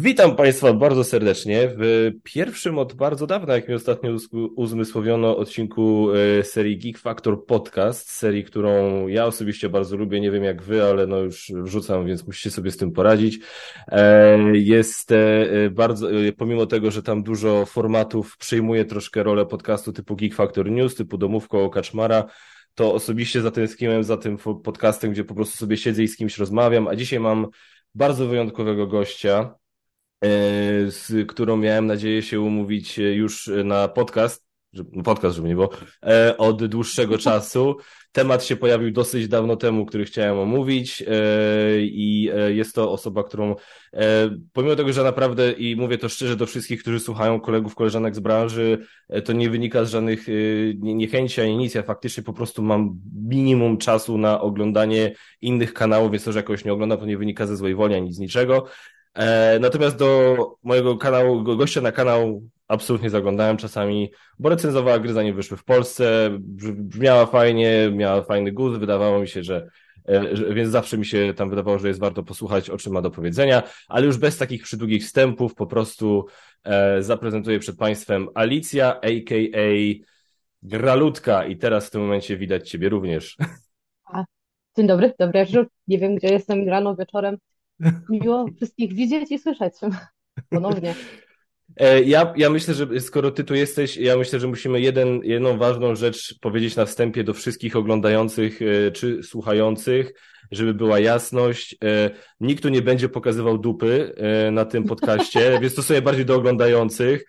Witam Państwa bardzo serdecznie. W pierwszym od bardzo dawna, jak mi ostatnio uzmysłowiono, odcinku e, serii Geek Factor Podcast, serii, którą ja osobiście bardzo lubię, nie wiem jak Wy, ale no już wrzucam, więc musicie sobie z tym poradzić. E, jest e, bardzo, pomimo tego, że tam dużo formatów przyjmuje troszkę rolę podcastu typu Geek Factor News, typu Domówko o Kaczmara, to osobiście zatęskniłem za tym podcastem, gdzie po prostu sobie siedzę i z kimś rozmawiam, a dzisiaj mam bardzo wyjątkowego gościa, z którą miałem nadzieję się umówić już na podcast, no podcast, żeby nie było, e, od dłuższego czasu. Temat się pojawił dosyć dawno temu, który chciałem omówić e, i jest to osoba, którą pomimo tego, że naprawdę i mówię to szczerze do wszystkich, którzy słuchają kolegów, koleżanek z branży, to nie wynika z żadnych niechęci ani nic. Ja faktycznie po prostu mam minimum czasu na oglądanie innych kanałów, więc to, że jakoś nie oglądam, to nie wynika ze złej woli ani z niczego. Natomiast do mojego kanału, gościa na kanał absolutnie zaglądałem czasami, bo recenzowała gry zanim wyszły w Polsce, brzmiała fajnie, miała fajny gust, wydawało mi się, że więc zawsze mi się tam wydawało, że jest warto posłuchać, o czym ma do powiedzenia, ale już bez takich przydługich wstępów, po prostu e, zaprezentuję przed Państwem Alicja, a.k.a. Gralutka i teraz w tym momencie widać Ciebie również. A, dzień dobry, dobry wieczór. Nie wiem, gdzie jestem rano, wieczorem. Miło wszystkich widzieć i słyszeć ponownie. E, ja, ja myślę, że skoro ty tu jesteś, ja myślę, że musimy jeden, jedną ważną rzecz powiedzieć na wstępie do wszystkich oglądających e, czy słuchających, żeby była jasność. E, nikt tu nie będzie pokazywał dupy na tym podcaście, więc to sobie bardziej do oglądających.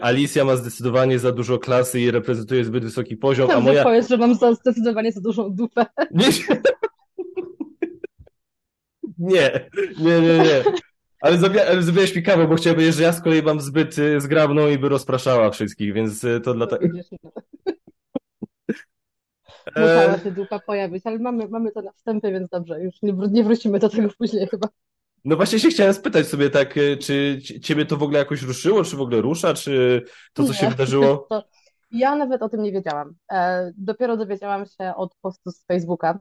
Alicja ma zdecydowanie za dużo klasy i reprezentuje zbyt wysoki poziom, a moja... Powiedz, że mam zdecydowanie za dużą dupę. Nie, nie, nie, nie. nie. Ale, zrobiłeś mi kawę, bo chciałbym, że ja z kolei mam zbyt y, zgrabną i by rozpraszała wszystkich, więc y, to dlatego... Musiała się dupa pojawić, ale mamy, mamy to na wstępie, więc dobrze, już nie, nie wrócimy do tego później chyba. No właśnie się chciałem spytać sobie tak, y, czy ciebie to w ogóle jakoś ruszyło, czy w ogóle rusza, czy to, co nie. się wydarzyło? Ja nawet o tym nie wiedziałam. E, dopiero dowiedziałam się od postu z Facebooka,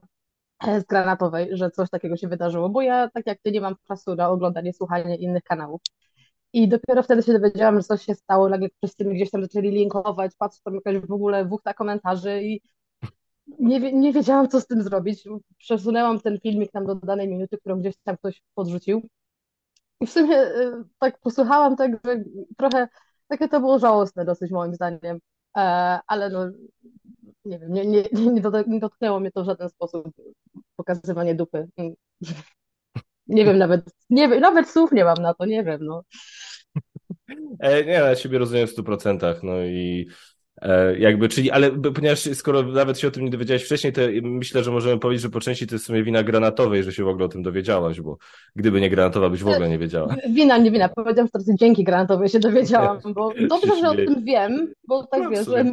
z granatowej, że coś takiego się wydarzyło, bo ja, tak jak ty, nie mam czasu na oglądanie, słuchanie innych kanałów. I dopiero wtedy się dowiedziałam, że coś się stało, nagle wszyscy mi gdzieś tam zaczęli linkować, patrzę tam jakaś w ogóle wuchta komentarzy i nie, nie wiedziałam, co z tym zrobić. Przesunęłam ten filmik tam do danej minuty, którą gdzieś tam ktoś podrzucił. I w sumie y, tak posłuchałam tak, że trochę takie to było żałosne dosyć moim zdaniem. E, ale no, nie wiem, nie, nie, nie dotknęło mnie to w żaden sposób pokazywanie dupy. Nie wiem nawet, nie wiem, nawet słów nie mam na to, nie wiem, no. E, nie, ja siebie rozumiem w stu procentach, no i jakby, czyli, ale ponieważ skoro nawet się o tym nie dowiedziałeś wcześniej, to myślę, że możemy powiedzieć, że po części to jest w sumie wina granatowej, że się w ogóle o tym dowiedziałaś, bo gdyby nie granatowa, byś w ogóle nie wiedziała. Wina, nie wina. Powiedziałam, że teraz dzięki granatowej się dowiedziałam, bo dobrze, że o tym wiem, bo tak no, wiesz, że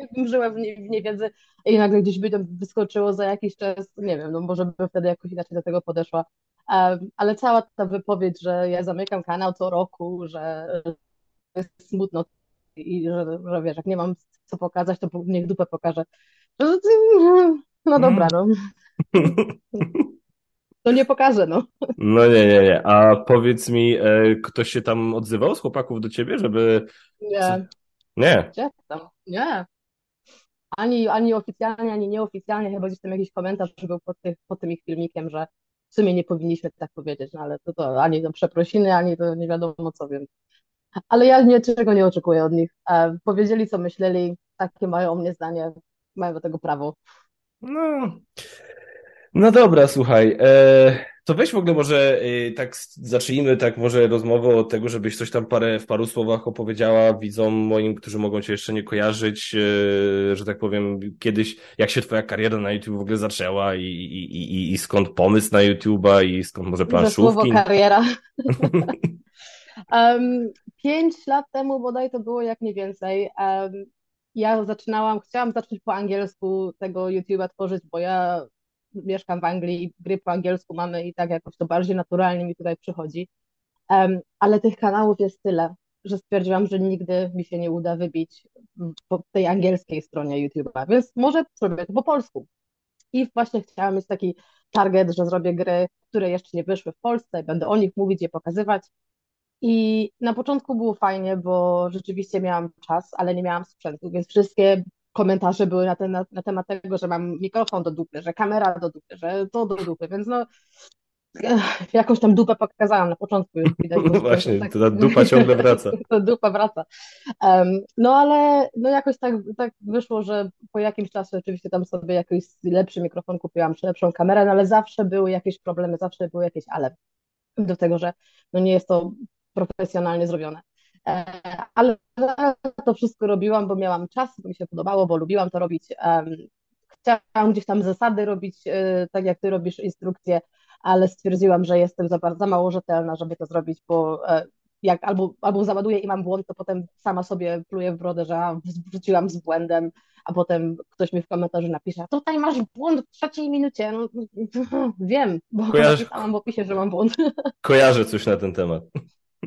jakbym żyła w, nie, w niewiedzy i nagle gdzieś by to wyskoczyło za jakiś czas, nie wiem, no może bym wtedy jakoś inaczej do tego podeszła. Um, ale cała ta wypowiedź, że ja zamykam kanał co roku, że jest smutno i że, że wiesz, jak nie mam co pokazać, to niech dupę pokażę. No dobra, no. To nie pokażę, no. No nie, nie, nie. A powiedz mi, e, ktoś się tam odzywał z chłopaków do ciebie, żeby... Nie. Nie? Gdzie tam? Nie. Ani, ani oficjalnie, ani nieoficjalnie, chyba gdzieś tam jakiś komentarz był pod, tych, pod tym ich filmikiem, że w sumie nie powinniśmy tak powiedzieć, no ale to, to ani to przeprosiny, ani to nie wiadomo co, więc ale ja niczego nie oczekuję od nich. E, powiedzieli, co myśleli, takie mają o mnie zdanie, mają do tego prawo. No, no dobra, słuchaj. E, to weź w ogóle może e, tak zacznijmy tak może rozmowę od tego, żebyś coś tam parę, w paru słowach opowiedziała widzom moim, którzy mogą cię jeszcze nie kojarzyć, e, że tak powiem, kiedyś, jak się twoja kariera na YouTube w ogóle zaczęła i, i, i, i skąd pomysł na YouTube'a i skąd może planszówki. Słowo kariera. Um, pięć lat temu bodaj to było jak nie więcej. Um, ja zaczynałam, chciałam zacząć po angielsku tego YouTube'a tworzyć, bo ja mieszkam w Anglii i gry po angielsku mamy i tak jakoś to bardziej naturalnie mi tutaj przychodzi. Um, ale tych kanałów jest tyle, że stwierdziłam, że nigdy mi się nie uda wybić po tej angielskiej stronie YouTube'a, więc może zrobię to po polsku. I właśnie chciałam mieć taki target, że zrobię gry, które jeszcze nie wyszły w Polsce, będę o nich mówić, je pokazywać I na początku było fajnie, bo rzeczywiście miałam czas, ale nie miałam sprzętu, więc wszystkie komentarze były na, ten, na, na temat tego, że mam mikrofon do dupy, że kamera do dupy, że to do dupy, więc no jakoś tam dupę pokazałam na początku już widać. No właśnie, tak, ta dupa ciągle wraca. ta dupa wraca. Um, no ale no jakoś tak, tak wyszło, że po jakimś czasie oczywiście tam sobie jakiś lepszy mikrofon kupiłam, czy lepszą kamerę, no ale zawsze były jakieś problemy, zawsze były jakieś ale do tego, że no nie jest to profesjonalnie zrobione. E, ale to wszystko robiłam, bo miałam czas, bo mi się podobało, bo lubiłam to robić. Chciałam gdzieś tam zasady robić, e, tak jak ty robisz instrukcje, ale stwierdziłam, że jestem za, za mało rzetelna, żeby to zrobić, bo e, jak albo, albo załaduję i mam błąd, to potem sama sobie pluję w brodę, że wrzuciłam z błędem, a potem ktoś mi w komentarzu napisze, tutaj masz błąd w trzeciej minucie. No, wiem, bo Kojarzy... napisałam w opisie, że mam błąd. Kojarzę coś na ten temat.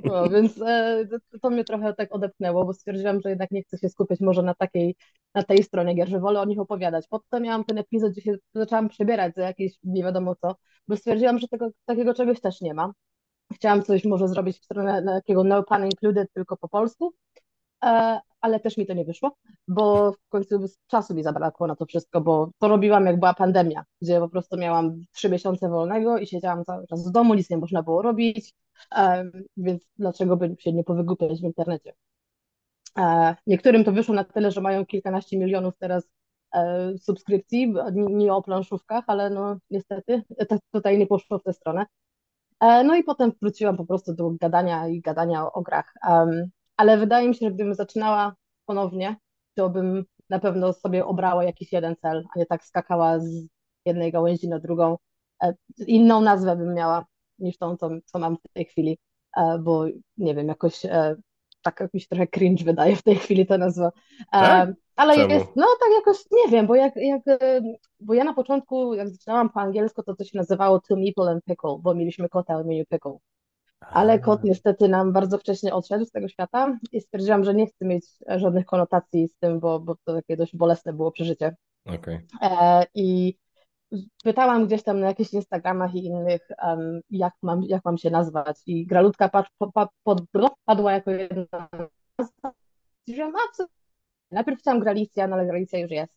No, więc e, to mnie trochę tak odepchnęło, bo stwierdziłam, że jednak nie chcę się skupiać może na takiej, na tej stronie gier, że wolę o nich opowiadać. Potem miałam ten epizod, gdzie się zaczęłam przebierać za jakieś nie wiadomo co, bo stwierdziłam, że tego, takiego czegoś też nie ma. Chciałam coś może zrobić w stronę takiego no pun included tylko po polsku, e, ale też mi to nie wyszło, bo w końcu czasu mi zabrakło na to wszystko, bo to robiłam jak była pandemia, gdzie po prostu miałam trzy miesiące wolnego i siedziałam cały czas w domu, nic nie można było robić, więc dlaczego by się nie powygłupiać w internecie. E, niektórym to wyszło na tyle, że mają kilkanaście milionów teraz e, subskrypcji, nie o planszówkach, ale no niestety tutaj nie poszło w tę stronę. E, no i potem wróciłam po prostu do gadania i gadania o grach ale wydaje mi się, że gdybym zaczynała ponownie, to bym na pewno sobie obrała jakiś jeden cel, a nie tak skakała z jednej gałęzi na drugą. E, inną nazwę bym miała niż tą, co, co mam w tej chwili, e, bo nie wiem, jakoś e, tak jakiś trochę cringe wydaje w tej chwili ta nazwa. Tak? Ale Czemu? jest, no tak jakoś, nie wiem, bo jak, jak, bo ja na początku, jak zaczynałam po angielsku, to to się nazywało Two Meeple and Pickle, bo mieliśmy kota o imieniu Pickle. Ale kot niestety nam bardzo wcześnie odszedł z tego świata i stwierdziłam, że nie chcę mieć żadnych konotacji z tym, bo, bo to takie dość bolesne było przeżycie. Okay. E, I pytałam gdzieś tam na jakichś Instagramach i innych, um, jak, mam, jak mam się nazwać. I Gralutka pad, pad, pad, padła jako jedna nazwa. Stwierdziłam, a co? Najpierw chciałam Gralicja, no ale Gralicja już jest.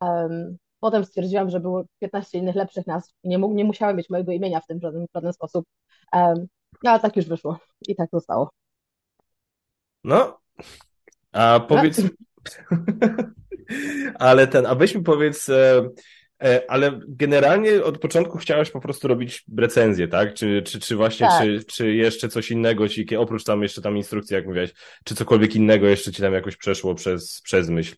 Um, Potem stwierdziłam, że było 15 innych lepszych nazw i nie, nie musiałem mieć mojego imienia w tym żaden, w żaden sposób. Um, ale tak już wyszło i tak zostało. No, a powiedz. No. ale ten, a weź mi powiedz. E, e, ale generalnie od początku chciałeś po prostu robić recenzję, tak? Czy, czy, czy właśnie, tak. Czy, czy jeszcze coś innego ci, oprócz tam jeszcze tam instrukcji, jak mówiłeś, czy cokolwiek innego jeszcze ci tam jakoś przeszło przez, przez myśl?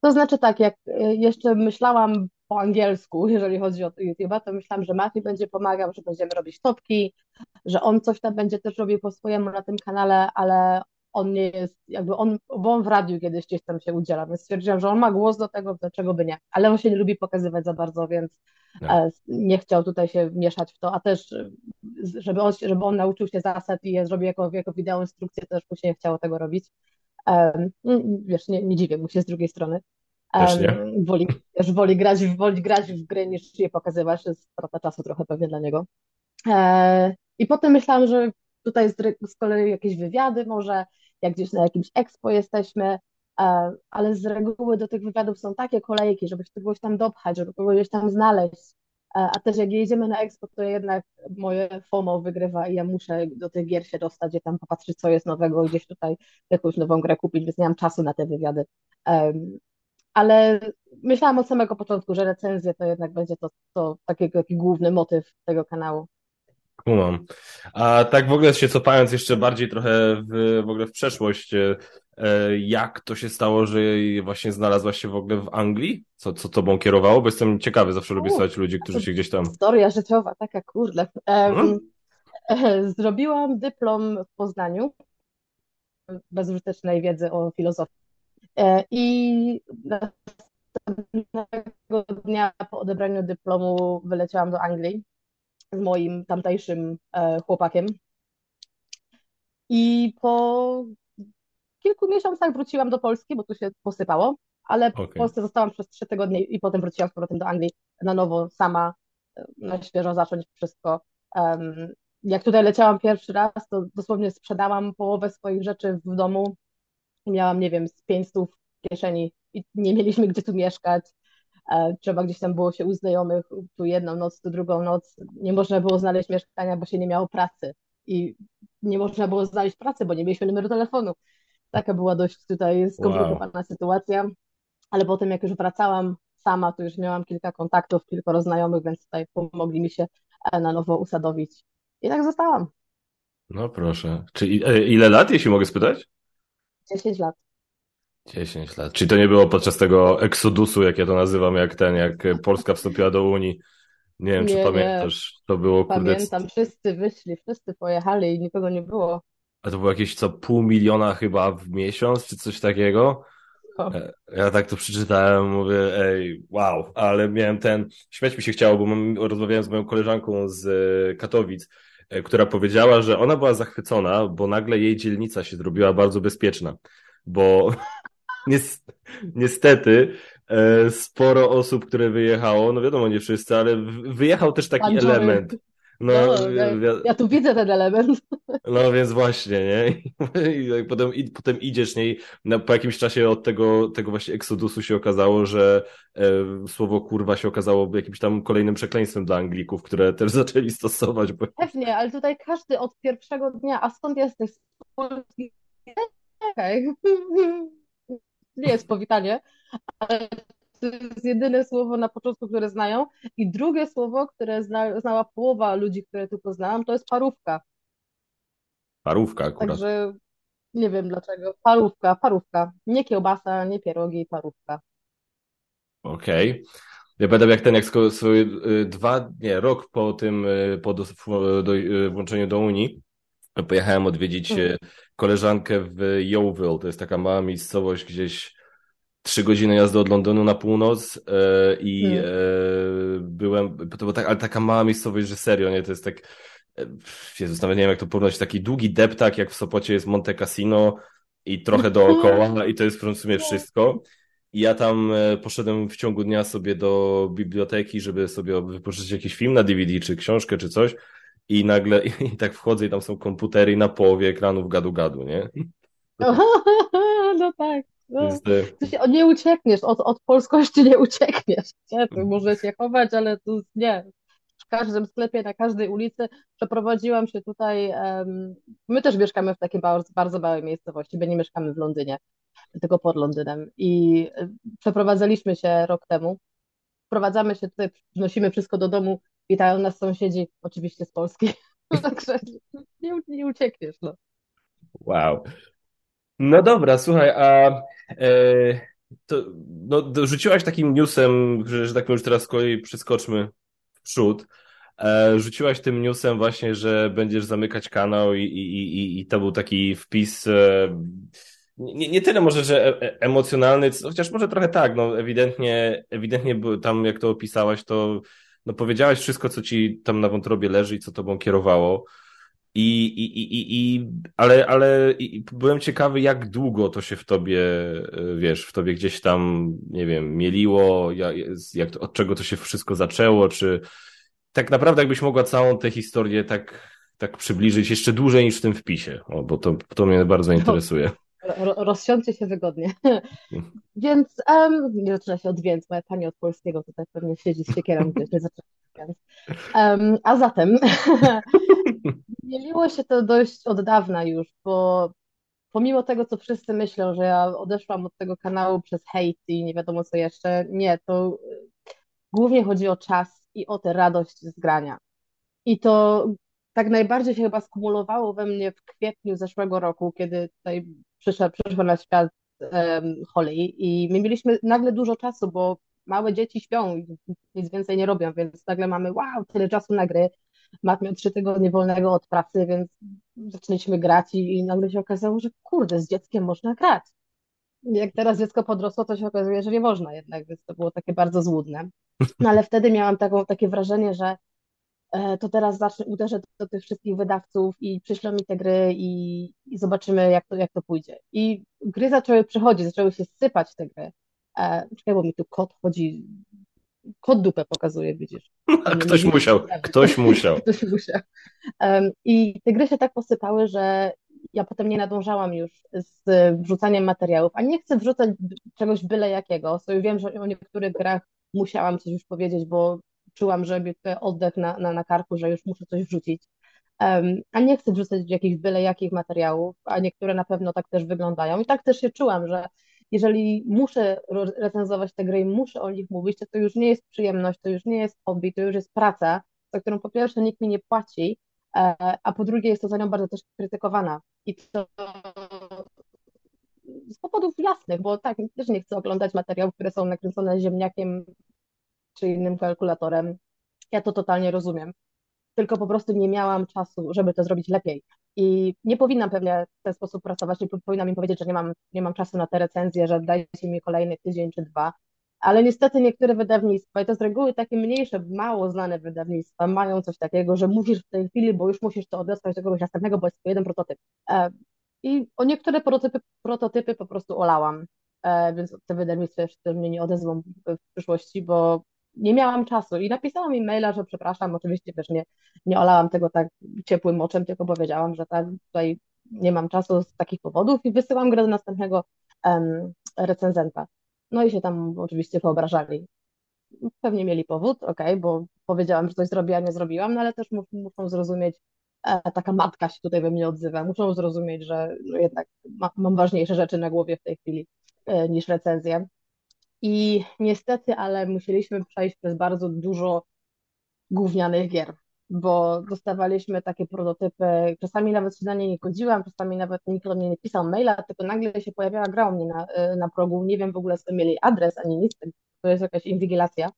To znaczy tak, jak e, jeszcze myślałam po angielsku, jeżeli chodzi o YouTube'a, to myślałam, że Mati będzie pomagał, że będziemy robić topki, że on coś tam będzie też robił po swojemu na tym kanale, ale on nie jest, jakby on, bo on w radiu kiedyś gdzieś tam się udziela, więc stwierdziłam, że on ma głos do tego, dlaczego by nie, ale on się nie lubi pokazywać za bardzo, więc no. nie chciał tutaj się mieszać w to, a też żeby on, żeby on nauczył się zasad i je zrobił jako, jako wideo instrukcję, też mu się nie chciało tego robić. Um, wiesz, nie, nie dziwię mu się z drugiej strony. Um, woli, też woli grać, woli grać w gry niż je pokazywać, to jest strata czasu trochę pewnie dla niego. E, I potem myślałam, że tutaj z, z kolei jakieś wywiady może, jak gdzieś na jakimś expo jesteśmy, e, ale z reguły do tych wywiadów są takie kolejki, żeby się kogoś tam dopchać, żeby kogoś tam znaleźć, a też jak jedziemy na expo, to jednak moje FOMO wygrywa i ja muszę do tych gier się dostać, gdzie tam popatrzeć, co jest nowego, gdzieś tutaj jakąś nową grę kupić, więc nie mam czasu na te wywiady. Ale myślałam od samego początku, że recenzje to jednak będzie to, to taki, taki główny motyw tego kanału. Kumam. A tak w ogóle się cofając jeszcze bardziej trochę w, w ogóle w przeszłość, e, jak to się stało, że właśnie znalazłaś się w ogóle w Anglii? Co, co tobą kierowało? Bo jestem ciekawy, zawsze lubię słuchać ludzi, którzy się gdzieś tam... Historia życiowa, taka kurde. Um, Zrobiłam dyplom w Poznaniu bezużytecznej wiedzy o filozofii. E, I następnego dnia po odebraniu dyplomu wyleciałam do Anglii z moim tamtejszym e, chłopakiem. I po kilku miesiącach wróciłam do Polski, bo tu się posypało, ale okay. w Polsce zostałam przez trzy tygodnie i potem wróciłam z powrotem do Anglii na nowo, sama, e, na świeżo zacząć wszystko. Um, jak tutaj leciałam pierwszy raz, to dosłownie sprzedałam połowę swoich rzeczy w domu miałam, nie wiem, z 500 w kieszeni i nie mieliśmy gdzie tu mieszkać. E, trzeba gdzieś tam było się u znajomych, tu jedną noc, tu drugą noc. Nie można było znaleźć mieszkania, bo się nie miało pracy. I nie można było znaleźć pracy, bo nie mieliśmy numeru telefonu. Taka była dość tutaj skomplikowana wow. sytuacja. Ale potem, jak już wracałam sama, to już miałam kilka kontaktów, kilkoro znajomych, więc tutaj pomogli mi się e, na nowo usadowić. I tak zostałam. No proszę. Czy e, ile lat, jeśli mogę spytać? 10 lat. 10 lat. Czy to nie było podczas tego eksodusu, jak ja to nazywam, jak ten, jak Polska wstąpiła do Unii? Nie wiem, nie, czy pamiętasz. Nie. To było kurde. Pamiętam, wszyscy wyszli, wszyscy pojechali i nikogo nie było. A to było jakieś co pół miliona chyba w miesiąc, czy coś takiego? E, ja tak to przeczytałem, mówię, ej, wow, ale miałem ten, śmiać mi się chciało, bo mam, rozmawiałem z moją koleżanką z e, Katowic, e, która powiedziała, że ona była zachwycona, bo nagle jej dzielnica się zrobiła bardzo bezpieczna, bo niestety sporo osób, które wyjechało, no wiadomo, nie wszyscy, ale wyjechał też taki element, no, no ja, ja, tu widzę ten element. No więc właśnie, nie? I potem, i potem idziesz, nie? No, po jakimś czasie od tego, tego właśnie eksodusu się okazało, że e, słowo kurwa się okazało jakimś tam kolejnym przekleństwem dla Anglików, które też zaczęli stosować. Bo... Pewnie, ale tutaj każdy od pierwszego dnia, a skąd jesteś? Z Polski? Okay. Nie jest powitanie, ale to jest jedyne słowo na początku, które znają. I drugie słowo, które zna, znała połowa ludzi, które tu poznałam, to jest parówka. Parówka akurat. Także nie wiem dlaczego. Parówka, parówka. Nie kiełbasa, nie pierogi, parówka. Okej. Okay. Ja pamiętam jak ten, jak swoje y, dwa, nie, rok po tym, y, po do, do, y, włączeniu do Unii, pojechałem odwiedzić mhm. koleżankę w Yeovil. To jest taka mała miejscowość gdzieś trzy godziny jazdy od Londynu na północ e, i e, byłem, to była tak, ale taka mała miejscowość, że serio, nie, to jest tak, e, Jezus, nawet nie wiem jak to porównać, taki długi deptak, jak w Sopocie jest Monte Cassino i trochę dookoła i to jest w sumie wszystko. I ja tam poszedłem w ciągu dnia sobie do biblioteki, żeby sobie wypożyczyć jakiś film na DVD, czy książkę, czy coś. I nagle i, i tak wchodzę i tam są komputery i na połowie ekranów gadu-gadu, nie? No tak. No, tu się, nie uciekniesz, od, od polskości nie uciekniesz. Nie? Tu możesz się chować, ale tu nie. W każdym sklepie, na każdej ulicy przeprowadziłam się tutaj. Um, my też mieszkamy w takiej bardzo, bardzo małej miejscowości, bo nie mieszkamy w Londynie, tylko pod Londynem. I e, przeprowadzaliśmy się rok temu. Wprowadzamy się tutaj, przynosimy wszystko do domu, witają nas sąsiedzi, oczywiście z Polski. Także nie, nie uciekniesz. No. Wow. No dobra, słuchaj, a e, to, no, rzuciłaś takim newsem, że, że tak już teraz kolei przeskoczmy w przód. E, rzuciłaś tym newsem właśnie, że będziesz zamykać kanał i, i, i, i to był taki wpis e, nie, nie tyle może, że e, e, emocjonalny, chociaż może trochę tak, no ewidentnie, ewidentnie tam jak to opisałaś, to no powiedziałaś wszystko, co ci tam na wątrobie leży i co tobą kierowało. I, i, i, i, ale, ale i byłem ciekawy, jak długo to się w tobie, e, wiesz, w tobie gdzieś tam, nie wiem, mieliło, jak, jak, od czego to się wszystko zaczęło, czy tak naprawdę jakbyś mogła całą tę historię tak, tak przybliżyć jeszcze dłużej niż w tym wpisie, o, bo to, to mnie bardzo interesuje. Ro, rozsiądźcie się wygodnie. Mm. Więc um, nie zaczyna się od więc, moja pani od polskiego tutaj pewnie siedzi z siekierą, gdzieś nie zaczyna więc. Um, a zatem Mieliło się to dość od dawna już, bo pomimo tego, co wszyscy myślą, że ja odeszłam od tego kanału przez hejt i nie wiadomo co jeszcze, nie, to głównie chodzi o czas i o tę radość z grania. I to tak najbardziej się chyba skumulowało we mnie w kwietniu zeszłego roku, kiedy tutaj przyszła, przyszła na świat um, Holly i my mieliśmy nagle dużo czasu, bo małe dzieci śpią i nic więcej nie robią, więc nagle mamy wow, tyle czasu na gry, Mat miał trzy tygodnie wolnego od pracy, więc zaczęliśmy grać i, i nagle się okazało, że kurde, z dzieckiem można grać. Jak teraz dziecko podrosło, to się okazuje, że nie można jednak, więc to było takie bardzo złudne. No ale wtedy miałam taką, takie wrażenie, że to teraz zacznę, uderzę do tych wszystkich wydawców i przyślą mi te gry i, i zobaczymy, jak to, jak to pójdzie. I gry zaczęły przychodzić, zaczęły się sypać te gry. E, czekaj, bo mi tu kot chodzi kod dupę pokazuje, widzisz. ktoś musiał, ktoś musiał. ktoś musiał. Um, I te gry się tak posypały, że ja potem nie nadążałam już z wrzucaniem materiałów, a nie chcę wrzucać czegoś byle jakiego. Sobie wiem, że o niektórych grach musiałam coś już powiedzieć, bo czułam, że oddech na, na, na karku, że już muszę coś wrzucić. Um, a nie chcę wrzucać jakichś byle jakich materiałów, a niektóre na pewno tak też wyglądają. I tak też się czułam, że jeżeli muszę recenzować te gry i muszę o nich mówić, to to już nie jest przyjemność, to już nie jest hobby, to już jest praca, za którą po pierwsze nikt mi nie płaci, e, a po drugie jest to za nią bardzo też krytykowana. I to z powodów jasnych, bo tak, też nie chcę oglądać materiałów, które są nakręcone ziemniakiem czy innym kalkulatorem. Ja to totalnie rozumiem. Tylko po prostu nie miałam czasu, żeby to zrobić lepiej. I nie powinnam pewnie w ten sposób pracować, nie powinnam im powiedzieć, że nie mam, nie mam czasu na te recenzje, że dajcie mi kolejny tydzień czy dwa. Ale niestety niektóre wydawnictwa, i to z reguły takie mniejsze, mało znane wydawnictwa, mają coś takiego, że musisz w tej chwili, bo już musisz to odesłać do kogoś następnego, bo jest tylko jeden prototyp. E, I o niektóre prototypy, prototypy po prostu olałam, e, więc te wydawnictwa jeszcze mnie nie odezwą w przyszłości, bo nie miałam czasu i napisałam im maila, że przepraszam, oczywiście też nie, nie olałam tego tak ciepłym oczem, tylko powiedziałam, że tak tutaj nie mam czasu z takich powodów i wysyłam grę do następnego recenzenta. No i się tam oczywiście wyobrażali. Pewnie mieli powód, ok, bo powiedziałam, że coś zrobiłam, nie zrobiłam, no ale też muszą zrozumieć, e, taka matka się tutaj we mnie odzywa, muszą zrozumieć, że, że jednak ma, mam ważniejsze rzeczy na głowie w tej chwili e, niż recenzję. I niestety, ale musieliśmy przejść przez bardzo dużo gównianych gier, bo dostawaliśmy takie prototypy, czasami nawet się na nie nie godziłam, czasami nawet nikt do mnie nie pisał maila, tylko nagle się pojawiała gra u mnie na, y, na progu, nie wiem w ogóle skąd mieli adres, ani nic, to jest jakaś inwigilacja.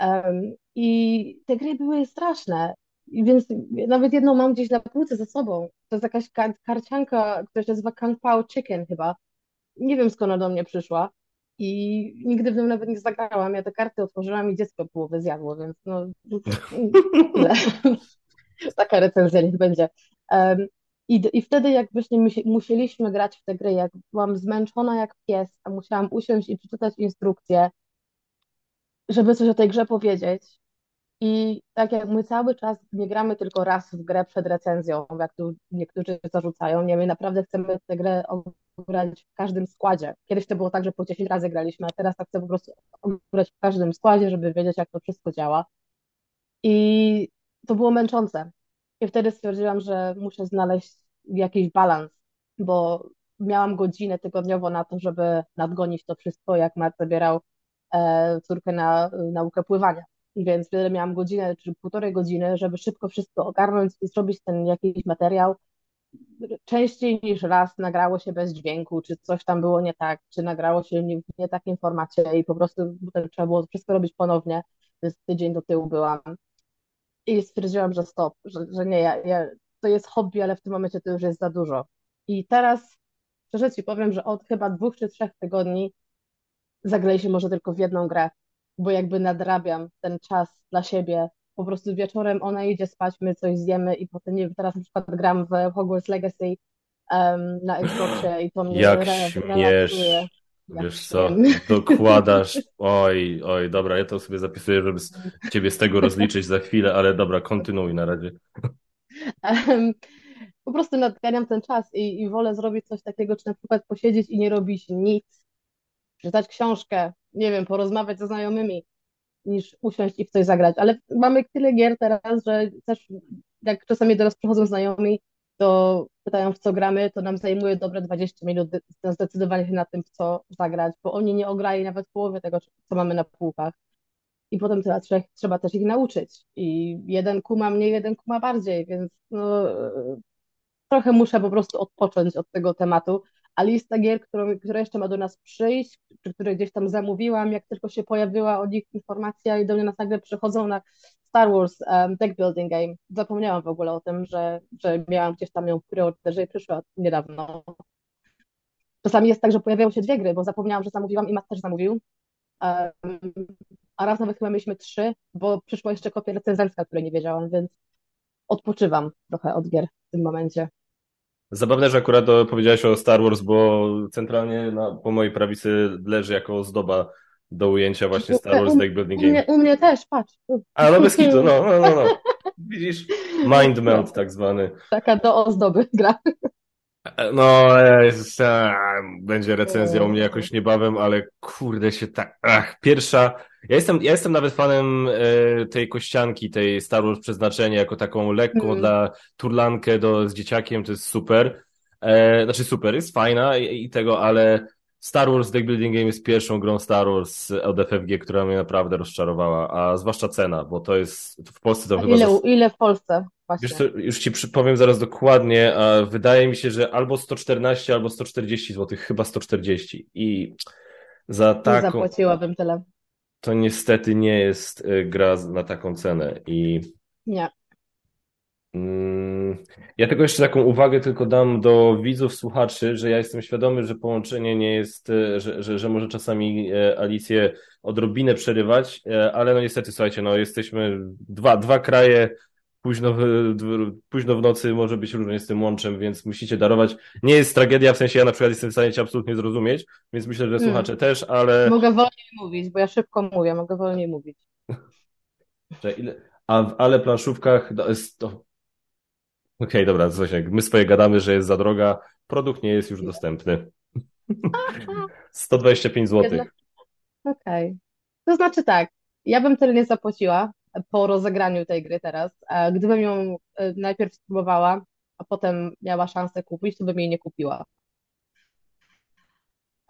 Um, I te gry były straszne, więc nawet jedną mam gdzieś na półce ze sobą. To jest jakaś kar karcianka, która się nazywa Kung Pao Chicken chyba. Nie wiem skąd ona do mnie przyszła i nigdy w tym nawet nie zagrałam. Ja te karty otworzyłam i dziecko połowę zjadło, więc no. Taka recenzja niech będzie. Um, i, I wtedy jak właśnie musieliśmy grać w tę grę, jak byłam zmęczona jak pies, a musiałam usiąść i przeczytać instrukcję, żeby coś o tej grze powiedzieć. I tak jak my cały czas nie gramy tylko raz w grę przed recenzją, jak tu niektórzy zarzucają, nie, my naprawdę chcemy tę grę grać w każdym składzie. Kiedyś to było tak, że po 10 razy graliśmy, a teraz tak chcę po prostu grać w każdym składzie, żeby wiedzieć, jak to wszystko działa. I to było męczące. I wtedy stwierdziłam, że muszę znaleźć jakiś balans, bo miałam godzinę tygodniowo na to, żeby nadgonić to wszystko, jak Matt zabierał e, córkę na naukę pływania. Więc wtedy miałam godzinę czy półtorej godziny, żeby szybko wszystko ogarnąć i zrobić ten jakiś materiał, częściej niż raz nagrało się bez dźwięku, czy coś tam było nie tak, czy nagrało się nie, w nie takim formacie i po prostu trzeba było wszystko robić ponownie, więc tydzień do tyłu byłam. I stwierdziłam, że stop, że, że nie, ja, ja, to jest hobby, ale w tym momencie to już jest za dużo. I teraz, szczerze Ci powiem, że od chyba dwóch czy trzech tygodni zagraliśmy może tylko w jedną grę, bo jakby nadrabiam ten czas dla siebie, po prostu wieczorem ona idzie spać, my coś zjemy i potem, nie wiem, teraz na przykład gram w Hogwarts Legacy um, na Xboxie i to mnie Jak śmiesz. Wiesz co, dokładasz, oj, oj, dobra, ja to sobie zapisuję, żeby ciebie z tego rozliczyć za chwilę, ale dobra, kontynuuj na razie. Um, po prostu nadganiam ten czas i, i wolę zrobić coś takiego, czy na przykład posiedzieć i nie robić nic, czytać książkę, nie wiem, porozmawiać ze znajomymi, niż usiąść i w coś zagrać. Ale mamy tyle gier teraz, że też jak czasami do przychodzą znajomi, to pytają w co gramy, to nam zajmuje dobre 20 minut zdecydowanie się na tym, w co zagrać, bo oni nie ograją nawet połowy tego, co mamy na półkach. I potem trzeba, trzeba też ich nauczyć. I jeden kuma mniej, jeden kuma bardziej, więc no, trochę muszę po prostu odpocząć od tego tematu a lista gier, którą, która jeszcze ma do nas przyjść, czy które gdzieś tam zamówiłam, jak tylko się pojawiła o nich informacja i do mnie nas nagle przychodzą na Star Wars um, Deck Building Game. Zapomniałam w ogóle o tym, że, że miałam gdzieś tam ją w preorderze i przyszła niedawno. Czasami jest tak, że pojawiają się dwie gry, bo zapomniałam, że zamówiłam i Matt też zamówił. Um, a raz nawet chyba mieliśmy trzy, bo przyszła jeszcze kopia recenzencka, której nie wiedziałam, więc odpoczywam trochę od gier w tym momencie. Zabawne, że akurat powiedziałeś o Star Wars, bo centralnie na, po mojej prawicy leży jako ozdoba do ujęcia właśnie Star Wars Deck Building U mnie, Game. u mnie też, patrz. A, no bez kitu, no, no, no, no. Widzisz? Mind melt tak zwany. Taka do ozdoby gra. No, jest, a, będzie recenzja u mnie jakoś niebawem, ale kurde się tak, ach, pierwsza, ja jestem, ja jestem nawet fanem e, tej kościanki, tej Star Wars przeznaczenia, jako taką lekką Mhm. dla turlankę do, z dzieciakiem, to jest super, e, znaczy super, jest fajna i, i tego, ale Star Wars Deck Building Game jest pierwszą grą Star Wars od FFG, która mnie naprawdę rozczarowała, a zwłaszcza cena, bo to jest, w Polsce to chyba... Ile, zas- ile w Polsce właśnie? Wiesz co, już ci przypowiem zaraz dokładnie, a wydaje mi się, że albo 114, albo 140 zł, chyba 140. I za Nie taką, zapłaciłabym tyle. To niestety nie jest y, gra na taką cenę. I Nie. mm, ja tylko jeszcze taką uwagę tylko dam do widzów, słuchaczy, że ja jestem świadomy, że połączenie nie jest, y, że, że, że może czasami e, Alicję odrobinę przerywać, ale no niestety, słuchajcie, no jesteśmy dwa, dwa kraje późno w, późno w nocy może być różnie z tym łączem, więc musicie darować. Nie jest tragedia, w sensie ja na przykład jestem w stanie cię absolutnie zrozumieć, więc myślę, że Mm. słuchacze też, ale Mogę wolniej mówić, bo ja szybko mówię, mogę wolniej mówić. A w ale planszówkach jest to... Okej, dobra, Zosiek, my swoje gadamy, że jest za droga, produkt nie jest już dostępny. 125 zł. Okej. To znaczy tak, ja bym tyle nie zapłaciła po rozegraniu tej gry teraz. Gdybym ją e, najpierw spróbowała, a potem miała szansę kupić, to bym jej nie kupiła.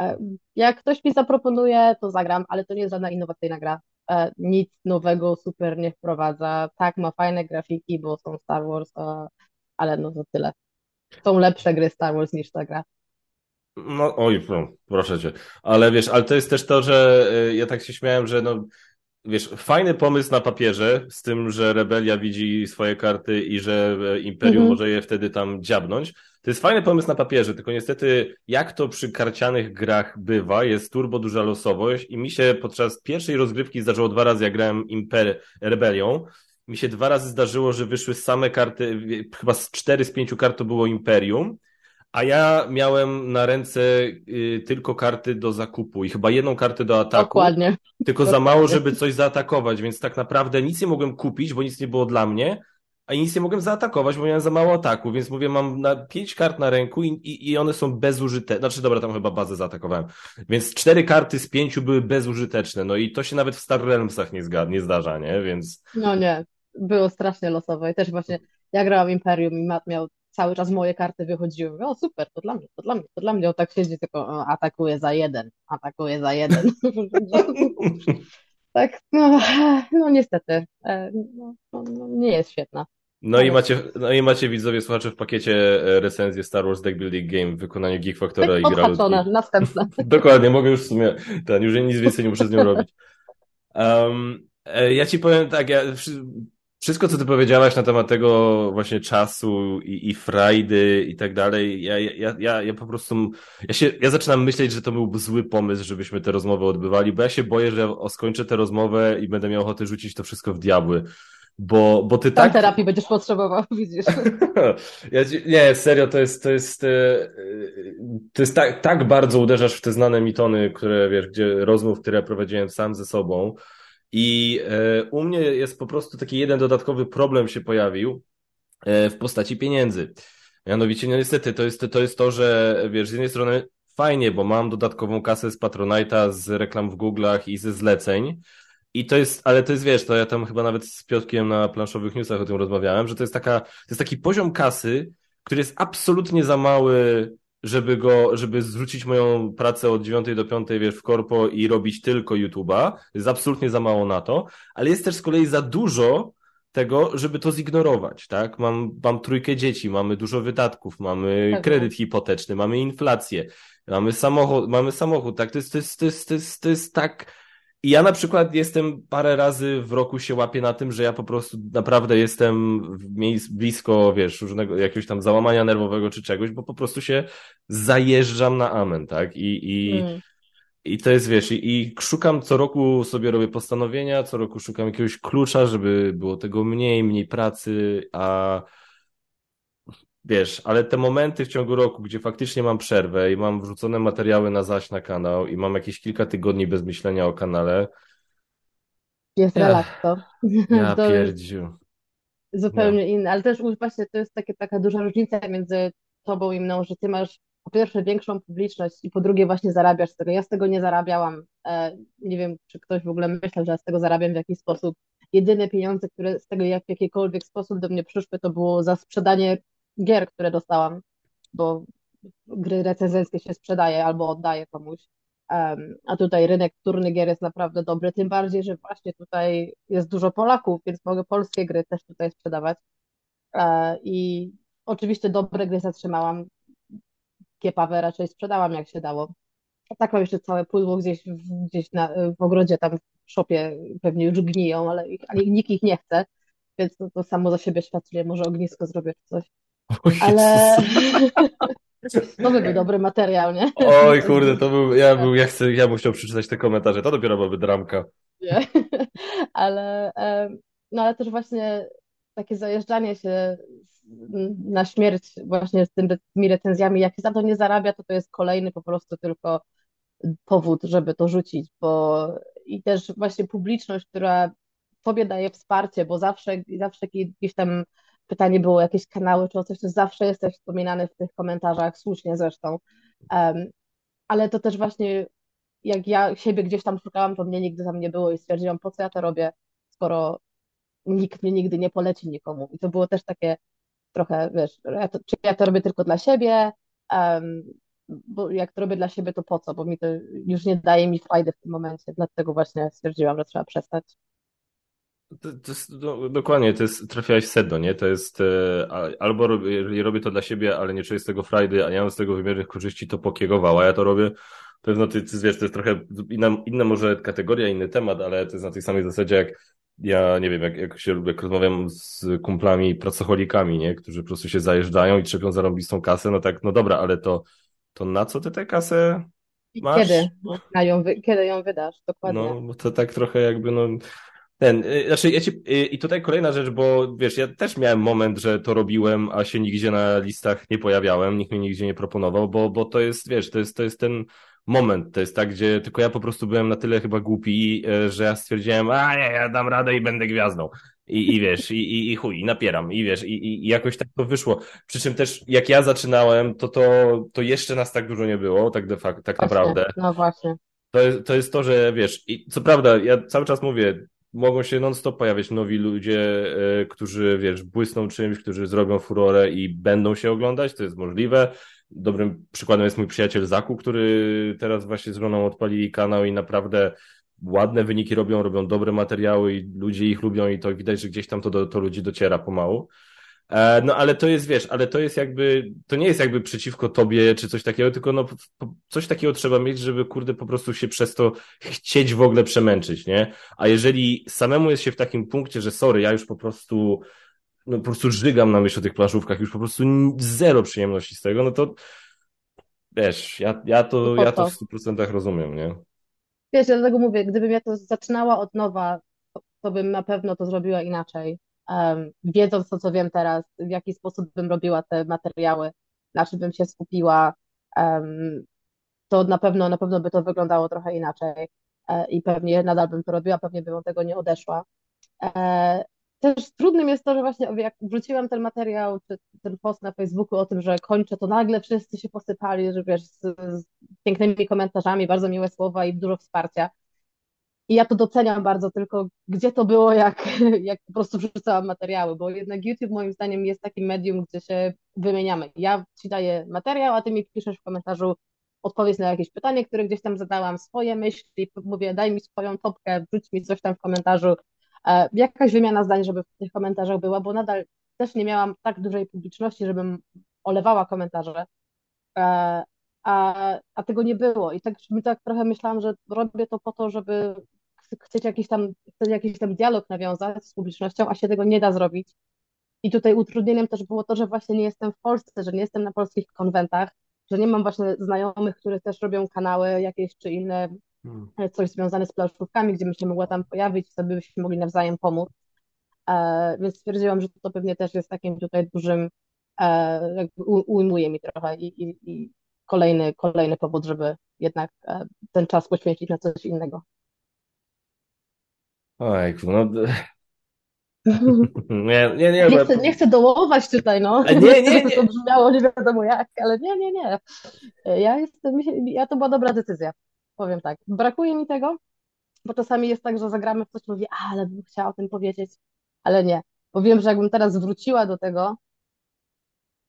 E, Jak ktoś mi zaproponuje, to zagram, ale to nie jest żadna innowacyjna gra. E, Nic nowego super nie wprowadza. Tak, ma fajne grafiki, bo są Star Wars, ale no to tyle. Są lepsze gry Star Wars niż ta gra. No, oj, no, proszę cię. Ale wiesz, ale to jest też to, że ja tak się śmiałem, że no, wiesz, fajny pomysł na papierze, z tym, że Rebelia widzi swoje karty i że e, Imperium Mhm. może je wtedy tam dziabnąć. To jest fajny pomysł na papierze, tylko niestety, jak to przy karcianych grach bywa, jest turbo duża losowość i mi się podczas pierwszej rozgrywki zdarzyło dwa razy, jak grałem Imper Rebelią, mi się dwa razy zdarzyło, że wyszły same karty, chyba z cztery z pięciu kart to było Imperium, a ja miałem na ręce y, tylko karty do zakupu i chyba jedną kartę do ataku, Dokładnie. tylko za Dokładnie. mało, żeby coś zaatakować, więc tak naprawdę nic nie mogłem kupić, bo nic nie było dla mnie, a nic nie mogłem zaatakować, bo miałem za mało ataku, więc mówię, mam na pięć kart na ręku i, i, i one są bezużyteczne. Znaczy, dobra, tam chyba bazę zaatakowałem. Więc cztery karty z pięciu były bezużyteczne, no i to się nawet w Star Realmsach nie, zga- nie zdarza, nie? Więc No nie, było strasznie losowe. I też właśnie ja grałam Imperium i Matt miał cały czas moje karty wychodziły. Mówię, O super, to dla mnie, to dla mnie, to dla mnie. On tak siedzi tylko o, atakuje za jeden, atakuje za jeden. Tak, no, no niestety, e, no, no, no, nie jest świetna. No i macie, no i macie widzowie, słuchacze w pakiecie e, recenzję Star Wars Deck Building Game w wykonaniu Geek Factora Tak i odhaczone, następne. Dokładnie, mogę już w sumie, ten, już nic więcej nie muszę z nią robić. Um, e, ja ci powiem tak, ja, wszystko co ty powiedziałaś na temat tego właśnie czasu i, i frajdy i tak dalej, ja, ja, ja, ja po prostu, ja się, ja zaczynam myśleć, że to byłby zły pomysł, żebyśmy te rozmowy odbywali, bo ja się boję, że skończę tę rozmowę i będę miał ochotę rzucić to wszystko w diabły. Bo, bo ty Tam tak. terapii będziesz potrzebował, widzisz. Ja ci, nie, serio, to jest, to jest, e, e, to jest tak, tak bardzo uderzasz w te znane mitony, które wiesz, gdzie rozmów, które prowadziłem sam ze sobą. I e, u mnie jest po prostu taki jeden dodatkowy problem się pojawił e, w postaci pieniędzy. Mianowicie, no niestety, to jest, to jest to, że wiesz, z jednej strony fajnie, bo mam dodatkową kasę z Patronite'a, z reklam w Google'ach i ze zleceń. I to jest, ale to jest, wiesz, to ja tam chyba nawet z Piotkiem na planszowych newsach o tym rozmawiałem, że to jest taka, to jest taki poziom kasy, który jest absolutnie za mały, żeby go, żeby zrzucić moją pracę od 9 do 5, wiesz, w korpo i robić tylko YouTube'a. Jest absolutnie za mało na to, ale jest też z kolei za dużo tego, żeby to zignorować, tak? Mam, mam trójkę dzieci, mamy dużo wydatków, mamy kredyt hipoteczny, mamy inflację, mamy samochód, mamy samochód, tak? To jest, to jest, to jest, to jest, to jest tak, i ja na przykład jestem parę razy w roku się łapię na tym, że ja po prostu naprawdę jestem blisko, wiesz, różnego jakiegoś tam załamania nerwowego czy czegoś, bo po prostu się zajeżdżam na amen, tak? I, i, Mm. i to jest, wiesz, i, i szukam co roku sobie robię postanowienia, co roku szukam jakiegoś klucza, żeby było tego mniej, mniej pracy, a wiesz, ale te momenty w ciągu roku, gdzie faktycznie mam przerwę i mam wrzucone materiały na zaś na kanał i mam jakieś kilka tygodni bez myślenia o kanale. Jest Ja, relaks to. ja To pierdziu. zupełnie inne, ale też właśnie to jest takie, taka duża różnica między tobą i mną, że ty masz po pierwsze większą publiczność i po drugie właśnie zarabiasz z tego. Ja z tego nie zarabiałam. E, nie wiem, czy ktoś w ogóle myślał, że ja z tego zarabiam w jakiś sposób. Jedyne pieniądze, które z tego jak w jakikolwiek sposób do mnie przyszły, to było za sprzedanie gier, które dostałam, bo gry recenzenckie się sprzedaje albo oddaje komuś. Um, a tutaj rynek wtórny gier jest naprawdę dobry, tym bardziej, że właśnie tutaj jest dużo Polaków, więc mogę polskie gry też tutaj sprzedawać. E, I oczywiście dobre gry zatrzymałam, kiepawe raczej sprzedałam jak się dało. A tak mam jeszcze całe pudło gdzieś, w- gdzieś na, w ogrodzie, tam w szopie pewnie już gniją, ale, ich, ale nikt ich nie chce, więc to, to samo za siebie świadczy, może ognisko zrobię czy coś. Ale to by był dobry materiał, nie? Oj, kurde, to był, ja był, ja chcę, ja bym chciał przeczytać te komentarze, to dopiero byłaby dramka. Nie? Ale, no ale też właśnie takie zajeżdżanie się na śmierć właśnie z tym, tymi recenzjami, jak się za to nie zarabia, to to jest kolejny po prostu tylko powód, żeby to rzucić, bo i też właśnie publiczność, która tobie daje wsparcie, bo zawsze, zawsze jakieś tam pytanie było, jakieś kanały czy o coś, to zawsze jesteś wspominany w tych komentarzach, słusznie zresztą. Em, ale to też właśnie jak ja siebie gdzieś tam szukałam, to mnie nigdy tam nie było i stwierdziłam, po co ja to robię, skoro nikt mnie nigdy nie poleci nikomu. I to było też takie trochę, wiesz, ja to, czy ja to robię tylko dla siebie, Em, bo jak to robię dla siebie, to po co? Bo mi to już nie daje mi frajdy w tym momencie, dlatego właśnie stwierdziłam, że trzeba przestać. To, to jest, no, dokładnie, to jest, trafiałeś w sedno, nie? To jest, e, albo robię, jeżeli robię to dla siebie, ale nie czuję z tego frajdy, a nie mam z tego wymiernych korzyści, to pokiegował, a ja to robię, pewno ty, ty wiesz, to jest trochę inna, inna może kategoria, inny temat, ale to jest na tej samej zasadzie, jak ja, nie wiem, jak, jak się jak rozmawiam z kumplami, pracocholikami, nie? Którzy po prostu się zajeżdżają i trzepią zarąbistą kasę, no tak, no dobra, ale to, to na co ty tę kasę I masz? kiedy? Na ją kiedy ją wydasz? Dokładnie. No, bo to tak trochę jakby, no, ten, y, znaczy, ja ci, y, i tutaj kolejna rzecz, bo wiesz, ja też miałem moment, że to robiłem, a się nigdzie na listach nie pojawiałem, nikt mnie nigdzie nie proponował, bo, bo to jest, wiesz, to jest, to jest ten moment, to jest tak, gdzie tylko ja po prostu byłem na tyle chyba głupi, y, że ja stwierdziłem, a nie, ja dam radę i będę gwiazdą. I, i wiesz, i, i, i chuj, i napieram, i wiesz, i, i i jakoś tak to wyszło. Przy czym też, jak ja zaczynałem, to, to, to jeszcze nas tak dużo nie było, tak de facto, tak Właśnie, naprawdę. no właśnie. To jest, to jest to, że wiesz, i co prawda, ja cały czas mówię, mogą się non-stop pojawiać nowi ludzie, e, którzy, wiesz, błysną czymś, którzy zrobią furorę i będą się oglądać, to jest możliwe. Dobrym przykładem jest mój przyjaciel Zaku, który teraz właśnie z żoną odpalili kanał i naprawdę ładne wyniki robią, robią dobre materiały i ludzie ich lubią i to widać, że gdzieś tam to do to ludzi dociera pomału. E, No ale to jest, wiesz, ale to jest jakby, to nie jest jakby przeciwko tobie czy coś takiego, tylko no coś takiego trzeba mieć, żeby kurde po prostu się przez to chcieć w ogóle przemęczyć, nie? A jeżeli samemu jest się w takim punkcie, że sorry, ja już po prostu, no po prostu żygam na myśl o tych planszówkach, już po prostu zero przyjemności z tego, no to wiesz, ja, ja To po ja to w stu procentach rozumiem, nie? Wiesz, ja dlatego mówię, gdybym ja to zaczynała od nowa, to bym na pewno to zrobiła inaczej. Wiedząc to, co wiem teraz, w jaki sposób bym robiła te materiały, na czym bym się skupiła, to na pewno, na pewno by to wyglądało trochę inaczej. E, I pewnie nadal bym to robiła, pewnie bym od tego nie odeszła. E, Też trudnym jest to, że właśnie jak wrzuciłam ten materiał, czy ten post na Facebooku o tym, że kończę, to nagle wszyscy się posypali, że wiesz, z, z pięknymi komentarzami, bardzo miłe słowa i dużo wsparcia. I ja to doceniam bardzo, tylko gdzie to było, jak, jak po prostu wrzucałam materiały, bo jednak YouTube moim zdaniem jest takim medium, gdzie się wymieniamy. Ja ci daję materiał, a ty mi piszesz w komentarzu odpowiedź na jakieś pytanie, które gdzieś tam zadałam, swoje myśli, mówię, daj mi swoją topkę, wrzuć mi coś tam w komentarzu. E, Jakaś wymiana zdań, żeby w tych komentarzach była, bo nadal też nie miałam tak dużej publiczności, żebym olewała komentarze. E, a, a tego nie było. I tak, tak trochę myślałam, że robię to po to, żeby ch- chcieć jakiś tam, chceć jakiś tam dialog nawiązać z publicznością, a się tego nie da zrobić. I tutaj utrudnieniem też było to, że właśnie nie jestem w Polsce, że nie jestem na polskich konwentach, że nie mam właśnie znajomych, którzy też robią kanały jakieś czy inne, Hmm. e, coś związane z planszówkami, gdzie bym się mogła tam pojawić sobie byśmy mogli nawzajem pomóc. E, więc stwierdziłam, że to pewnie też jest takim tutaj dużym e, ujmuje mi trochę i, i, i kolejny, kolejny powód, żeby jednak e, ten czas poświęcić na coś innego. Ojku, no... Nie, nie, nie, nie, chcę, nie chcę dołować tutaj, no. Nie, nie, nie. To brzmiało nie wiadomo jak, ale nie, nie, nie. Ja jestem, ja to była dobra decyzja, powiem tak. Brakuje mi tego, bo czasami jest tak, że zagramy w coś, mówię, ale bym chciała o tym powiedzieć, ale nie. Bo wiem, że jakbym teraz wróciła do tego,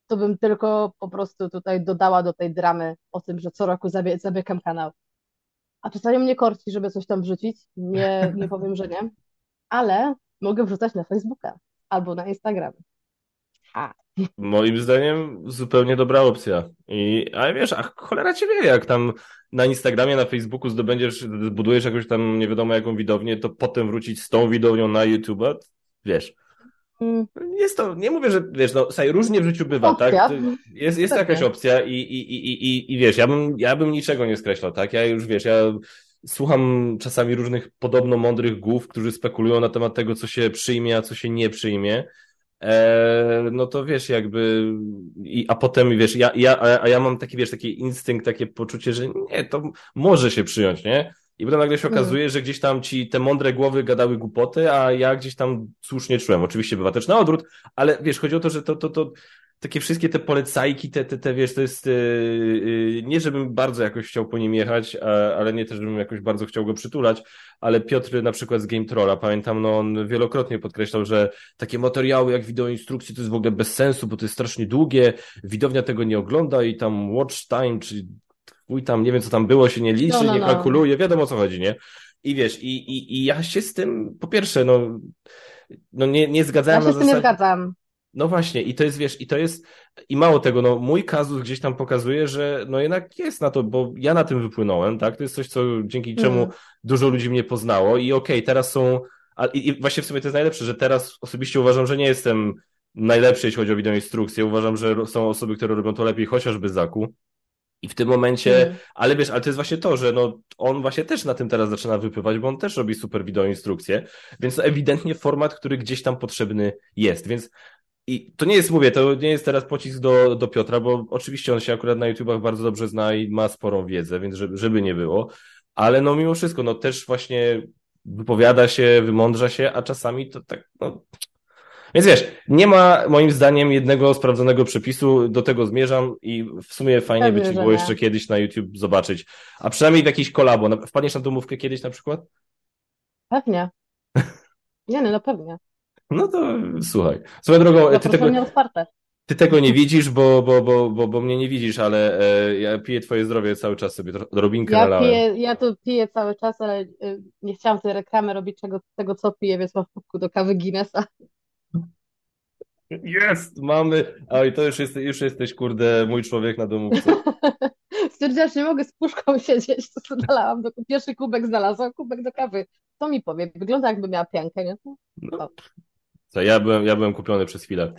to bym tylko po prostu tutaj dodała do tej dramy o tym, że co roku zabie zabiegam kanał. A czasami mnie korci, żeby coś tam wrzucić. Nie, nie powiem, że nie. Ale mogę wrzucać na Facebooka albo na Instagram. Ha. Moim zdaniem zupełnie dobra opcja. I, ale wiesz, a cholera cię wie, jak tam na Instagramie, na Facebooku zdobędziesz, budujesz jakąś tam nie wiadomo jaką widownię, to potem wrócić z tą widownią na YouTube, wiesz. Jest to, nie mówię, że wiesz, no, słuchaj, różnie w życiu bywa, opcja. tak? Jest, jest jakaś opcja i, i, i, i, i wiesz, ja bym, ja bym niczego nie skreślał, tak? Ja już wiesz, ja słucham czasami różnych podobno mądrych głów, którzy spekulują na temat tego, co się przyjmie, a co się nie przyjmie. E, no to wiesz, jakby, i, a potem wiesz, ja, ja, a ja mam taki, wiesz, taki instynkt, takie poczucie, że nie, to może się przyjąć, nie? I potem nagle się mhm. okazuje, że gdzieś tam ci te mądre głowy gadały głupoty, a ja gdzieś tam słusznie czułem. Oczywiście bywa też na odwrót, ale wiesz, chodzi o to, że to, to, to takie wszystkie te polecajki, te, te, te wiesz, to jest yy, nie, żebym bardzo jakoś chciał po nim jechać, a, ale nie też, żebym jakoś bardzo chciał go przytulać, ale Piotr na przykład z Game Trolla, pamiętam, no on wielokrotnie podkreślał, że takie materiały jak wideo instrukcji to jest w ogóle bez sensu, bo to jest strasznie długie, widownia tego nie ogląda i tam watch time, czyli twój tam, nie wiem co tam było, się nie liczy, no, no, nie no. kalkuluje, wiadomo o co chodzi, nie? I wiesz, i, i, i ja się z tym, po pierwsze, no, no nie, nie zgadzałem ja się z tym zasadzie... nie zgadzam. No właśnie, i to jest, wiesz, i to jest, i mało tego, no mój kazus gdzieś tam pokazuje, że no jednak jest na to, bo ja na tym wypłynąłem, tak? To jest coś, co dzięki czemu mm. dużo ludzi mnie poznało i okej, okay, teraz są, a, i, i właśnie w sumie to jest najlepsze, że teraz osobiście uważam, że nie jestem najlepszy, jeśli chodzi o wideoinstrukcję. Uważam, że są osoby, które robią to lepiej, chociażby Zaku. I w tym momencie, mm. ale wiesz, ale to jest właśnie to, że no, on właśnie też na tym teraz zaczyna wypływać, bo on też robi super wideo instrukcje, więc to ewidentnie format, który gdzieś tam potrzebny jest, więc i to nie jest, mówię, to nie jest teraz pocisk do, do Piotra, bo oczywiście on się akurat na YouTubach bardzo dobrze zna i ma sporą wiedzę, więc żeby, żeby nie było, ale no mimo wszystko, no też właśnie wypowiada się, wymądrza się, a czasami to tak, no, więc wiesz, nie ma moim zdaniem jednego sprawdzonego przepisu, do tego zmierzam i w sumie fajnie Pewnie, by ci było jeszcze kiedyś na YouTube zobaczyć, a przynajmniej w jakiś kolabo. Wpadniesz na domówkę kiedyś na przykład? Pewnie. Nie, no, no pewnie. No to słuchaj. Swoją drogą, ty tego, ty tego nie widzisz, bo, bo, bo, bo, bo mnie nie widzisz, ale e, ja piję twoje zdrowie cały czas sobie, drobinkę ja nalałem. Piję, ja tu piję cały czas, ale y, nie chciałam tej reklamy robić czego, tego, co piję, więc mam w kubku do kawy Guinnessa. Jest, mamy. Oj, to już, jest, już jesteś, kurde, mój człowiek na domówce. Stwierdziłam, że nie mogę z puszką siedzieć, to co dałam, do, pierwszy kubek znalazłam, kubek do kawy. To mi powie, wygląda jakby miała piankę, nie? No. Co, ja byłem, ja byłem kupiony przez chwilę.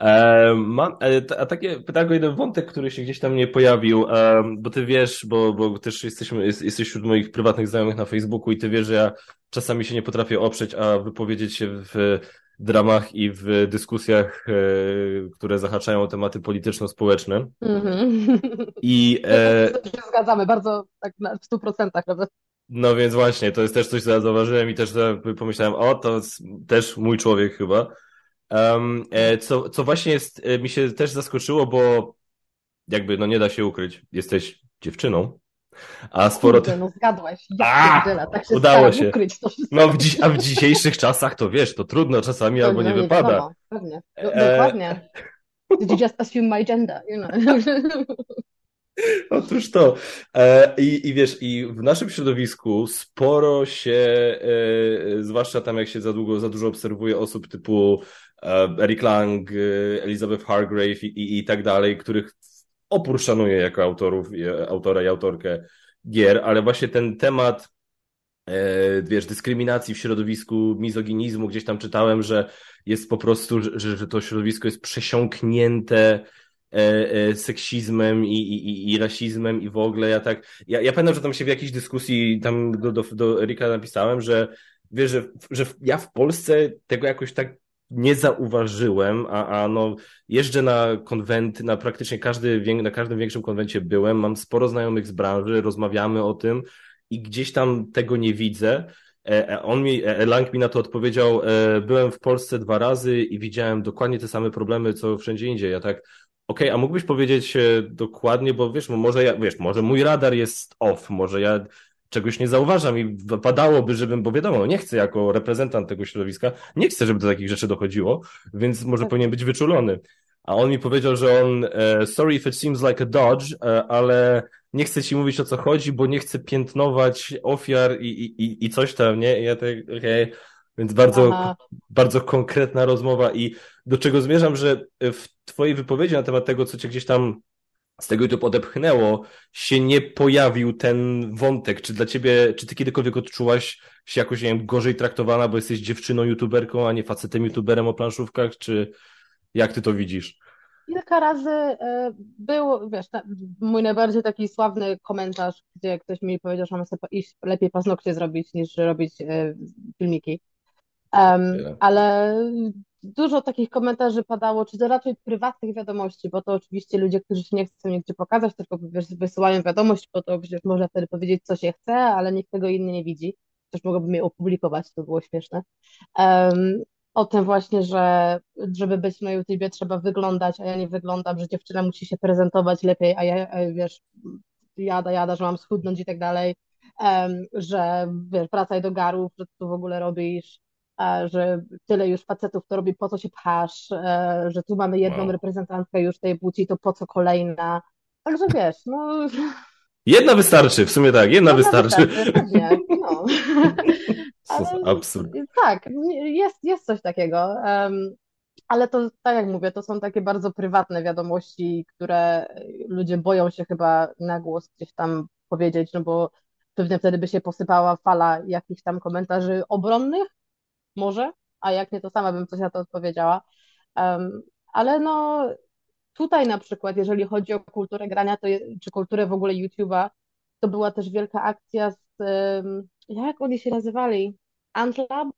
E, mam, e, a takie pytanie, jeden wątek, który się gdzieś tam nie pojawił, e, bo ty wiesz, bo, bo też jesteśmy, jest, jesteś wśród moich prywatnych znajomych na Facebooku i ty wiesz, że ja czasami się nie potrafię oprzeć, a wypowiedzieć się w dramach i w dyskusjach, e, które zahaczają o tematy polityczno-społeczne. Mm-hmm. I e... się zgadzamy bardzo tak na, w stu procentach, prawda? No więc właśnie, to jest też coś, co zauważyłem i też pomyślałem, o, to jest też mój człowiek chyba. Um, co, co właśnie jest, e, mi się też zaskoczyło, bo jakby, no nie da się ukryć, jesteś dziewczyną. A sporo. Kurde, no. Ja a, tak się udało się. Ukryć to no, w dziś, a w dzisiejszych czasach to wiesz, to trudno czasami to, albo nie, nie wypada. Wiadomo, pewnie. E... Dokładnie. Did you just assume my gender? You know. Otóż to. E, i, I wiesz, i w naszym środowisku sporo się, e, zwłaszcza tam jak się za długo, za dużo obserwuje osób typu e, Eric Lang, Elizabeth Hargrave i, i, i tak dalej, których opór szanuję jako autorów, autora i autorkę gier, ale właśnie ten temat e, wiesz, dyskryminacji w środowisku, mizoginizmu, gdzieś tam czytałem, że jest po prostu, że, że to środowisko jest przesiąknięte e, e, seksizmem i, i, i rasizmem i w ogóle. Ja tak, ja, ja pamiętam, że tam się w jakiejś dyskusji tam do, do, do Erika napisałem, że wiesz, że, że ja w Polsce tego jakoś tak nie zauważyłem, a, a no jeżdżę na konwenty, na praktycznie każdy, na każdym większym konwencie byłem, mam sporo znajomych z branży, rozmawiamy o tym i gdzieś tam tego nie widzę. E, e, on mi, e, Lang mi na to odpowiedział, byłem w Polsce dwa razy i widziałem dokładnie te same problemy, co wszędzie indziej. Ja tak, okej, okay, a mógłbyś powiedzieć dokładnie, bo wiesz, może ja, wiesz, może mój radar jest off, może ja czegoś nie zauważam i wypadałoby, żebym, bo wiadomo, nie chcę jako reprezentant tego środowiska, nie chcę, żeby do takich rzeczy dochodziło, więc może tak. powinien być wyczulony. A on mi powiedział, że on, sorry if it seems like a dodge, ale nie chcę ci mówić o co chodzi, bo nie chcę piętnować ofiar i, i, i coś tam, nie? I ja tak, okej. Okay. Więc bardzo, bardzo konkretna rozmowa i do czego zmierzam, że w twojej wypowiedzi na temat tego, co cię gdzieś tam z tego YouTube odepchnęło, się nie pojawił ten wątek. Czy dla ciebie, czy ty kiedykolwiek odczułaś się jakoś, nie wiem, gorzej traktowana, bo jesteś dziewczyną youtuberką, a nie facetem youtuberem o planszówkach, czy jak ty to widzisz? Kilka razy e, był, wiesz, mój najbardziej taki sławny komentarz, gdzie ktoś mi powiedział, że mam sobie iść lepiej paznokcie zrobić niż robić e, filmiki. Um, ale dużo takich komentarzy padało, czy to raczej prywatnych wiadomości, bo to oczywiście ludzie, którzy się nie chcą nigdzie pokazać, tylko wysyłają wiadomość, bo to przecież można wtedy powiedzieć, co się chce, ale nikt tego inny nie widzi. Też mogłoby mnie opublikować, to było śmieszne. Um, o tym właśnie, że żeby być na YouTubie trzeba wyglądać, a ja nie wyglądam, że dziewczyna musi się prezentować lepiej, a ja, wiesz, jada, jada, że mam schudnąć i tak dalej, um, że wiesz, wracaj do garów, że tu w ogóle robisz, e, że tyle już facetów to robi, po co się pchasz, e, że tu mamy jedną wow. reprezentantkę już tej płci, to po co kolejna. Także wiesz, no... Jedna wystarczy, w sumie tak, jedna, jedna wystarczy. wystarczy no. Absurd. Tak, jest, jest coś takiego. Ale to, tak jak mówię, to są takie bardzo prywatne wiadomości, które ludzie boją się chyba na głos gdzieś tam powiedzieć, no bo pewnie wtedy by się posypała fala jakichś tam komentarzy obronnych, może, a jak nie, to sama bym coś na to odpowiedziała. Um, ale no tutaj na przykład, jeżeli chodzi o kulturę grania, to czy kulturę w ogóle YouTube'a, to była też wielka akcja z jak oni się nazywali? Antlab?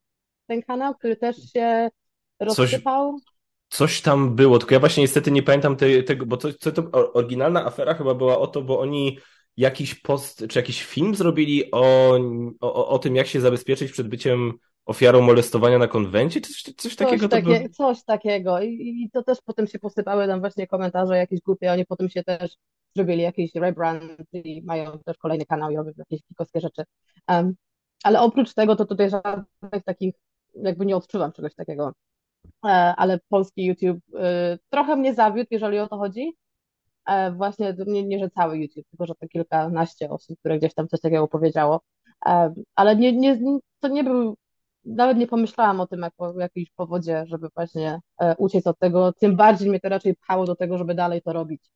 Ten kanał, który też się rozsypał? Coś, coś tam było, tylko ja właśnie niestety nie pamiętam tego, bo to, to, to oryginalna afera chyba była o to, bo oni jakiś post, czy jakiś film zrobili o, o, o tym, jak się zabezpieczyć przed byciem ofiarą molestowania na konwencie, czy coś, coś takiego? Coś, takie, coś takiego. I, I, to też potem się posypały tam właśnie komentarze jakieś głupie, oni potem się też zrobili jakiś rebrand i mają też kolejny kanał i robią jakieś pikowskie rzeczy. Um, ale oprócz tego to tutaj żadnych takich, jakby nie odczuwam czegoś takiego. E, ale polski YouTube e, trochę mnie zawiódł, jeżeli o to chodzi. E, właśnie nie, nie, że cały YouTube, tylko że to kilkanaście osób, które gdzieś tam coś takiego powiedziało. Ale nie, nie, to nie był, nawet nie pomyślałam o tym jako o jakimś powodzie, żeby właśnie uciec od tego. Tym bardziej mnie to raczej pchało do tego, żeby dalej to robić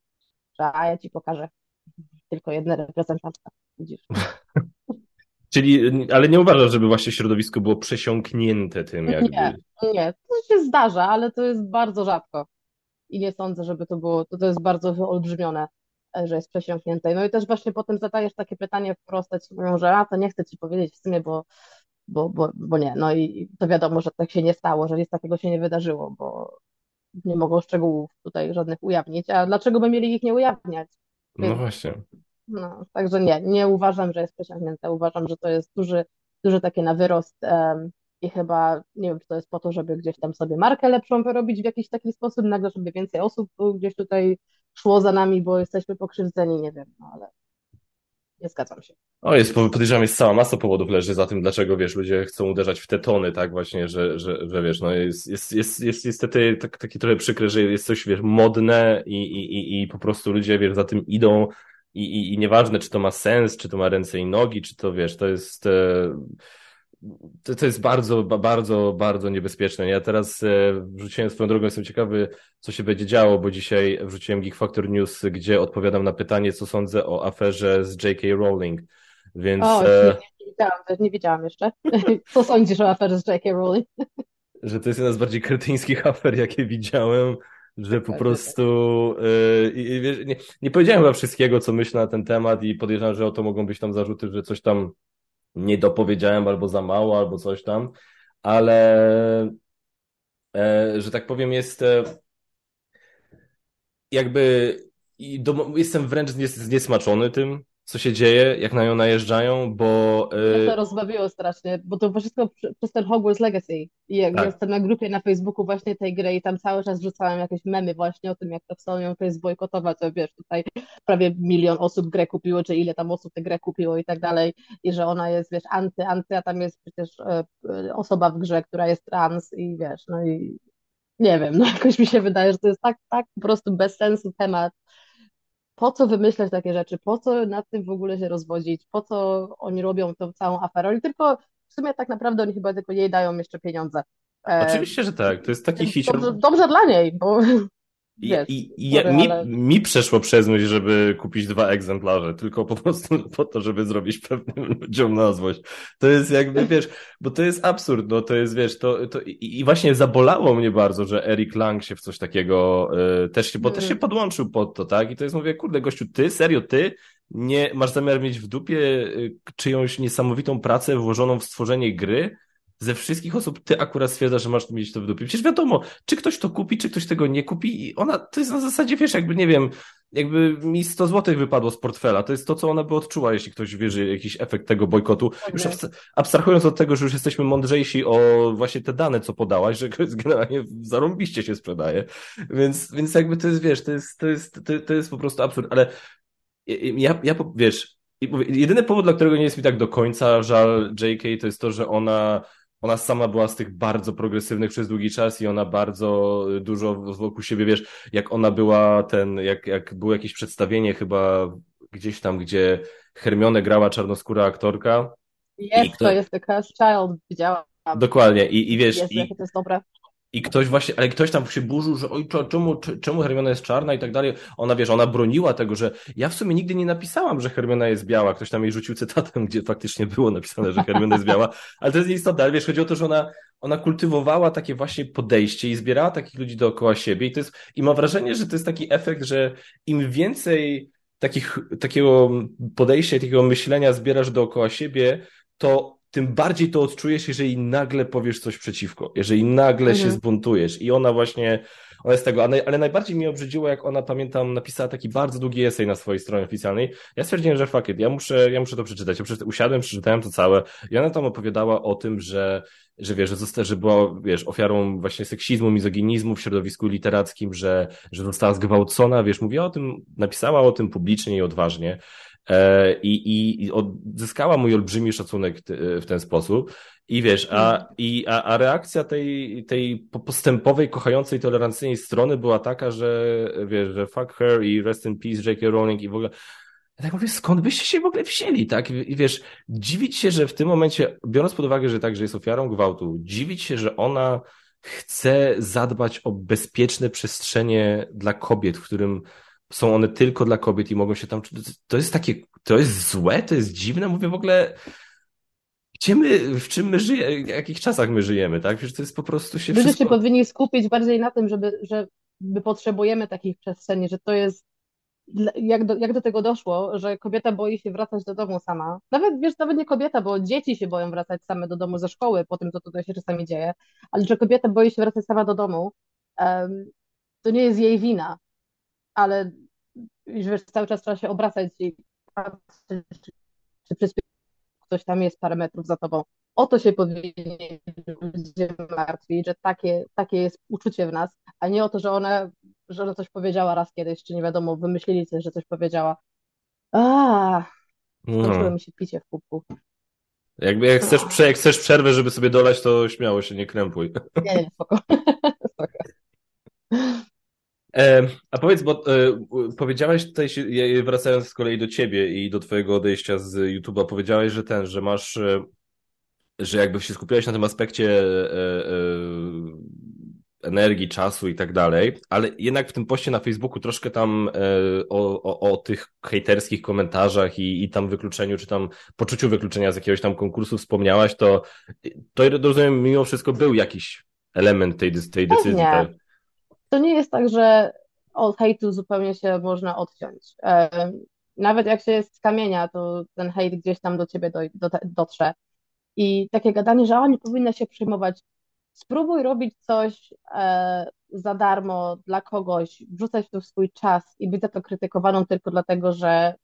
że a ja ci pokażę tylko jedna reprezentantka, widzisz. Czyli, ale nie uważasz, żeby właśnie środowisko było przesiąknięte tym jakby? Nie, nie, to się zdarza, ale to jest bardzo rzadko. I nie sądzę, żeby to było, to, to jest bardzo wyolbrzymione, e, że jest przesiąknięte. No i też właśnie potem zadajesz takie pytanie wprost, ci mówią, że a, to nie chcę ci powiedzieć w sumie, bo, bo, bo, bo nie. No i to wiadomo, że tak się nie stało, że nic takiego się nie wydarzyło, bo, nie mogą szczegółów tutaj żadnych ujawnić. A dlaczego by mieli ich nie ujawniać? No Więc, no właśnie. No, także nie, nie uważam, że jest przeciągnięte. Uważam, że to jest duży, duży takie na wyrost um, i chyba nie wiem, czy to jest po to, żeby gdzieś tam sobie markę lepszą wyrobić w jakiś taki sposób, nagle, żeby więcej osób gdzieś tutaj szło za nami, bo jesteśmy pokrzywdzeni, nie wiem, no ale nie zgadzam się. O, jest, podejrzewam, jest cała masa powodów leży za tym, dlaczego, wiesz, ludzie chcą uderzać w te tony, tak, właśnie, że, że, że wiesz, no jest, jest, jest, jest niestety tak, taki trochę przykre, że jest coś, wiesz, modne i, i, i, i po prostu ludzie, wiesz, za tym idą i, i, i nieważne, czy to ma sens, czy to ma ręce i nogi, czy to, wiesz, to jest... E to, to jest bardzo, bardzo, bardzo niebezpieczne. Ja teraz e, wrzuciłem swoją drogą, jestem ciekawy, co się będzie działo, bo dzisiaj wrzuciłem Geek Factor News, gdzie odpowiadam na pytanie, co sądzę o aferze z J.K. Rowling. Więc. O, e... nie, nie, widziałam, nie widziałam jeszcze. co sądzisz o aferze z J.K. Rowling? że to jest jedna z bardziej kretyńskich afer, jakie widziałem że po prostu yy, nie, nie powiedziałem chyba wszystkiego, co myślę na ten temat i podejrzewam, że o to mogą być tam zarzuty, że coś tam nie dopowiedziałem albo za mało, albo coś tam, ale e, że tak powiem, jest e, jakby jestem wręcz zniesmaczony tym, co się dzieje, jak na nią najeżdżają, bo... Mnie to rozbawiło strasznie, bo to wszystko przez ten Hogwarts Legacy. I jak tak. jestem na grupie na Facebooku właśnie tej gry i tam cały czas wrzucałem jakieś memy właśnie o tym, jak to chcą ją tutaj zbojkotować, to wiesz, tutaj prawie milion osób grę kupiło, czy ile tam osób tę grę kupiło i tak dalej, i że ona jest, wiesz, anty, anty, a tam jest przecież e, e, osoba w grze, która jest trans i wiesz, no i nie wiem, no jakoś mi się wydaje, że to jest tak, tak po prostu bez sensu temat, po co wymyślać takie rzeczy, po co nad tym w ogóle się rozwodzić, po co oni robią tą całą aferę. Oni tylko, w sumie tak naprawdę oni chyba tylko jej dają jeszcze pieniądze. E, Oczywiście, że tak, to jest taki hicior. Dobrze, dobrze dla niej, bo Wiesz, I, i ja, mi, ale... mi przeszło przez myśl, żeby kupić dwa egzemplarze, tylko po prostu po to, żeby zrobić pewnym ludziom na złość. To jest jakby, wiesz, bo to jest absurd, no to jest, wiesz, to, to i, i właśnie zabolało mnie bardzo, że Eric Lang się w coś takiego y, też się, bo też się mm. podłączył pod to, tak? I to jest, mówię, kurde, gościu, ty, serio, ty nie masz zamiar mieć w dupie y, czyjąś niesamowitą pracę włożoną w stworzenie gry, ze wszystkich osób ty akurat stwierdzasz, że masz mieć to w dupie. Przecież wiadomo, czy ktoś to kupi, czy ktoś tego nie kupi i ona, to jest na zasadzie, wiesz, jakby, nie wiem, jakby mi 100 złotych wypadło z portfela. To jest to, co ona by odczuła, jeśli ktoś wierzy jakiś efekt tego bojkotu. Okay. Już abstrahując od tego, że już jesteśmy mądrzejsi o właśnie te dane, co podałaś, że generalnie zarąbiście się sprzedaje. Więc, więc jakby to jest, wiesz, to jest, to jest, to, to jest po prostu absurd, ale ja, ja, wiesz, jedyny powód, dla którego nie jest mi tak do końca żal JK, to jest to, że ona ona sama była z tych bardzo progresywnych przez długi czas i ona bardzo dużo wokół siebie, wiesz, jak ona była ten, jak, jak było jakieś przedstawienie chyba gdzieś tam, gdzie Hermione grała czarnoskóra aktorka. Jest, to jest The Cursed Child, widziałam. Dokładnie i, i wiesz... I, to jest dobre. I ktoś właśnie, ale ktoś tam się burzył, że oj, czemu, czemu Hermiona jest czarna i tak dalej. Ona, wiesz, ona broniła tego, że ja w sumie nigdy nie napisałam, że Hermiona jest biała. Ktoś tam jej rzucił cytatem, gdzie faktycznie było napisane, że Hermiona jest biała. Ale to jest nieistotne, ale wiesz, chodzi o to, że ona, ona kultywowała takie właśnie podejście i zbierała takich ludzi dookoła siebie i to jest, i mam wrażenie, że to jest taki efekt, że im więcej takich, takiego podejścia takiego myślenia zbierasz dookoła siebie, to tym bardziej to odczujesz, jeżeli nagle powiesz coś przeciwko, jeżeli nagle mhm. się zbuntujesz. I ona właśnie, ona jest tego, ale najbardziej mi obrzydziło, jak ona, pamiętam, napisała taki bardzo długi esej na swojej stronie oficjalnej. Ja stwierdziłem, że fuck it, ja muszę, ja muszę to przeczytać. Ja usiadłem, przeczytałem to całe i ona tam opowiadała o tym, że że wiesz, że, została, że była, wiesz, ofiarą właśnie seksizmu, mizoginizmu w środowisku literackim, że, że została zgwałcona, wiesz, mówiła o tym, napisała o tym publicznie i odważnie. E, i, i, odzyskała mój olbrzymi szacunek w ten sposób. I wiesz, a, mhm. i, a, a reakcja tej, tej postępowej, kochającej, tolerancyjnej strony była taka, że wiesz, że fuck her i rest in peace J.K. Rowling i w ogóle. Ja tak mówię, skąd byście się w ogóle wzięli, tak? I wiesz, dziwić się, że w tym momencie, biorąc pod uwagę, że tak, że jest ofiarą gwałtu, dziwić się, że ona chce zadbać o bezpieczne przestrzenie dla kobiet, w którym są one tylko dla kobiet i mogą się tam. To jest takie, to jest złe, to jest dziwne. Mówię w ogóle. Gdzie my, w czym my żyjemy, w jakich czasach my żyjemy, tak? Przecież to jest po prostu się. Ludzie wszystko... się powinni skupić bardziej na tym, żeby, że my potrzebujemy takich przestrzeni, że to jest. Jak do, jak do tego doszło, że kobieta boi się wracać do domu sama. Nawet wiesz, nawet nie kobieta, bo dzieci się boją wracać same do domu ze szkoły po tym, co tutaj się czasami dzieje, ale że kobieta boi się wracać sama do domu, um, to nie jest jej wina ale już wiesz, cały czas trzeba się obracać i patrzeć, czy przez ktoś tam jest parę metrów za tobą. O to się powinni ludzie martwić, że takie, takie jest uczucie w nas, a nie o to, że ona, że ona coś powiedziała raz kiedyś, czy nie wiadomo, wymyślili coś, że coś powiedziała. A, skończyło no. mi się picie w kubku. Jakby jak chcesz, jak chcesz przerwę, żeby sobie dolać, to śmiało się nie krępuj. Nie, nie, spoko. E, a powiedz, bo e, powiedziałeś tutaj, wracając z kolei do ciebie i do twojego odejścia z YouTube'a, powiedziałeś, że ten, że masz, e, że jakby się skupiałeś na tym aspekcie energii, czasu i tak dalej, ale jednak w tym poście na Facebooku troszkę tam o, o, o tych hejterskich komentarzach i, i tam wykluczeniu, czy tam poczuciu wykluczenia z jakiegoś tam konkursu wspomniałaś, to to rozumiem, mimo wszystko był jakiś element tej, tej decyzji. Tak? To nie jest tak, że od hejtu zupełnie się można odciąć. Nawet jak się jest z kamienia, to ten hejt gdzieś tam do ciebie do, do, dotrze. I takie gadanie, że o, nie powinna się przejmować spróbuj robić coś e, za darmo dla kogoś, wrzucać tu swój czas i być za to krytykowaną tylko dlatego, że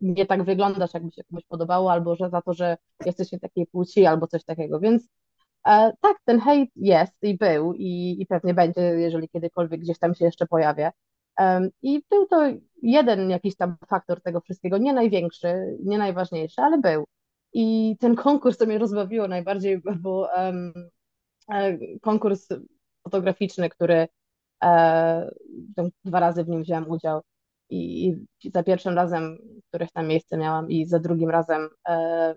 nie tak wyglądasz, jakby się komuś podobało, albo że za to, że jesteś nie takiej płci, albo coś takiego. Więc e, tak, ten hejt jest i był i, i pewnie będzie, jeżeli kiedykolwiek gdzieś tam się jeszcze pojawię. Um, I był to jeden jakiś tam faktor tego wszystkiego, nie największy, nie najważniejszy, ale był. I ten konkurs, co mnie rozbawiło najbardziej, bo um, konkurs fotograficzny, który e, dwa razy w nim wziąłem udział i, i za pierwszym razem których tam miejsce miałam i za drugim razem e,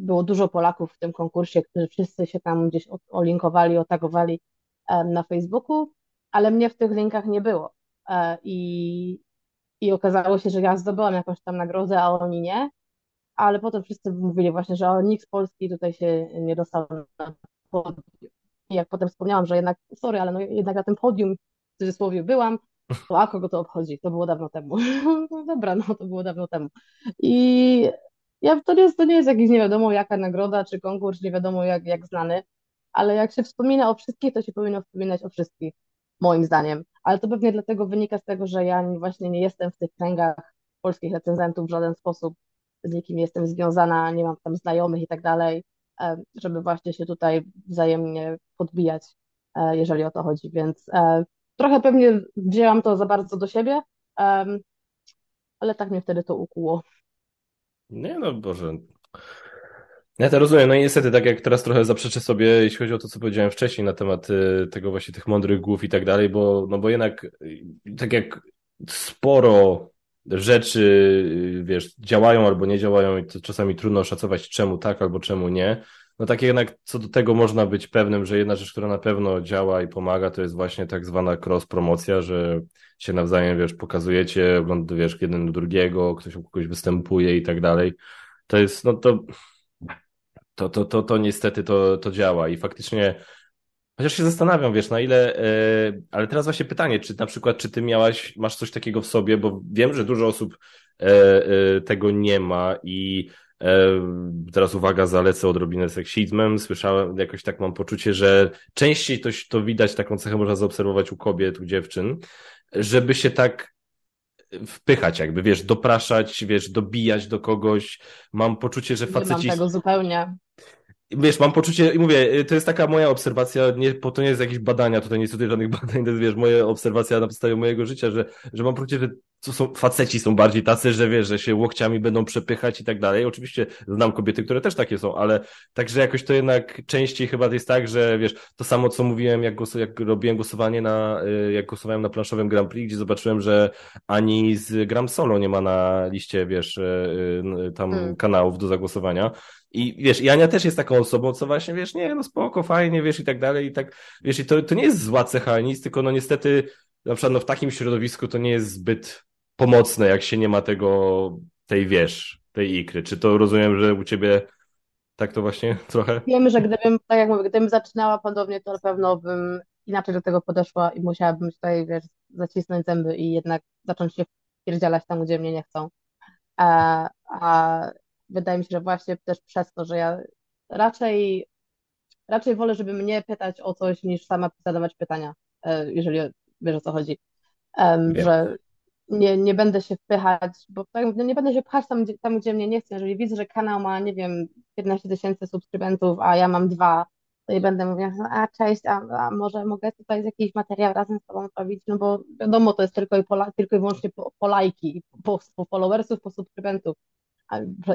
było dużo Polaków w tym konkursie, którzy wszyscy się tam gdzieś olinkowali, otagowali na Facebooku, ale mnie w tych linkach nie było. E, I, I okazało się, że ja zdobyłam jakąś tam nagrodę, a oni nie. Ale potem wszyscy mówili właśnie, że nikt z Polski tutaj się nie dostał na podium. I jak potem wspomniałam, że jednak, sorry, ale no jednak na tym podium w cudzysłowie byłam, to a kogo to obchodzi? To było dawno temu. Dobra, no to było dawno temu. I ja, to, jest, to nie jest jakiś nie wiadomo jaka nagroda czy konkurs, nie wiadomo jak, jak znany, ale jak się wspomina o wszystkich, to się powinno wspominać o wszystkich, moim zdaniem. Ale to pewnie dlatego wynika z tego, że ja właśnie nie jestem w tych kręgach polskich recenzentów w żaden sposób, z nikim jestem związana, nie mam tam znajomych i tak dalej, żeby właśnie się tutaj wzajemnie podbijać, e, jeżeli o to chodzi. Więc e, trochę pewnie wzięłam to za bardzo do siebie, ale tak mnie wtedy to ukuło. Nie no, Boże. Ja to rozumiem, no i niestety, tak jak teraz trochę zaprzeczę sobie, jeśli chodzi o to, co powiedziałem wcześniej na temat y, tego właśnie tych mądrych głów i tak dalej, bo, no bo jednak y, tak jak sporo rzeczy, y, wiesz, działają albo nie działają i to czasami trudno oszacować czemu tak albo czemu nie, no tak jednak co do tego można być pewnym, że jedna rzecz, która na pewno działa i pomaga, to jest właśnie tak zwana cross-promocja, że się nawzajem, wiesz, pokazujecie, oglądasz, wiesz, jeden do drugiego, ktoś u kogoś występuje i tak dalej. To jest, no to, to, to, to, to niestety to, to działa i faktycznie Chociaż się zastanawiam, wiesz, na ile, e, ale teraz właśnie pytanie, czy na przykład, czy ty miałaś, masz coś takiego w sobie, bo wiem, że dużo osób e, e, tego nie ma i Teraz uwaga, zalecę odrobinę seksizmem. Słyszałem, jakoś tak mam poczucie, że częściej to, to widać, taką cechę można zaobserwować u kobiet, u dziewczyn, żeby się tak wpychać, jakby, wiesz, dopraszać, wiesz, dobijać do kogoś. Mam poczucie, że faceci... Nie mam tego zupełnie. Wiesz, mam poczucie, i mówię, to jest taka moja obserwacja, nie, po to nie jest jakieś badania, tutaj nie jest tutaj żadnych badań, to jest, wiesz, moja obserwacja na podstawie mojego życia, że, że mam poczucie, że to są, faceci są bardziej tacy, że wiesz, że się łokciami będą przepychać i tak dalej. Oczywiście znam kobiety, które też takie są, ale także jakoś to jednak częściej chyba jest tak, że wiesz, to samo co mówiłem, jak, głos, jak robiłem głosowanie na, y, jak głosowałem na planszowym Grand Prix, gdzie zobaczyłem, że ani z Gram Solo nie ma na liście, wiesz, y, y, tam hmm. kanałów do zagłosowania. I wiesz, i Ania też jest taką osobą, co właśnie, wiesz, nie, no spoko, fajnie, wiesz, i tak dalej, i tak, wiesz, i to, to nie jest zła cecha nic, tylko no niestety, na przykład no w takim środowisku to nie jest zbyt pomocne, jak się nie ma tego, tej, wiesz, tej ikry. Czy to rozumiem, że u ciebie tak to właśnie trochę? Wiemy, że gdybym, tak jak mówię, gdybym zaczynała podobnie, to na pewno bym inaczej do tego podeszła i musiałabym tutaj, wiesz, zacisnąć zęby i jednak zacząć się pierdzielać tam, gdzie mnie nie chcą. A, a wydaje mi się, że właśnie też przez to, że ja raczej, raczej wolę, żeby mnie pytać o coś, niż sama zadawać pytania, e, jeżeli wiesz o co chodzi. Um, że nie, nie będę się wpychać, bo tak, nie będę się pchać tam, tam, gdzie mnie nie chce. Jeżeli widzę, że kanał ma, nie wiem, 15 tysięcy subskrybentów, a ja mam dwa, to i będę mówiła, a cześć, a, a może mogę tutaj jakiś materiał razem z tobą zrobić, no bo wiadomo, to jest tylko i, pola, tylko i wyłącznie po, po lajki, po, po followersów, po subskrybentów.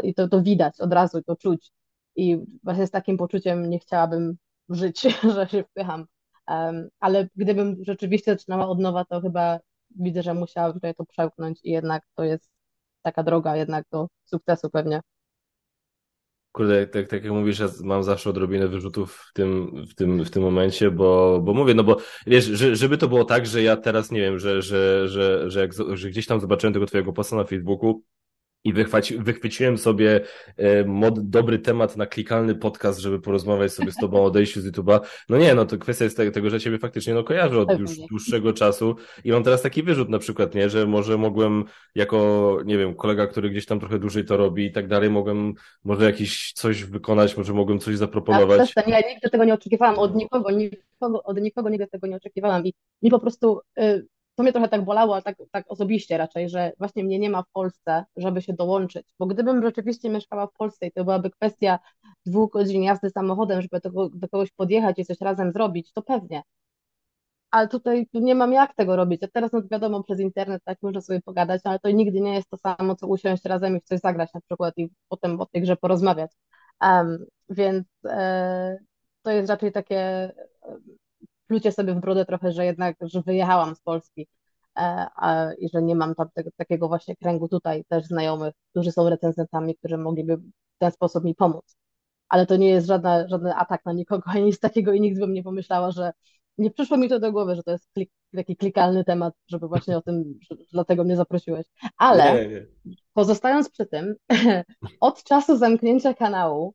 I to, to widać od razu, to czuć. I właśnie z takim poczuciem nie chciałabym żyć, że się wpycham. Um, ale gdybym rzeczywiście zaczynała od nowa, to chyba widzę, że musiałam tutaj to przełknąć i jednak to jest taka droga jednak do sukcesu pewnie. Kurde, tak, tak jak mówisz, ja mam zawsze odrobinę wyrzutów w tym, w tym, w tym momencie, bo, bo mówię, no bo wiesz, że, żeby to było tak, że ja teraz nie wiem, że, że, że, że, jak, że gdzieś tam zobaczyłem tego twojego posta na Facebooku i wychwaci, wychwyciłem sobie e, mod, dobry temat na klikalny podcast, żeby porozmawiać sobie z tobą o odejściu z YouTube'a. No nie, no to kwestia jest tego, że ciebie faktycznie no, kojarzę od już dłuższego czasu i mam teraz taki wyrzut na przykład, nie, że może mogłem jako, nie wiem, kolega, który gdzieś tam trochę dłużej to robi i tak dalej, mogłem może jakieś coś wykonać, może mogłem coś zaproponować. Ja, ja nigdy tego nie oczekiwałam od nikogo, nikogo, od nikogo nigdy tego nie oczekiwałam i mi po prostu... Y to mnie trochę tak bolało, ale tak, tak osobiście raczej, że właśnie mnie nie ma w Polsce, żeby się dołączyć. Bo gdybym rzeczywiście mieszkała w Polsce i to byłaby kwestia dwóch godzin jazdy samochodem, żeby do, do kogoś podjechać i coś razem zrobić, to pewnie. Ale tutaj nie mam jak tego robić. A teraz no wiadomo, przez internet tak można sobie pogadać, ale to nigdy nie jest to samo, co usiąść razem i w coś zagrać na przykład i potem o tej grze porozmawiać. Um, więc e, to jest raczej takie plucie sobie w brodę trochę, że jednak, że wyjechałam z Polski e, i że nie mam tam tego, takiego właśnie kręgu tutaj też znajomych, którzy są recenzentami, którzy mogliby w ten sposób mi pomóc. Ale to nie jest żadna, żaden atak na nikogo, ani nic takiego i nigdy bym nie pomyślała, że nie przyszło mi to do głowy, że to jest klik, taki klikalny temat, żeby właśnie o tym, że, dlatego mnie zaprosiłeś. Ale nie, nie. pozostając przy tym, od czasu zamknięcia kanału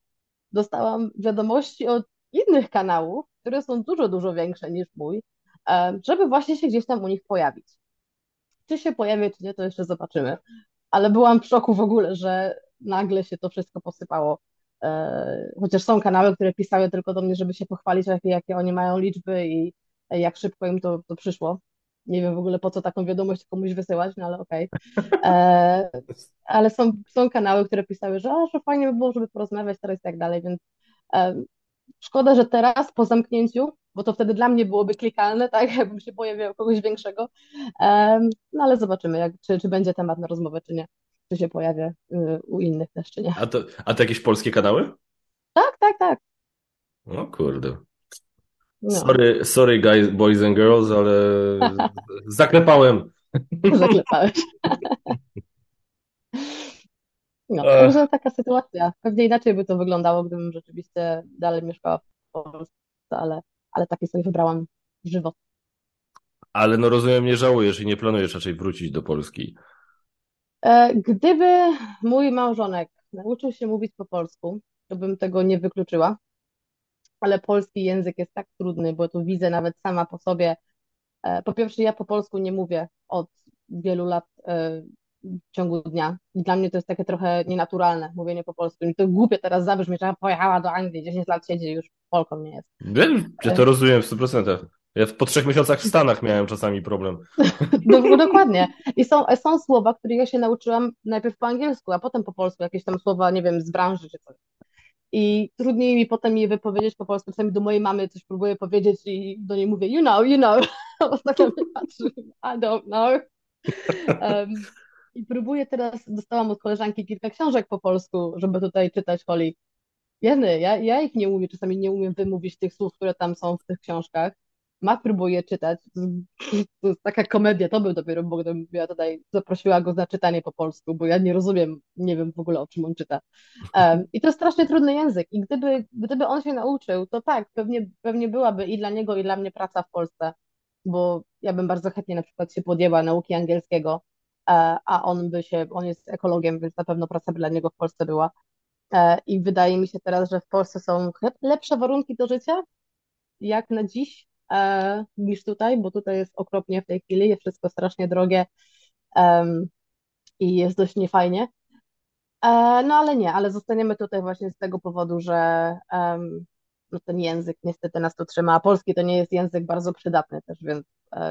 dostałam wiadomości od innych kanałów, które są dużo, dużo większe niż mój, żeby właśnie się gdzieś tam u nich pojawić. Czy się pojawię, czy nie, to jeszcze zobaczymy. Ale byłam w szoku w ogóle, że nagle się to wszystko posypało. E, chociaż są kanały, które pisały tylko do mnie, żeby się pochwalić, jakie, jakie oni mają liczby i jak szybko im to, to przyszło. Nie wiem w ogóle po co taką wiadomość komuś wysyłać, no ale okej. Okay. E, ale są, są kanały, które pisały, że, o, że fajnie by było, żeby porozmawiać teraz i tak dalej, więc Szkoda, że teraz po zamknięciu, bo to wtedy dla mnie byłoby klikalne, tak, jakbym się pojawiał kogoś większego. No ale zobaczymy, jak, czy, czy będzie temat na rozmowę, czy nie. Czy się pojawia y, u innych też, czy nie. A to, a to jakieś polskie kanały? Tak, tak, tak. O kurde. No. Sorry, sorry guys, boys and girls, ale zaklepałem. Zaklepałeś. No, to taka sytuacja. Pewnie inaczej by to wyglądało, gdybym rzeczywiście dalej mieszkała w Polsce, ale, ale takie sobie wybrałam żywot. Ale no rozumiem, nie żałujesz i nie planujesz raczej wrócić do Polski. E, gdyby mój małżonek nauczył się mówić po polsku, to bym tego nie wykluczyła. Ale polski język jest tak trudny, bo tu widzę nawet sama po sobie. E, po pierwsze, ja po polsku nie mówię od wielu lat e, w ciągu dnia. I dla mnie to jest takie trochę nienaturalne mówienie po polsku. I to głupie teraz zabrzmi, że pojechała do Anglii, 10 lat siedzi już Polką nie jest. Wiem, że to rozumiem w 100%. Ja po trzech miesiącach w Stanach miałem czasami problem. No, dokładnie. I są, są słowa, które ja się nauczyłam najpierw po angielsku, a potem po polsku, jakieś tam słowa, nie wiem, z branży czy coś. I trudniej mi potem je wypowiedzieć po polsku. Czasami do mojej mamy coś próbuję powiedzieć i do niej mówię, you know, you know. Ona tak patrzy, I don't know. Um, i próbuję teraz, dostałam od koleżanki kilka książek po polsku, żeby tutaj czytać Holly. Jeny, ja, ja ich nie umiem, czasami nie umiem wymówić tych słów, które tam są w tych książkach. Ma próbuje czytać. To jest taka komedia, to był dopiero, bo gdybym ja tutaj zaprosiła go na czytanie po polsku, bo ja nie rozumiem, nie wiem w ogóle o czym on czyta. Um, I to jest strasznie trudny język. I gdyby, gdyby on się nauczył, to tak, pewnie, pewnie byłaby i dla niego, i dla mnie praca w Polsce, bo ja bym bardzo chętnie na przykład się podjęła nauki angielskiego, a on by się, on jest ekologiem, więc na pewno praca by dla niego w Polsce była. E, I wydaje mi się teraz, że w Polsce są lepsze warunki do życia, jak na dziś, e, niż tutaj, bo tutaj jest okropnie w tej chwili, jest wszystko strasznie drogie i jest dość niefajnie. No ale nie, ale zostaniemy tutaj właśnie z tego powodu, że no, ten język niestety nas tu trzyma, a polski to nie jest język bardzo przydatny też, więc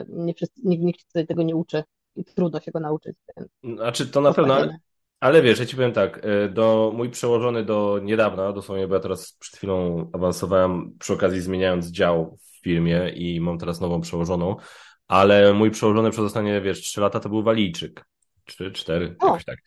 nie nikt, nikt tutaj tego nie uczy i trudno się go nauczyć. Znaczy to na pewno, ale, ale wiesz, ja ci powiem tak, e, do, mój przełożony do niedawna, dosłownie, bo ja teraz przed chwilą awansowałem, przy okazji zmieniając dział w firmie i mam teraz nową przełożoną, ale mój przełożony przez ostatnie, wiesz, trzy lata to był Walijczyk. Trzy, cztery, o. jakoś tak.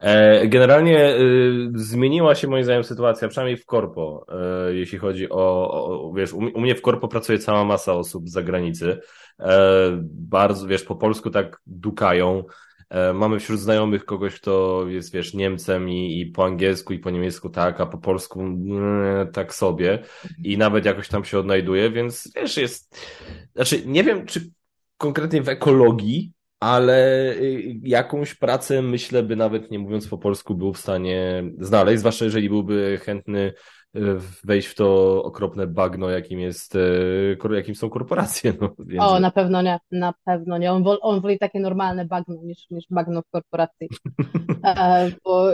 E, generalnie y, zmieniła się moim zdaniem sytuacja, przynajmniej w korpo, e, jeśli chodzi o, o wiesz, u, mnie w korpo pracuje cała masa osób z zagranicy. E, bardzo, wiesz, po polsku tak dukają. E, mamy wśród znajomych kogoś, kto jest, wiesz, Niemcem i, i po angielsku i po niemiecku tak, a po polsku mm, tak sobie i nawet jakoś tam się odnajduje, więc wiesz, jest, znaczy nie wiem, czy konkretnie w ekologii ale y, jakąś pracę, myślę, by nawet nie mówiąc po polsku, był w stanie znaleźć, zwłaszcza jeżeli byłby chętny y, wejść w to okropne bagno, jakim jest, y, jakim są korporacje. No, więc... O, na pewno nie, na pewno nie. On, wol, on woli takie normalne bagno niż, niż bagno w korporacji. e, bo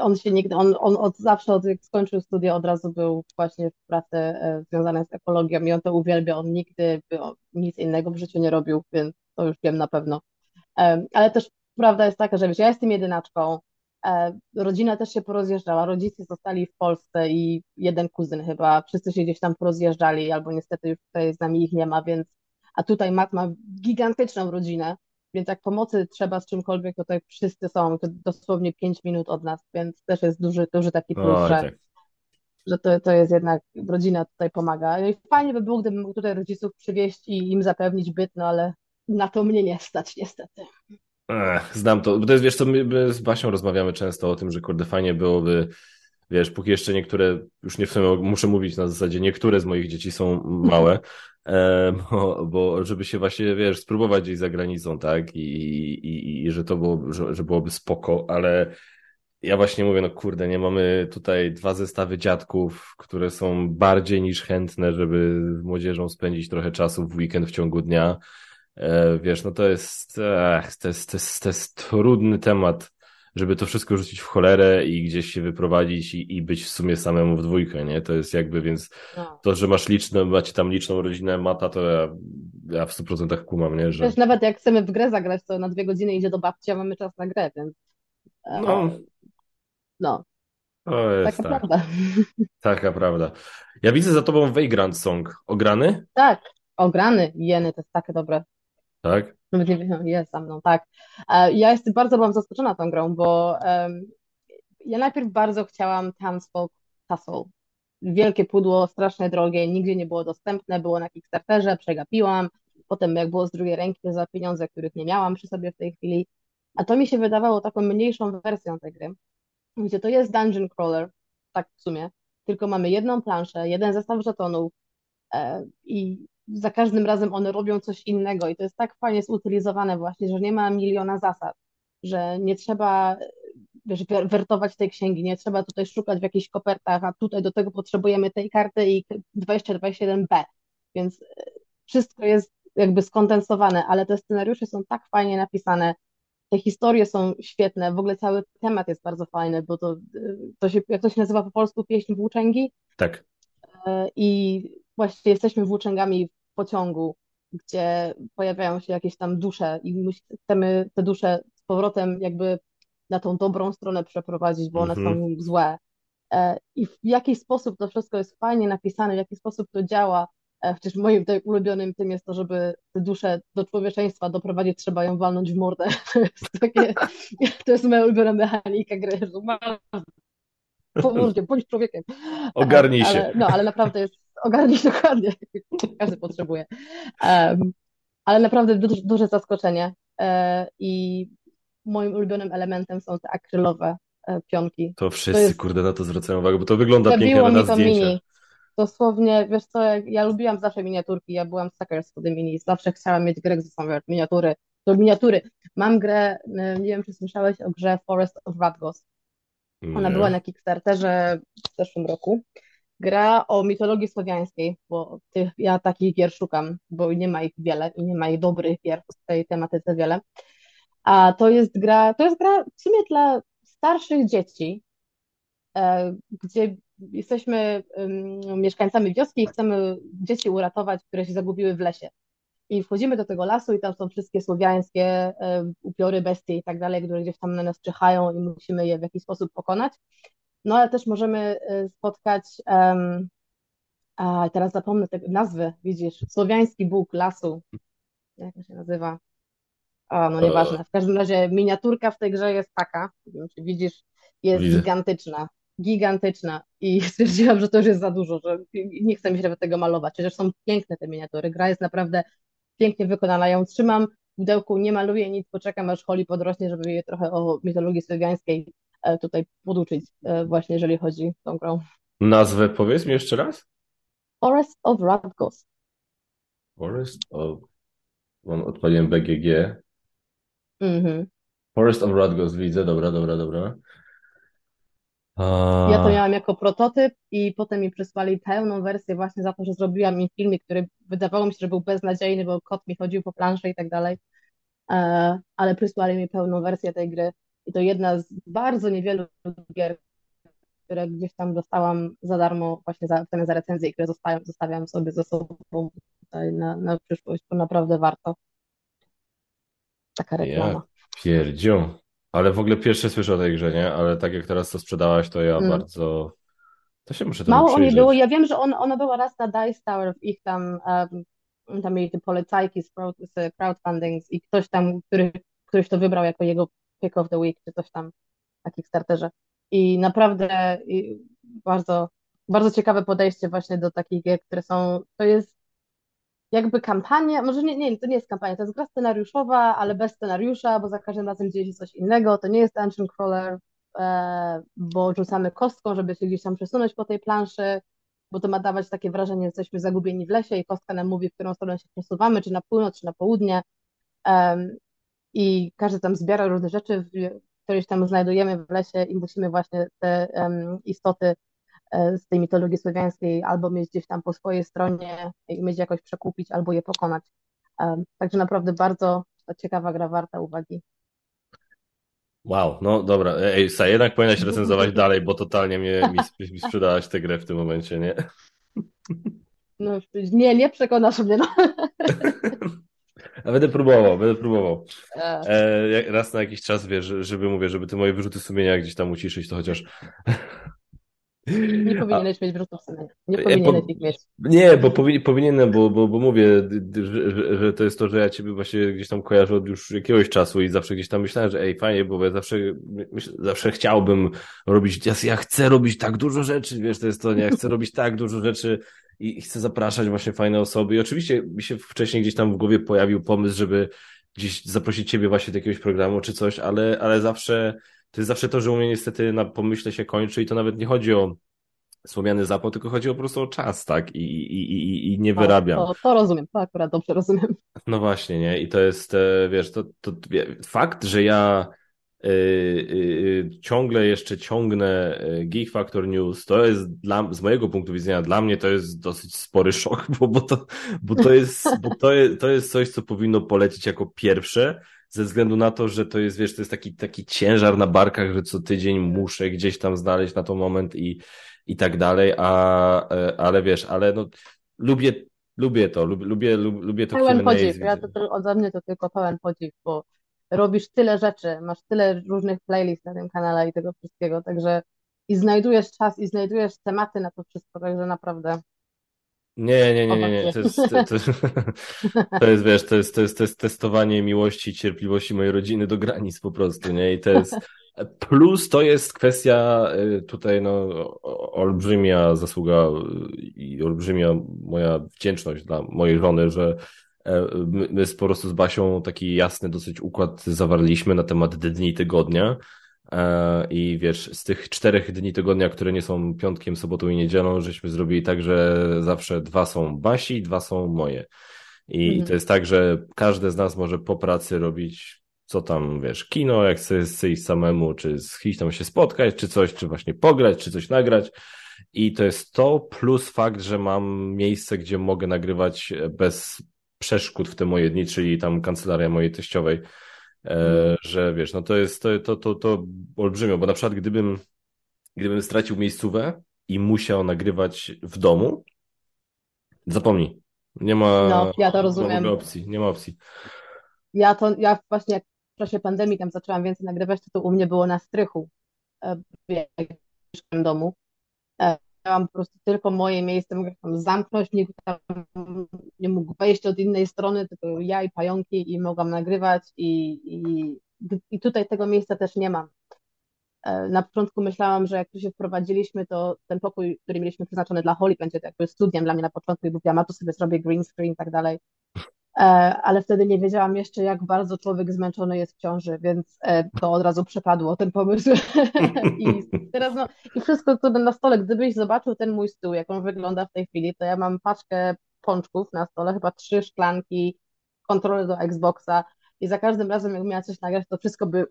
on się nigdy, on, on od zawsze, od jak skończył studia, od razu był właśnie w pracy e, związanej z ekologią i on to uwielbia. On nigdy by, nic innego w życiu nie robił, więc to już wiem na pewno. Ale też prawda jest taka, że wiesz, ja jestem jedynaczką, e, rodzina też się porozjeżdżała, rodzice zostali w Polsce i jeden kuzyn chyba, wszyscy się gdzieś tam porozjeżdżali, albo niestety już tutaj z nami ich nie ma, więc, a tutaj Matt ma gigantyczną rodzinę, więc jak pomocy trzeba z czymkolwiek, to tutaj wszyscy są, to dosłownie 5 minut od nas, więc też jest duży, duży taki plus, o, że, tak. że to, to jest jednak, rodzina tutaj pomaga. No i fajnie by było, gdybym mógł tutaj rodziców przywieźć i im zapewnić byt, no ale na to mnie nie stać niestety. Ech, znam to. Bo to jest, wiesz, to my, z Basią rozmawiamy często o tym, że kurde fajnie byłoby, wiesz, póki jeszcze niektóre, już nie w sumie muszę mówić na zasadzie, niektóre z moich dzieci są małe, e, bo, bo żeby się właśnie, wiesz, spróbować gdzieś za granicą, tak, i, i, i że to było, że, że byłoby spoko, ale ja właśnie mówię, no kurde, nie mamy tutaj dwa zestawy dziadków, które są bardziej niż chętne, żeby młodzieżą spędzić trochę czasu w weekend w ciągu dnia. E, wiesz, no to jest, to jest, to jest, to jest trudny temat, żeby to wszystko rzucić w cholerę i gdzieś się wyprowadzić i, i być w sumie samemu w dwójkę, nie? To jest jakby, więc no. to, że masz liczne, macie tam liczną rodzinę Mata, to ja, ja w 100% kumam, nie? Że... Wiesz, nawet jak chcemy w grę zagrać, to na dwie godziny idzie do babci, a mamy czas na grę, więc... E, no. No. To jest Taka tak. prawda. Taka prawda. Ja widzę za tobą Vagrant Song. Ograny? Tak, ograny. Jeny, to jest takie dobre. Tak? Nawet nie jest za mną, tak. E, ja jestem bardzo byłam zaskoczona tą grą, bo um, ja najpierw bardzo chciałam Townsfolk Tussle. Wielkie pudło, strasznie drogie, nigdzie nie było dostępne, było na Kickstarterze, przegapiłam. Potem jak było z drugiej ręki, to za pieniądze, których nie miałam przy sobie w tej chwili. A to mi się wydawało taką mniejszą wersją tej gry, gdzie to jest dungeon crawler, tak w sumie, tylko mamy jedną planszę, jeden zestaw żetonów e, i za każdym razem one robią coś innego i to jest tak fajnie zutylizowane właśnie, że nie ma miliona zasad, że nie trzeba wiesz, wertować tej księgi, nie trzeba tutaj szukać w jakichś kopertach, a tutaj do tego potrzebujemy tej karty i 2021B, więc e, wszystko jest jakby skondensowane, ale te scenariusze są tak fajnie napisane, te historie są świetne, w ogóle cały temat jest bardzo fajny, bo to, e, to się, jak to się nazywa po polsku, pieśń włóczęgi? Tak. E, I właśnie jesteśmy włóczęgami pociągu, gdzie pojawiają się jakieś tam dusze i chcemy te dusze z powrotem jakby na tą dobrą stronę przeprowadzić, bo one -hmm. są mhm. złe. E, I w jaki sposób to wszystko jest fajnie napisane, w jaki sposób to działa. Przecież moim tutaj ulubionym tym jest to, żeby te dusze do człowieczeństwa doprowadzić, trzeba ją walnąć w mordę. To jest, takie, to jest moja ulubiona mechanika gry, że bądź człowiekiem. Ogarnij się. Ale, no, ale naprawdę jest, ogarnij dokładnie, każdy potrzebuje. Um, ale naprawdę duże, duże zaskoczenie e, i moim ulubionym elementem są te akrylowe e, pionki. To wszyscy, to jest... kurde, na to zwracają uwagę, bo to wygląda pięknie na zdjęciach. Mini. Dosłownie, wiesz co, ja lubiłam zawsze miniaturki, ja byłam suckers for the mini, zawsze chciałam mieć grę, gdzie są miniatury, to miniatury. Mam grę, e, nie wiem, czy słyszałeś o grze Forest of Radgos. Ona była na Kickstarterze w zeszłym roku. Gra o mitologii słowiańskiej, bo tych, ja takich gier szukam, bo nie ma ich wiele i nie ma ich dobrych gier w tej tematyce wiele. A to jest gra, to jest gra w sumie dla starszych dzieci, e, gdzie jesteśmy mieszkańcami wioski i chcemy dzieci uratować, które się zagubiły w lesie. I wchodzimy do tego lasu i tam są wszystkie słowiańskie e, upiory, bestie i tak dalej, które gdzieś tam na nas czyhają i musimy je w jakiś sposób pokonać. No ale też możemy e, spotkać, um, a teraz zapomnę tej nazwy, widzisz, słowiański bóg lasu. Jak to się nazywa? A, no nieważne. W każdym razie miniaturka w tej grze jest taka, widzisz, jest Widzę. gigantyczna. Gigantyczna. I stwierdziłam, że to już jest za dużo, że nie chcę mi się nawet tego malować. Chociaż są piękne te miniatury. Gra jest naprawdę pięknie wykonana. Ja ją trzymam w pudełku, nie maluję nic, poczekam aż Holly podrośnie, żeby je trochę o mitologii słowiańskiej tutaj poduczyć, e, właśnie jeżeli chodzi o tą grą. Nazwę powiedz mi jeszcze raz? Forest of Radgos. Forest of... Odpaliłem BGG. Mhm. Forest of Radgos widzę, dobra, dobra, dobra. Ja to A, miałam jako prototyp i potem mi przysłali pełną wersję właśnie za to, że zrobiłam im filmik, który wydawało mi się, że był beznadziejny, bo kot mi chodził po planszy i tak dalej. E, ale przysłali mi pełną wersję tej gry i to jedna z bardzo niewielu gier, które gdzieś tam dostałam za darmo właśnie za, za recenzję, które zostawiam, zostawiam sobie ze sobą tutaj na, na przyszłość, bo naprawdę warto. Taka ja reklama. pierdziu. Ale w ogóle pierwsze słyszę o tej grze, nie? Ale tak jak teraz to sprzedałaś, to ja Mm. bardzo... To się muszę Mało o niej było. Ja wiem, że on, ona była raz na Dice Tower w ich tam, um, tam mieli te polecajki z, crowd, z crowdfundings i ktoś tam, który, któryś to wybrał jako jego pick of the week, czy coś tam na Kickstarterze. I naprawdę i bardzo, bardzo ciekawe podejście właśnie do takich gier, które są, to jest jakby kampania, może nie, nie, to nie jest kampania, to jest gra scenariuszowa, ale bez scenariusza, bo za każdym razem dzieje się coś innego. To nie jest dungeon crawler, e, bo rzucamy kostką, żeby się gdzieś tam przesunąć po tej planszy, bo to ma dawać takie wrażenie, że jesteśmy zagubieni w lesie i kostka nam mówi, w którą stronę się przesuwamy, czy na północ, czy na południe. I każdy tam zbiera różne rzeczy, któreś tam znajdujemy w lesie i musimy właśnie te em, istoty e, z tej mitologii słowiańskiej albo mieć gdzieś tam po swojej stronie i mieć jakoś przekupić, albo je pokonać. Um, także naprawdę bardzo ciekawa gra, warta uwagi. Wow, no dobra. Ej, Sa, jednak powinnaś recenzować dalej, bo totalnie mnie mi, mi sprzedałaś tę grę w tym momencie, nie? No, nie, nie przekonasz mnie. No. A będę próbował, będę próbował. E, raz na jakiś czas, wiesz, żeby mówię, żeby te moje wyrzuty sumienia gdzieś tam uciszyć, to chociaż... nie A, powinieneś mieć wyrzutów sumienia. Nie e, powinieneś po, ich mieć. nie, bo powi, powinienem, bo, bo, bo mówię, że, że, że to jest to, że ja ciebie właśnie gdzieś tam kojarzę od już jakiegoś czasu i zawsze gdzieś tam myślałem, że ej, fajnie, bo ja zawsze, myśl, zawsze chciałbym robić, ja, ja chcę robić tak dużo rzeczy, wiesz, to jest to, nie, ja chcę robić tak dużo rzeczy i, i chcę zapraszać właśnie fajne osoby i oczywiście mi się wcześniej gdzieś tam w głowie pojawił pomysł, żeby gdzieś zaprosić ciebie właśnie do jakiegoś programu czy coś, ale, ale zawsze, to jest zawsze to, że u mnie niestety na pomyśle się kończy i to nawet nie chodzi o słomiany zapał, tylko chodzi po prostu o czas, tak? I, i, i, i nie To, wyrabiam. to, to rozumiem, to akurat dobrze rozumiem. No właśnie, nie? I to jest, e, wiesz, to, to fakt, że ja y, y, y, ciągle jeszcze ciągnę Geek Factor News, to jest dla, z mojego punktu widzenia, dla mnie to jest dosyć spory szok, bo, bo, to, bo, to, jest, bo to, jest, to jest coś, co powinno polecieć jako pierwsze, ze względu na to, że to jest, wiesz, to jest taki, taki ciężar na barkach, że co tydzień muszę gdzieś tam znaleźć na to moment i, i tak dalej, a, e, ale wiesz, ale no, lubię, lubię to, lubię, lubię, lub- lubię to Pełen podziw. Ja to, to ode mnie to tylko pełen podziw, bo robisz tyle rzeczy, masz tyle różnych playlist na tym kanale i tego wszystkiego, także i znajdujesz czas i znajdujesz tematy na to wszystko, także naprawdę Nie, nie, nie, nie, nie. To jest, to, to, to jest, wiesz, to jest, to jest, to jest testowanie miłości i cierpliwości mojej rodziny do granic po prostu, nie? I to jest, plus to jest kwestia y, tutaj, no, olbrzymia zasługa y, i olbrzymia moja wdzięczność dla mojej żony, że e, my, my z- po prostu z Basią taki jasny dosyć układ zawarliśmy na temat dni tygodnia. E, I wiesz, z tych czterech dni tygodnia, które nie są piątkiem, sobotą i niedzielą, żeśmy zrobili tak, że zawsze dwa są Basi, dwa są moje. I, i to Mhm. jest tak, że każdy z nas może po pracy robić co tam, wiesz, kino, jak chce iść samemu, czy z kimś tam się spotkać, czy coś, czy właśnie pograć, czy coś nagrać. I to jest to, plus fakt, że mam miejsce, gdzie mogę nagrywać bez przeszkód w te moje dni, czyli tam kancelaria mojej teściowej, e, że wiesz, no to jest to, to, to, to olbrzymio, bo na przykład gdybym, gdybym stracił miejscówę i musiał nagrywać w domu, zapomnij. Nie ma, No, ja to nie ma rozumiem. opcji, nie ma opcji. Ja to, ja właśnie jak w czasie pandemii tam zaczęłam więcej nagrywać, to to u mnie było na strychu, e, w domu. Miałam po prostu tylko moje miejsce, mogę tam zamknąć, nikt tam nie mógł wejść od innej strony, tylko ja i pająki i mogłam nagrywać i, i, i tutaj tego miejsca też nie mam. E, Na początku myślałam, że jak tu się wprowadziliśmy, to ten pokój, który mieliśmy przeznaczony dla Holly, będzie jakby studiem dla mnie na początku i mówiłam, a tu sobie zrobię green screen i tak dalej. E, Ale wtedy nie wiedziałam jeszcze, jak bardzo człowiek zmęczony jest w ciąży, więc e, to od razu przepadło, ten pomysł. I teraz no, i wszystko, co na stole, gdybyś zobaczył ten mój stół, jak on wygląda w tej chwili, to ja mam paczkę pączków na stole, chyba trzy szklanki, kontroler do Xboxa, i za każdym razem, jak miała coś nagrać, to wszystko by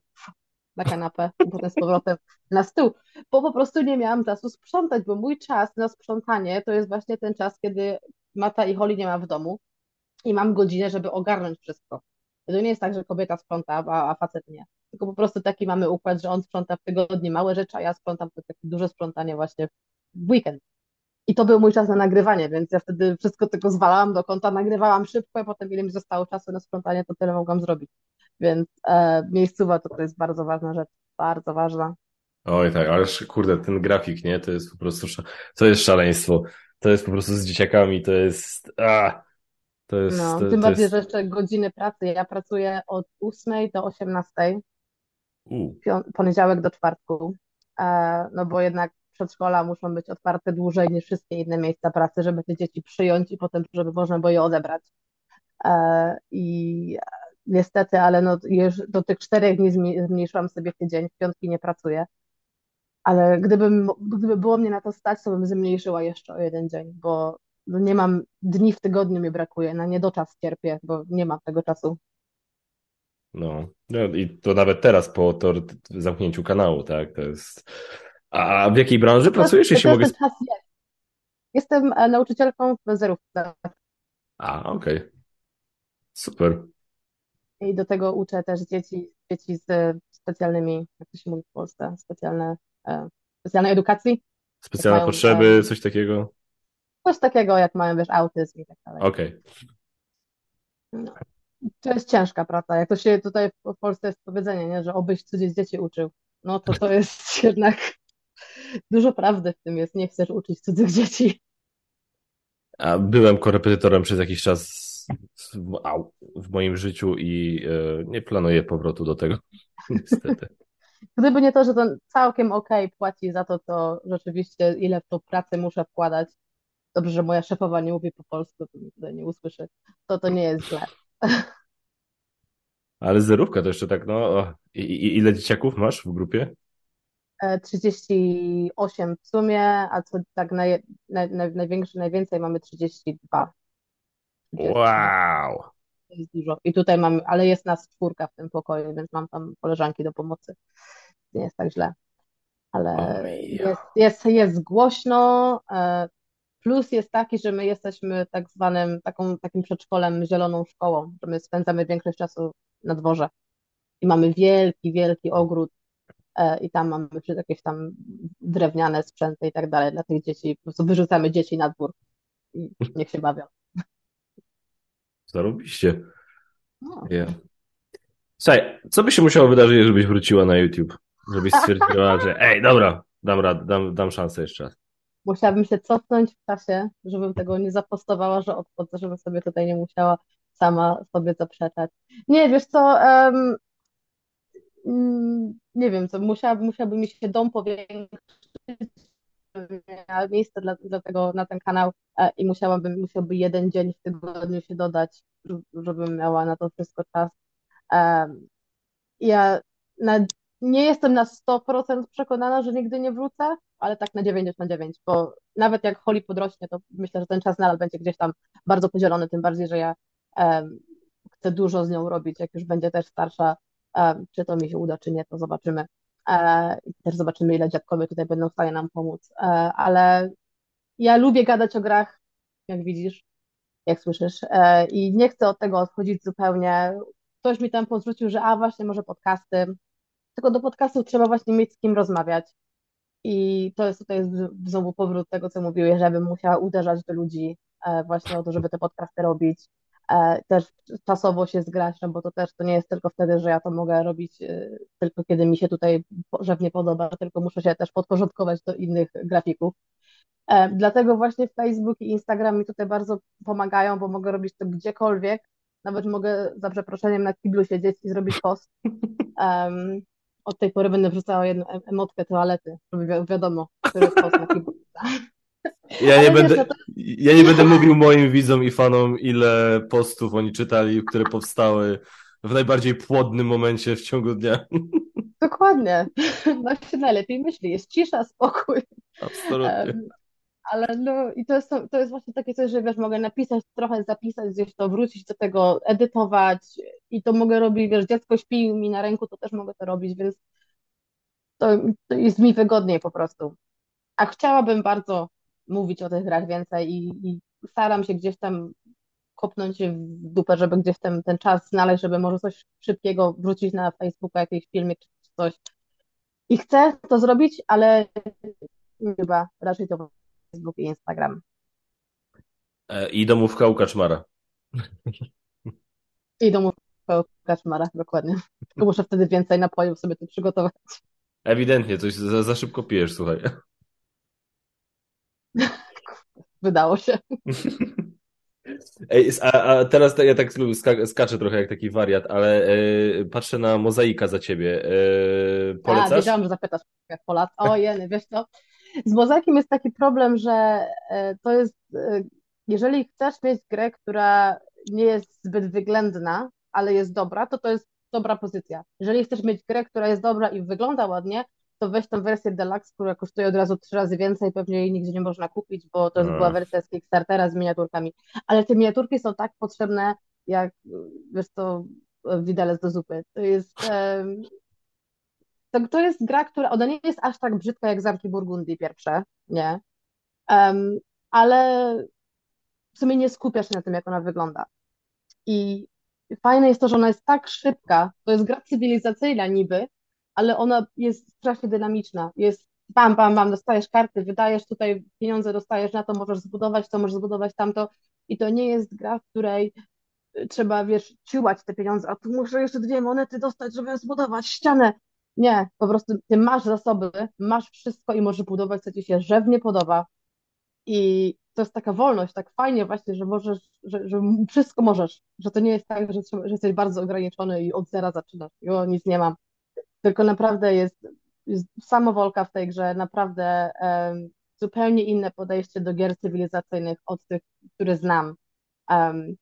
na kanapę potem z powrotem na stół, bo po prostu nie miałam czasu sprzątać, bo mój czas na sprzątanie to jest właśnie ten czas, kiedy Mata i Holly nie ma w domu i mam godzinę, żeby ogarnąć wszystko. To nie jest tak, że kobieta sprząta, a, a facet nie. Tylko po prostu taki mamy układ, że on sprząta w tygodniu małe rzeczy, a ja sprzątam to takie duże sprzątanie właśnie w weekend. I to był mój czas na nagrywanie, więc ja wtedy wszystko tylko zwalałam do konta, nagrywałam szybko, a potem ile mi zostało czasu na sprzątanie, to tyle mogłam zrobić. Więc e, miejscowa to, to jest bardzo ważna rzecz, bardzo ważna. Oj tak, ale kurde, ten grafik, nie? To jest po prostu, to jest szaleństwo. To jest po prostu z dzieciakami, to jest, to jest... No, tym to bardziej, jest... że jeszcze godziny pracy. Ja pracuję od 8 do 18, U. poniedziałek do czwartku, e, no bo jednak przedszkola muszą być otwarte dłużej niż wszystkie inne miejsca pracy, żeby te dzieci przyjąć i potem, żeby można było je odebrać. E, I niestety, ale no, już do tych czterech dni zmniejszyłam sobie tydzień, w piątki nie pracuję. Ale gdybym, gdyby było mnie na to stać, to bym zmniejszyła jeszcze o jeden dzień, bo nie mam dni w tygodniu mi brakuje, na niedoczas cierpię, bo nie mam tego czasu. No, no i to nawet teraz po to zamknięciu kanału, tak? To jest. A w jakiej branży pracujesz, jeśli mogę. Czas jest. Jestem e, nauczycielką w zerówce. A, okej. Okay. Super. I do tego uczę też dzieci, dzieci z specjalnymi, jak to się mówi w Polsce, specjalne, e, specjalnej edukacji. Specjalne potrzeby, coś takiego. Coś takiego, jak mają, wiesz, autyzm i tak dalej. Okej. Okay. No. To jest ciężka praca. Jak to się tutaj w Polsce jest powiedzenie, nie? że obyś cudzych dzieci uczył. No to to jest jednak dużo prawdy w tym jest. Nie chcesz uczyć cudzych dzieci. A byłem korepetytorem przez jakiś czas w moim życiu i e, nie planuję powrotu do tego, niestety. Gdyby nie to, że to całkiem ok płaci za to, to rzeczywiście ile w to pracy muszę wkładać. Dobrze, że moja szefowa nie mówi po polsku, to tutaj nie usłyszy. To to nie jest źle. Ale zerówka to jeszcze tak, no. I, i ile dzieciaków masz w grupie? 38 e, w sumie, a co tak naj, naj, naj, największy, najwięcej mamy 32. Wow. To jest dużo. I tutaj mam, ale jest nas czwórka w tym pokoju, więc mam tam koleżanki do pomocy. Nie jest tak źle. Ale jest, jest, jest głośno. Plus jest taki, że my jesteśmy tak zwanym taką, takim przedszkolem, zieloną szkołą, że my spędzamy większość czasu na dworze. I mamy wielki, wielki ogród e, i tam mamy jakieś tam drewniane sprzęty i tak dalej dla tych dzieci. Po prostu wyrzucamy dzieci na dwór i niech się bawią. Zarobiście. No. Yeah. Słuchaj, co by się musiało wydarzyć, żebyś wróciła na YouTube? Żebyś stwierdziła, że ej, dobra, dam rad, dam, dam szansę jeszcze raz. Musiałabym się cofnąć w czasie, żebym tego nie zapostowała, że odchodzę, żebym sobie tutaj nie musiała sama sobie zaprzeczać. Nie, wiesz co, um, nie wiem, co musiałby mi się dom powiększyć, miejsce dla, dla tego, na ten kanał e, i musiałabym, musiałby jeden dzień w tygodniu się dodać, żebym miała na to wszystko czas. Ja na, nie jestem na 100% przekonana, że nigdy nie wrócę, ale tak na 99, bo nawet jak Holly podrośnie, to myślę, że ten czas nadal będzie gdzieś tam bardzo podzielony, tym bardziej, że ja um, chcę dużo z nią robić, jak już będzie też starsza, um, czy to mi się uda, czy nie, to zobaczymy. E, też zobaczymy, ile dziadkowie tutaj będą w stanie nam pomóc. E, ale ja lubię gadać o grach, jak widzisz, jak słyszysz, e, i nie chcę od tego odchodzić zupełnie. Ktoś mi tam podrzucił, że a właśnie może podcasty, tylko do podcastu trzeba właśnie mieć z kim rozmawiać. I to jest tutaj znowu powrót tego, co mówiłeś, żebym musiała uderzać do ludzi właśnie o to, żeby te podcasty robić, E, też czasowo się zgrać, no bo to też to nie jest tylko wtedy, że ja to mogę robić e, tylko kiedy mi się tutaj żywnie podoba, tylko muszę się też podporządkować do innych grafików. E, dlatego właśnie Facebook i Instagram mi tutaj bardzo pomagają, bo mogę robić to gdziekolwiek. Nawet mogę za przeproszeniem na kiblu siedzieć i zrobić post. od tej pory będę wrzucała jedną emotkę toalety, żeby wi wiadomo, który jest. Ja nie, będę, no ja nie będę mówił moim widzom i fanom, ile postów oni czytali, które powstały w najbardziej płodnym momencie w ciągu dnia. Dokładnie. No się najlepiej myśli. Jest cisza, spokój. Absolutnie. Ale no i to jest, to jest właśnie takie coś, że wiesz, mogę napisać, trochę zapisać gdzieś to, wrócić do tego, edytować i to mogę robić, wiesz, dziecko śpi mi na ręku, to też mogę to robić, więc to, to jest mi wygodniej po prostu. A chciałabym bardzo mówić o tych grach więcej i, i staram się gdzieś tam kopnąć w dupę, żeby gdzieś ten, ten czas znaleźć, żeby może coś szybkiego wrzucić na Facebooka, jakiś filmik czy coś. I chcę to zrobić, ale chyba raczej to Facebook i Instagram. E, I domówka u Kaczmara. I domówka u Kaczmara, dokładnie. Tylko muszę wtedy więcej napojów sobie tu przygotować. Ewidentnie, coś za, za szybko pijesz, słuchaj. Wydało się. Ej, a, a teraz ja tak skaczę trochę jak taki wariat, ale e, patrzę na mozaika za ciebie. E, polecasz? A, wiedziałam, że zapytasz Polacy. O jeny, wiesz co? Z mozaikiem jest taki problem, że e, to jest, e, jeżeli chcesz mieć grę, która nie jest zbyt wyględna, ale jest dobra, to to jest dobra pozycja. Jeżeli chcesz mieć grę, która jest dobra i wygląda ładnie, to weź tą wersję Deluxe, która kosztuje od razu trzy razy więcej, pewnie jej nigdzie nie można kupić, bo to była wersja z Kickstartera z miniaturkami. Ale te miniaturki są tak potrzebne, jak wiesz to widelec do zupy. To jest to, to jest gra, która, ona nie jest aż tak brzydka jak Zamki Burgundii pierwsze, nie? Um, ale w sumie nie skupiasz się na tym, jak ona wygląda. I fajne jest to, że ona jest tak szybka, to jest gra cywilizacyjna niby, ale ona jest strasznie dynamiczna. Jest bam, bam, bam, dostajesz karty, wydajesz tutaj pieniądze, dostajesz na to, możesz zbudować to, możesz zbudować tamto. I to nie jest gra, w której trzeba, wiesz, ciułać te pieniądze, a tu muszę jeszcze dwie monety dostać, żeby zbudować ścianę. Nie, po prostu ty masz zasoby, masz wszystko i możesz budować, co ci się żewnie podoba. I to jest taka wolność, tak fajnie właśnie, że możesz, że, że wszystko możesz, że to nie jest tak, że, że jesteś bardzo ograniczony i od zera zaczynasz. I o, nic nie mam. Tylko naprawdę jest, jest samowolka w tej grze, naprawdę um, zupełnie inne podejście do gier cywilizacyjnych od tych, które znam. Um,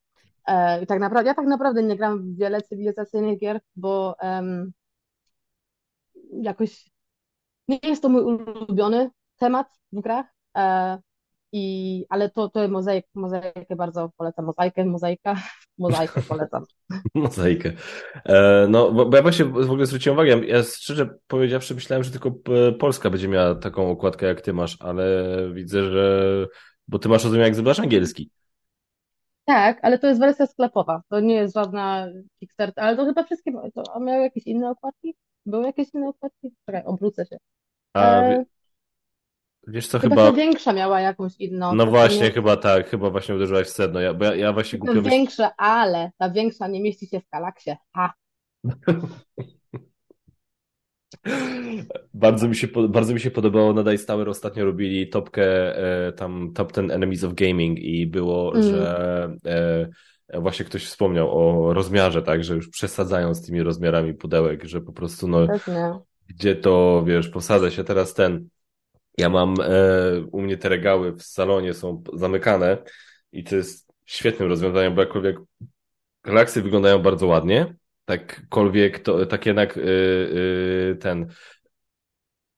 e, tak naprawdę, ja tak naprawdę nie gram w wiele cywilizacyjnych gier, bo um, jakoś nie jest to mój ulubiony temat w grach, e, i, ale to, to mozaik, mozaikę bardzo polecam. Mozaikę, mozaika, mozaikę polecam. Mozaikę. E, no, bo, ja właśnie w ogóle zwróciłem uwagę, ja szczerze powiedziawszy myślałem, że tylko Polska będzie miała taką okładkę jak ty masz, ale widzę, że bo ty masz rozumiem jak egzemplarz angielski. Tak, ale to jest wersja sklepowa. To nie jest żadna Kickstarter, ale to chyba wszystkie, to miały jakieś inne okładki? Były jakieś inne okładki? Czekaj, obrócę się. A, e... Wiesz co, chyba... większa miała jakąś inną. No właśnie, nie... chyba tak, chyba właśnie uderzyłaś w sedno. Ja, bo ja, ja właśnie głupio... Myśl... Większa, ale ta większa nie mieści się w kalaksie. Ha! bardzo, mi się, bardzo mi się podobało, na Dice Tower ostatnio robili topkę, e, tam Top 10 Enemies of Gaming i było, mm. że e, właśnie ktoś wspomniał o rozmiarze, tak, że już przesadzają z tymi rozmiarami pudełek, że po prostu no, gdzie to, wiesz, posadza się teraz ten ja mam, e, u mnie te regały w salonie są zamykane i to jest świetnym rozwiązaniem, bo jakkolwiek relaksy wyglądają bardzo ładnie, takkolwiek to, tak jednak y, y, ten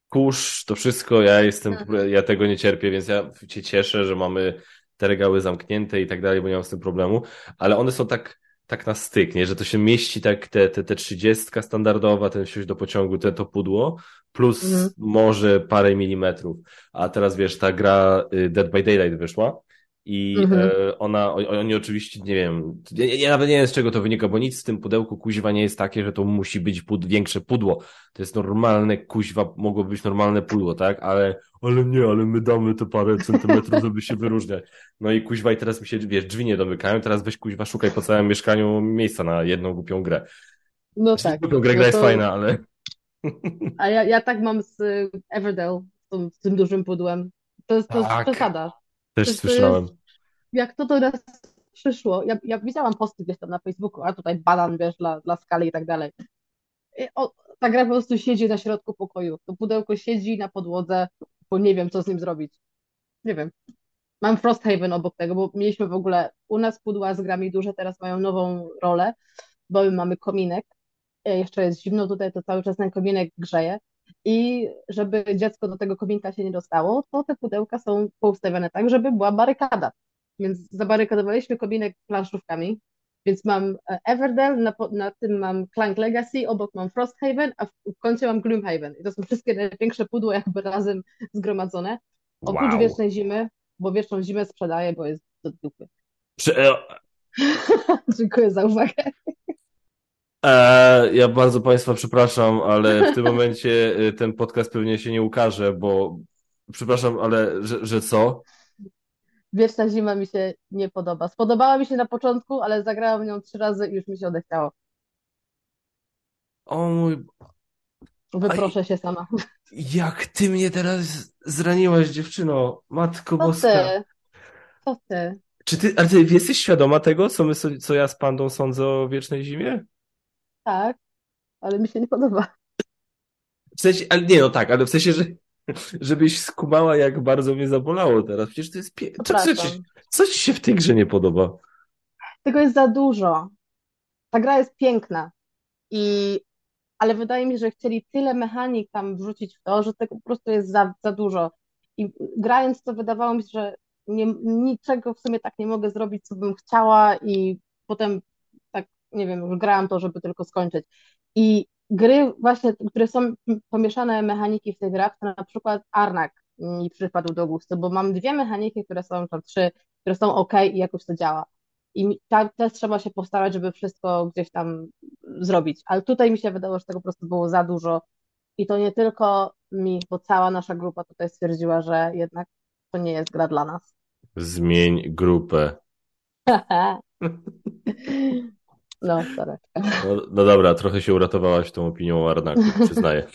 kurz, to wszystko, ja jestem, mhm. ja tego nie cierpię, więc ja się cieszę, że mamy te regały zamknięte i tak dalej, bo nie mam z tym problemu, ale one są tak tak na styk, nie? Że to się mieści tak te, te, te 30 standardowa, ten wsiąść do pociągu, te, to pudło, plus mhm. może parę milimetrów. A teraz wiesz, ta gra y, Dead by Daylight wyszła i mhm. e, ona, oni oczywiście, nie wiem, ja, ja, nawet nie wiem z czego to wynika, bo nic w tym pudełku kuźwa nie jest takie, że to musi być pud większe pudło. To jest normalne kuźwa, mogło być normalne pudło, tak? Ale, ale nie, ale my damy te parę centymetrów, żeby się wyróżniać. No i kuźwa i teraz mi się, wiesz, drzwi nie domykają, teraz weź kuźwa szukaj po całym mieszkaniu miejsca na jedną głupią grę. No znaczy, tak. Głupią grę no gra jest fajna, ale... A ja, ja tak mam z Everdell, z tym dużym pudłem. To jest, to tak. przesada. Też słyszałem. Jest, jak to teraz przyszło, ja, ja widziałam posty gdzieś tam na Facebooku, a tutaj banan, wiesz, dla, dla skali i tak dalej. I, o, ta gra po prostu siedzi na środku pokoju. To pudełko siedzi na podłodze, bo nie wiem, co z nim zrobić. Nie wiem. Mam Frosthaven obok tego, bo mieliśmy w ogóle u nas pudła z grami duże, teraz mają nową rolę, bo my mamy kominek. E, jeszcze jest zimno tutaj, to cały czas ten kominek grzeje I żeby dziecko do tego kominka się nie dostało, to te pudełka są poustawione tak, żeby była barykada. Więc zabarykadowaliśmy kominek planszówkami, więc mam e, Everdell, na, na tym mam Clank Legacy, obok mam Frosthaven, a w, w końcu mam Gloomhaven. I to są wszystkie największe pudło jakby razem zgromadzone. Oprócz Wow. wiecznej zimy, bo wieczną zimę sprzedaję, bo jest do dupy. Prze- Dziękuję za uwagę. E, ja bardzo Państwa przepraszam, ale w tym momencie e, ten podcast pewnie się nie ukaże, bo przepraszam, ale że, że co? Wieczna zima mi się nie podoba. Spodobała mi się na początku, ale zagrałam nią trzy razy i już mi się odechciało. O mój, Wyproszę się sama. jak ty mnie teraz zraniłaś, dziewczyno, matko Co boska. ty? Co ty? Czy ty, ale ty jesteś świadoma tego, co my, co ja z Pandą sądzę o Wiecznej Zimie? Tak, ale mi się nie podoba. W sensie, ale nie, no tak, ale w sensie, że żebyś skumała, jak bardzo mnie zabolało teraz. Przecież to jest pie... co, co, ci, co ci się w tej grze nie podoba? Tego jest za dużo. Ta gra jest piękna. I... Ale wydaje mi się, że chcieli tyle mechanik tam wrzucić w to, że tego po prostu jest za, za dużo. I grając to wydawało mi się, że nie, niczego w sumie tak nie mogę zrobić, co bym chciała i potem tak, nie wiem, już grałam to, żeby tylko skończyć. I gry właśnie, które są pomieszane mechaniki w tych grach, to na przykład Arnak mi przypadł do gustu, bo mam dwie mechaniki, które są, tam trzy, które są ok i jakoś to działa. I mi- ta- też trzeba się postarać, żeby wszystko gdzieś tam zrobić. Ale tutaj mi się wydało, że tego po prostu było za dużo. I to nie tylko mi, bo cała nasza grupa tutaj stwierdziła, że jednak to nie jest gra dla nas. Zmień grupę. No, sorry. No, no dobra, trochę się uratowałaś tą opinią o Arnaku, przyznaję.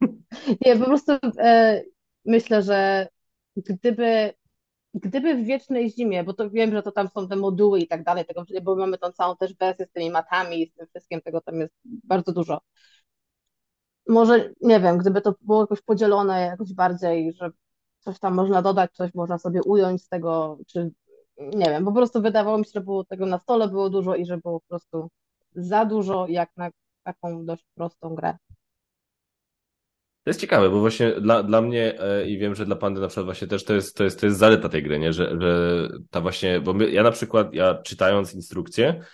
Nie, po prostu e, myślę, że gdyby, gdyby w Wiecznej Zimie, bo to wiem, że to tam są te moduły i tak dalej, tego, bo mamy tą całą też wersję z tymi matami i z tym wszystkim, tego tam jest bardzo dużo. Może, nie wiem, gdyby to było jakoś podzielone jakoś bardziej, że coś tam można dodać, coś można sobie ująć z tego, czy nie wiem, po prostu wydawało mi się, że było tego na stole było dużo i że było po prostu za dużo jak na taką dość prostą grę. To jest ciekawe, bo właśnie dla, dla mnie e, i wiem, że dla Pandy na przykład właśnie też to jest, to jest, to jest zaleta tej gry, nie? Że, że ta właśnie, bo my, ja na przykład, ja czytając instrukcję,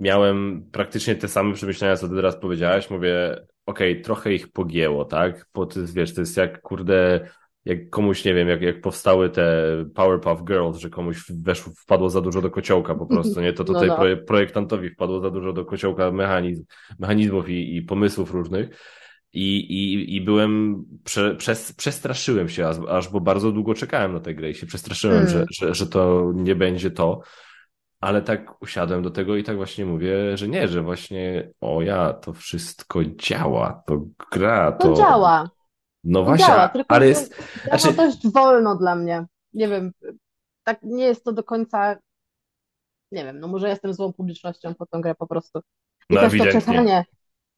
miałem praktycznie te same przemyślenia, co ty teraz powiedziałaś. Mówię, okej, trochę ich pogięło, tak? Bo jest, wiesz, to jest jak, kurde, jak komuś, nie wiem, jak, jak powstały te Powerpuff Girls, że komuś weszło, wpadło za dużo do kociołka po prostu, nie? To No, tutaj no. proje- projektantowi wpadło za dużo do kociołka mechanizm, mechanizmów i, i pomysłów różnych. I, i, i byłem, prze, przez, przestraszyłem się, aż, aż bo bardzo długo czekałem na tę grę i się przestraszyłem, Mm. że, że, że to nie będzie to. Ale tak usiadłem do tego i tak właśnie mówię, że nie, że właśnie o ja, to wszystko działa, to gra, To to... działa. No właśnie, działa, tylko ale to jest, działa znaczy- dość wolno dla mnie. Nie wiem, tak nie jest to do końca, nie wiem, no może jestem złą publicznością po tą grę po prostu. I no też to czekanie,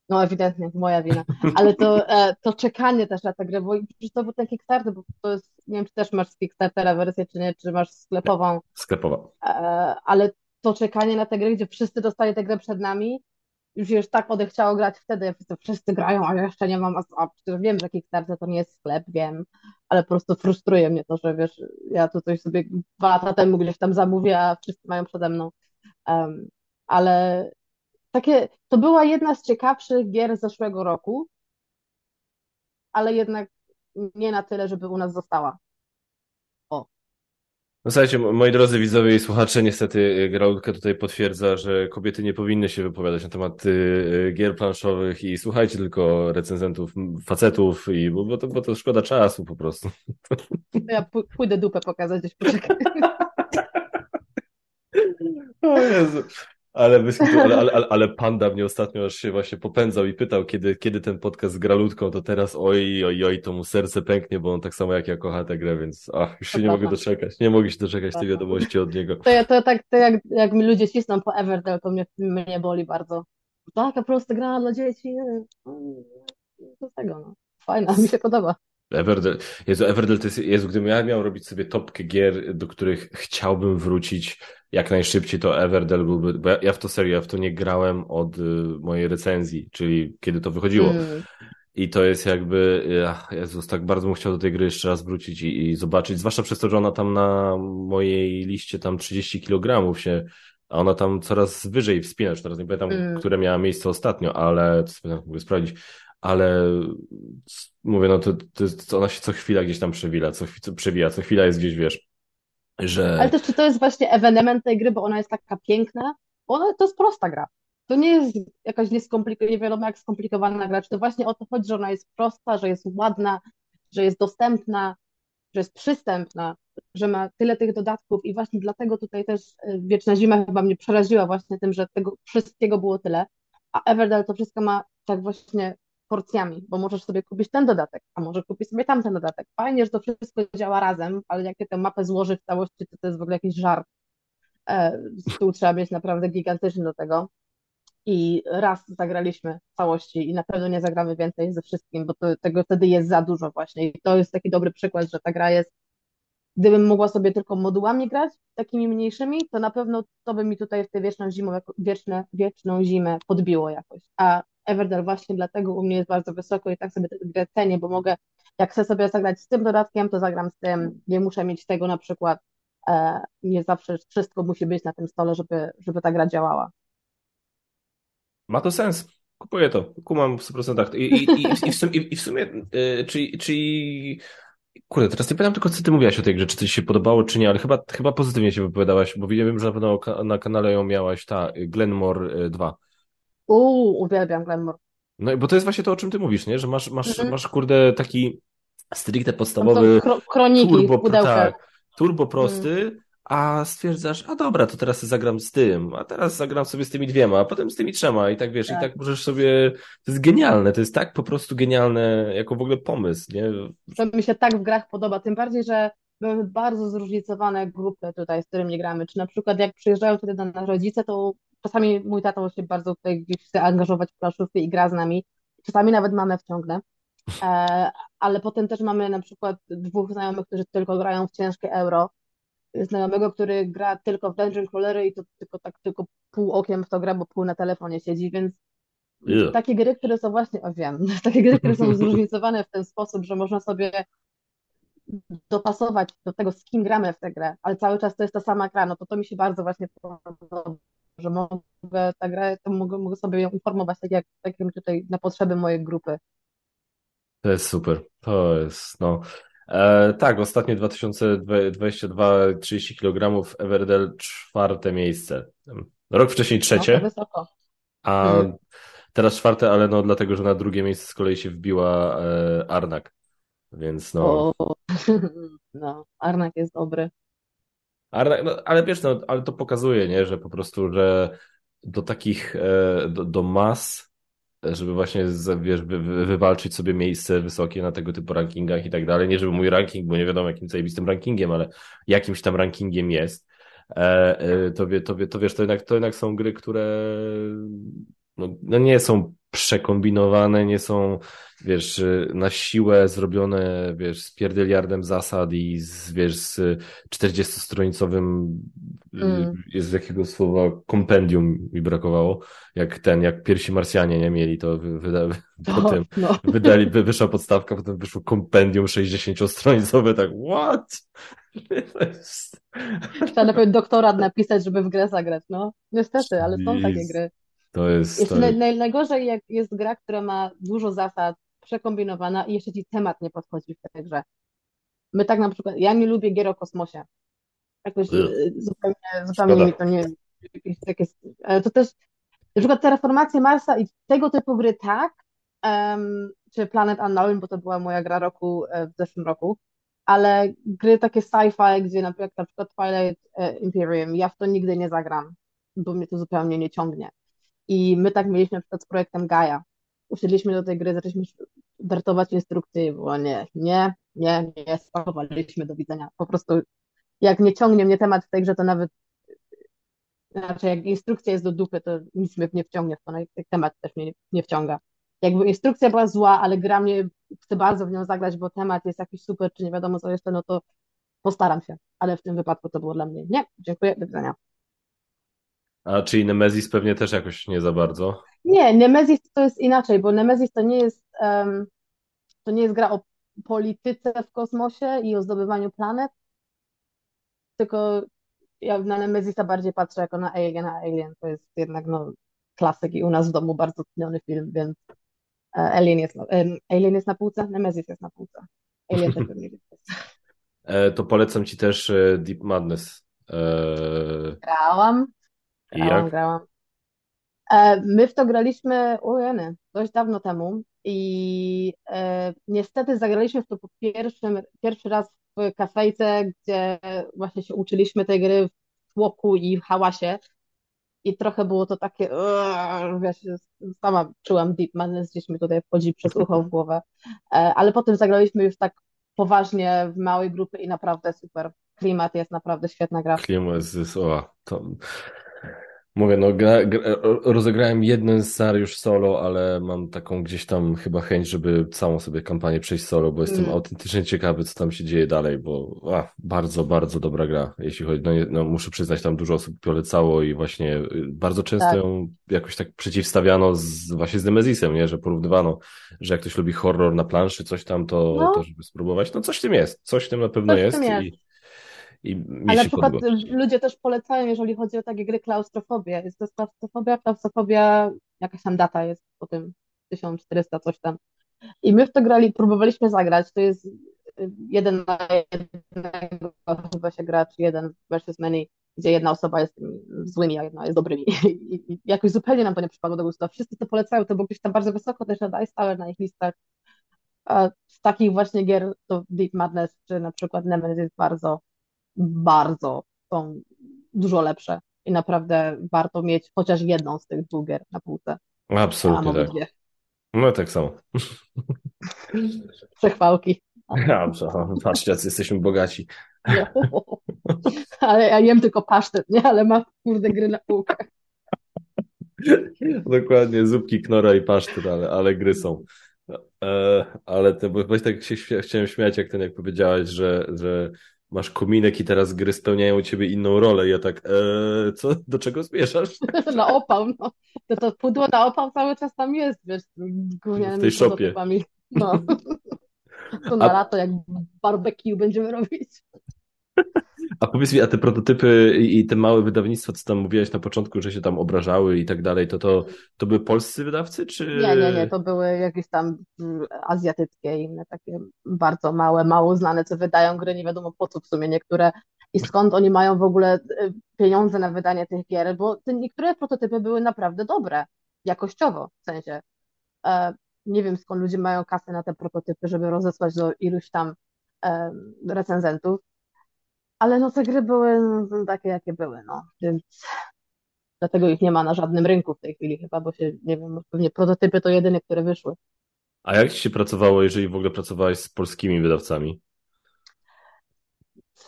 no ewidentnie, moja wina, ale to, e, to czekanie też na tę grę, bo to był ten Kickstarter, bo to jest, nie wiem, czy też masz z Kickstartera wersję, czy nie, czy masz sklepową, Sklepowa. e, ale to czekanie na tę grę, gdzie wszyscy dostali tę grę przed nami, już już tak odechciało grać wtedy, wszyscy, grają, a ja jeszcze nie mam, a, przecież wiem, że Kickstarter to nie jest sklep, wiem, ale po prostu frustruje mnie to, że wiesz, ja tu coś sobie dwa lata temu gdzieś tam zamówię, a wszyscy mają przede mną. Em, ale takie, to była jedna z ciekawszych gier zeszłego roku, ale jednak nie na tyle, żeby u nas została. No słuchajcie, mo- moi drodzy widzowie i słuchacze, niestety y, Graulka tutaj potwierdza, że kobiety nie powinny się wypowiadać na temat y, y, gier planszowych i słuchajcie tylko recenzentów facetów, i, bo, bo, to, bo to szkoda czasu po prostu. Ja pó- pójdę dupę pokazać, gdzieś poczekaj. O Jezu. Ale, ale, ale, ale, panda mnie ostatnio aż się właśnie popędzał i pytał, kiedy, kiedy ten podcast z Gralutką, to teraz oj, oj, oj, to mu serce pęknie, bo on tak samo jak ja kocha tę grę, więc ach, już się nie mogę doczekać. Nie mogę się doczekać tej wiadomości od niego. To, ja, to tak, to jak, jak mi ludzie cisną po Everdell, to mnie, mnie boli bardzo. Taka prosta gra dla dzieci. Co z tego, no. Fajna, mi się podoba. Everdell, Jezu, Everdell to jest, Jezu, gdybym ja miał robić sobie topkę gier, do których chciałbym wrócić jak najszybciej, to Everdell byłby, bo ja, ja w to serio, ja w to nie grałem od y, mojej recenzji, czyli kiedy to wychodziło. Mm. I to jest jakby, ach, Jezus, tak bardzo bym chciał do tej gry jeszcze raz wrócić i, i zobaczyć, zwłaszcza przez to, że ona tam na mojej liście tam 30 kg się, a ona tam coraz wyżej wspina, teraz nie pamiętam, mm. które miała miejsce ostatnio, ale, to sobie mogę sprawdzić, ale mówię, no to, to, to ona się co chwila gdzieś tam przewila, co, co przewija, co chwila jest gdzieś, wiesz, że... Ale też czy to jest właśnie ewenement tej gry, bo ona jest taka piękna, bo ona to jest prosta gra. To nie jest jakaś nieskomplikowana, nie wiadomo jak skomplikowana gra, czy to właśnie o to chodzi, że ona jest prosta, że jest ładna, że jest dostępna, że jest przystępna, że ma tyle tych dodatków? I właśnie dlatego tutaj też y, Wieczna Zima chyba mnie przeraziła właśnie tym, że tego wszystkiego było tyle, a Everdell to wszystko ma tak właśnie porcjami, bo możesz sobie kupić ten dodatek, a może kupić sobie tamten dodatek. Fajnie, że to wszystko działa razem, ale jak tę mapę złoży w całości, to to jest w ogóle jakiś żart. E, stół trzeba mieć naprawdę gigantyczny do tego. I raz zagraliśmy w całości i na pewno nie zagramy więcej ze wszystkim, bo to, tego wtedy jest za dużo właśnie. I to jest taki dobry przykład, że ta gra jest gdybym mogła sobie tylko modułami grać, takimi mniejszymi, to na pewno to by mi tutaj w tę wieczną wieczne, wieczną zimę podbiło jakoś. A Everdell właśnie dlatego u mnie jest bardzo wysoko i tak sobie tę grę cenię, bo mogę, jak chcę sobie zagrać z tym dodatkiem, to zagram z tym, nie muszę mieć tego na przykład, e, nie zawsze wszystko musi być na tym stole, żeby, żeby ta gra działała. Ma to sens. Kupuję to. Kumam w 100%. I, i, i, i, w, sumie, i w sumie, yy, czyli, czyli Kurde, teraz nie pamiętam tylko, co ty mówiłaś o tej grze, czy coś się podobało, czy nie, ale chyba, chyba pozytywnie się wypowiadałaś, bo wiem, że na pewno na kanale ją miałaś, ta Glenmore 2. Uuu, uwielbiam Glenmore. No bo to jest właśnie to, o czym ty mówisz, nie? Że masz, masz, mhm. masz kurde taki stricte podstawowy kro kroniki turbo, tak, turbo prosty, mm a stwierdzasz, a dobra, to teraz zagram z tym, a teraz zagram sobie z tymi dwiema, a potem z tymi trzema i tak wiesz, tak. i tak możesz sobie, to jest genialne, to jest tak po prostu genialne jako w ogóle pomysł, nie? To mi się tak w grach podoba, tym bardziej, że mamy bardzo zróżnicowane grupy tutaj, z którymi gramy, czy na przykład jak przyjeżdżają tutaj do nas rodzice, to czasami mój tato się bardzo tutaj gdzieś chce angażować w planszówkę i gra z nami, czasami nawet mamy wciągnę, e, ale potem też mamy na przykład dwóch znajomych, którzy tylko grają w ciężkie euro, znajomego, który gra tylko w Dungeon Crawlery i to tylko tak tylko pół okiem w to gra, bo pół na telefonie siedzi, więc yeah. takie gry, które są właśnie, o wiem, takie gry, które są zróżnicowane w ten sposób, że można sobie dopasować do tego, z kim gramy w tę grę, ale cały czas to jest ta sama gra, no to to mi się bardzo właśnie podoba, że mogę grę, to mogę, mogę sobie ją informować tak jak, tak jak tutaj na potrzeby mojej grupy. To jest super. To jest, no. E, tak, ostatnie 2022 30 kg, Everdell czwarte miejsce. Rok wcześniej trzecie. No, wysoko. A hmm. teraz czwarte, ale no dlatego, że na drugie miejsce z kolei się wbiła e, Arnak. Więc no. O, no, Arnak jest dobry. Arnak, no, ale wiesz, no, ale to pokazuje, nie, że po prostu, że do takich, e, do, do mas żeby właśnie wiesz, wy, wywalczyć sobie miejsce wysokie na tego typu rankingach i tak dalej. Nie żeby mój ranking, bo nie wiadomo jakim zajebistym rankingiem, ale jakimś tam rankingiem jest. E, e, to, wie, to, wie, to wiesz, to jednak, to jednak są gry, które no, no nie są przekombinowane, nie są, wiesz, na siłę zrobione, wiesz, z pierdyliardem zasad i z, wiesz, z 40-stronicowym mm. jest jakiego słowa kompendium mi brakowało, jak ten, jak pierwsi Marsjanie nie mieli, to wyda, no, potem no. wydali, wyszła podstawka, potem wyszło kompendium 60-stronicowe, tak what? Trzeba najpierw doktorat napisać, żeby w grę zagrać, no. Niestety, ale są takie gry. To jest. To... Naj, najgorzej, jak jest gra, która ma dużo zasad, przekombinowana i jeszcze ci temat nie podchodzi w tej grze. My tak na przykład, ja nie lubię gier o kosmosie. Jakoś y, zupełnie, zupełnie mi to nie. Takie, to też, na przykład Terraformacja Marsa i tego typu gry tak, um, czy Planet Unknown, bo to była moja gra roku e, w zeszłym roku, ale gry takie sci-fi, gdzie na przykład, na przykład Twilight e, Imperium, ja w to nigdy nie zagram, bo mnie to zupełnie nie ciągnie. I my tak mieliśmy na przykład z projektem Gaia. Usiedliśmy do tej gry, zaczęliśmy wertować instrukcje i było nie, nie, nie, nie, spakowaliśmy do widzenia. Po prostu jak nie ciągnie mnie temat w tej grze, to nawet znaczy jak instrukcja jest do dupy, to nic mnie nie wciągnie w to, no temat też mnie nie wciąga. Jakby instrukcja była zła, ale gra mnie, chcę bardzo w nią zagrać, bo temat jest jakiś super, czy nie wiadomo co jeszcze, no to postaram się. Ale w tym wypadku to było dla mnie nie, dziękuję, do widzenia. A czyli Nemesis pewnie też jakoś nie za bardzo? Nie, Nemesis to jest inaczej, bo Nemesis to nie jest um, to nie jest gra o polityce w kosmosie i o zdobywaniu planet, tylko ja na Nemezisa bardziej patrzę jako na Alien, a Alien to jest jednak no, klasyk i u nas w domu bardzo ceniony film, więc e, Alien jest, Alien jest na półce, Nemesis jest na półce. Alien też pewnie jest. E, to polecam ci też e, Deep Madness. Grałam, grałam, grałam. My w to graliśmy, ujeny, dość dawno temu i e, niestety zagraliśmy w to po pierwszym, pierwszy raz w kafejce, gdzie właśnie się uczyliśmy tej gry w tłoku i w hałasie. I trochę było to takie, wiesz, sama czułam Deep Madness, gdzieś mi tutaj wchodzi przez ucho w głowę. E, ale potem zagraliśmy już tak poważnie w małej grupy i naprawdę super. Klimat jest naprawdę świetna gra. Klimat jest, o, to Mówię, no gra, gra, rozegrałem jeden scenariusz solo, ale mam taką gdzieś tam chyba chęć, żeby całą sobie kampanię przejść solo, bo jestem mm. autentycznie ciekawy, co tam się dzieje dalej, bo a, bardzo, bardzo dobra gra, jeśli chodzi, no, no muszę przyznać, tam dużo osób polecało i właśnie y, bardzo często tak. ją jakoś tak przeciwstawiano z, właśnie z Nemezisem, nie, że porównywano, że jak ktoś lubi horror na planszy, coś tam, to, no. to żeby spróbować, no coś w tym jest, coś w tym na pewno coś jest, jest. I, i Ale na przykład podoba. ludzie też polecają, jeżeli chodzi o takie gry klaustrofobia. Jest to klaustrofobia, klaustrofobia, jakaś tam data jest po tym 1400 coś tam. I my w to grali, próbowaliśmy zagrać. To jest y, jeden na jednego chyba się gra, czy jeden versus many, gdzie jedna osoba jest złymi, a jedna jest dobrymi. I, i jakoś zupełnie nam to nie przypadło do gustu. Wszyscy to polecają, to było gdzieś tam bardzo wysoko też na Dice Tower, na ich listach. A z takich właśnie gier to Deep Madness, czy na przykład Nemesis jest bardzo bardzo są dużo lepsze i naprawdę warto mieć chociaż jedną z tych dwóch gier na półce. Absolutnie tak. Dwie. No tak samo. Przechwałki. Dobrze, patrzcie, jesteśmy bogaci. No. Ale ja jem tylko pasztet, nie? Ale mam kurde gry na półkach. Dokładnie, zupki, knora i pasztet, ale, ale gry są. E, ale to, bo tak się chciałem śmiać, jak ten, jak powiedziałaś, że, że masz kominek i teraz gry spełniają u ciebie inną rolę. I ja tak, e, co, do czego zmierzasz? na opał, no. To, to pudło na opał cały czas tam jest, wiesz, w tej szopie. No. To na a... lato, jak barbecue będziemy robić. A powiedz mi, a te prototypy i te małe wydawnictwa, co tam mówiłeś na początku, że się tam obrażały i tak dalej, to, to, to były polscy wydawcy, czy... Nie, nie, nie, to były jakieś tam mm, azjatyckie, inne takie bardzo małe, mało znane, co wydają gry, nie wiadomo po co w sumie niektóre i skąd oni mają w ogóle y, pieniądze na wydanie tych gier, bo te niektóre prototypy były naprawdę dobre, jakościowo w sensie. E, nie wiem skąd ludzie mają kasę na te prototypy, żeby rozesłać do iluś tam recenzentów, ale no te gry były no, takie, jakie były, no, więc dlatego ich nie ma na żadnym rynku w tej chwili chyba, bo się, nie wiem, pewnie prototypy to jedyne, które wyszły. A jak ci się pracowało, jeżeli w ogóle pracowałeś z polskimi wydawcami?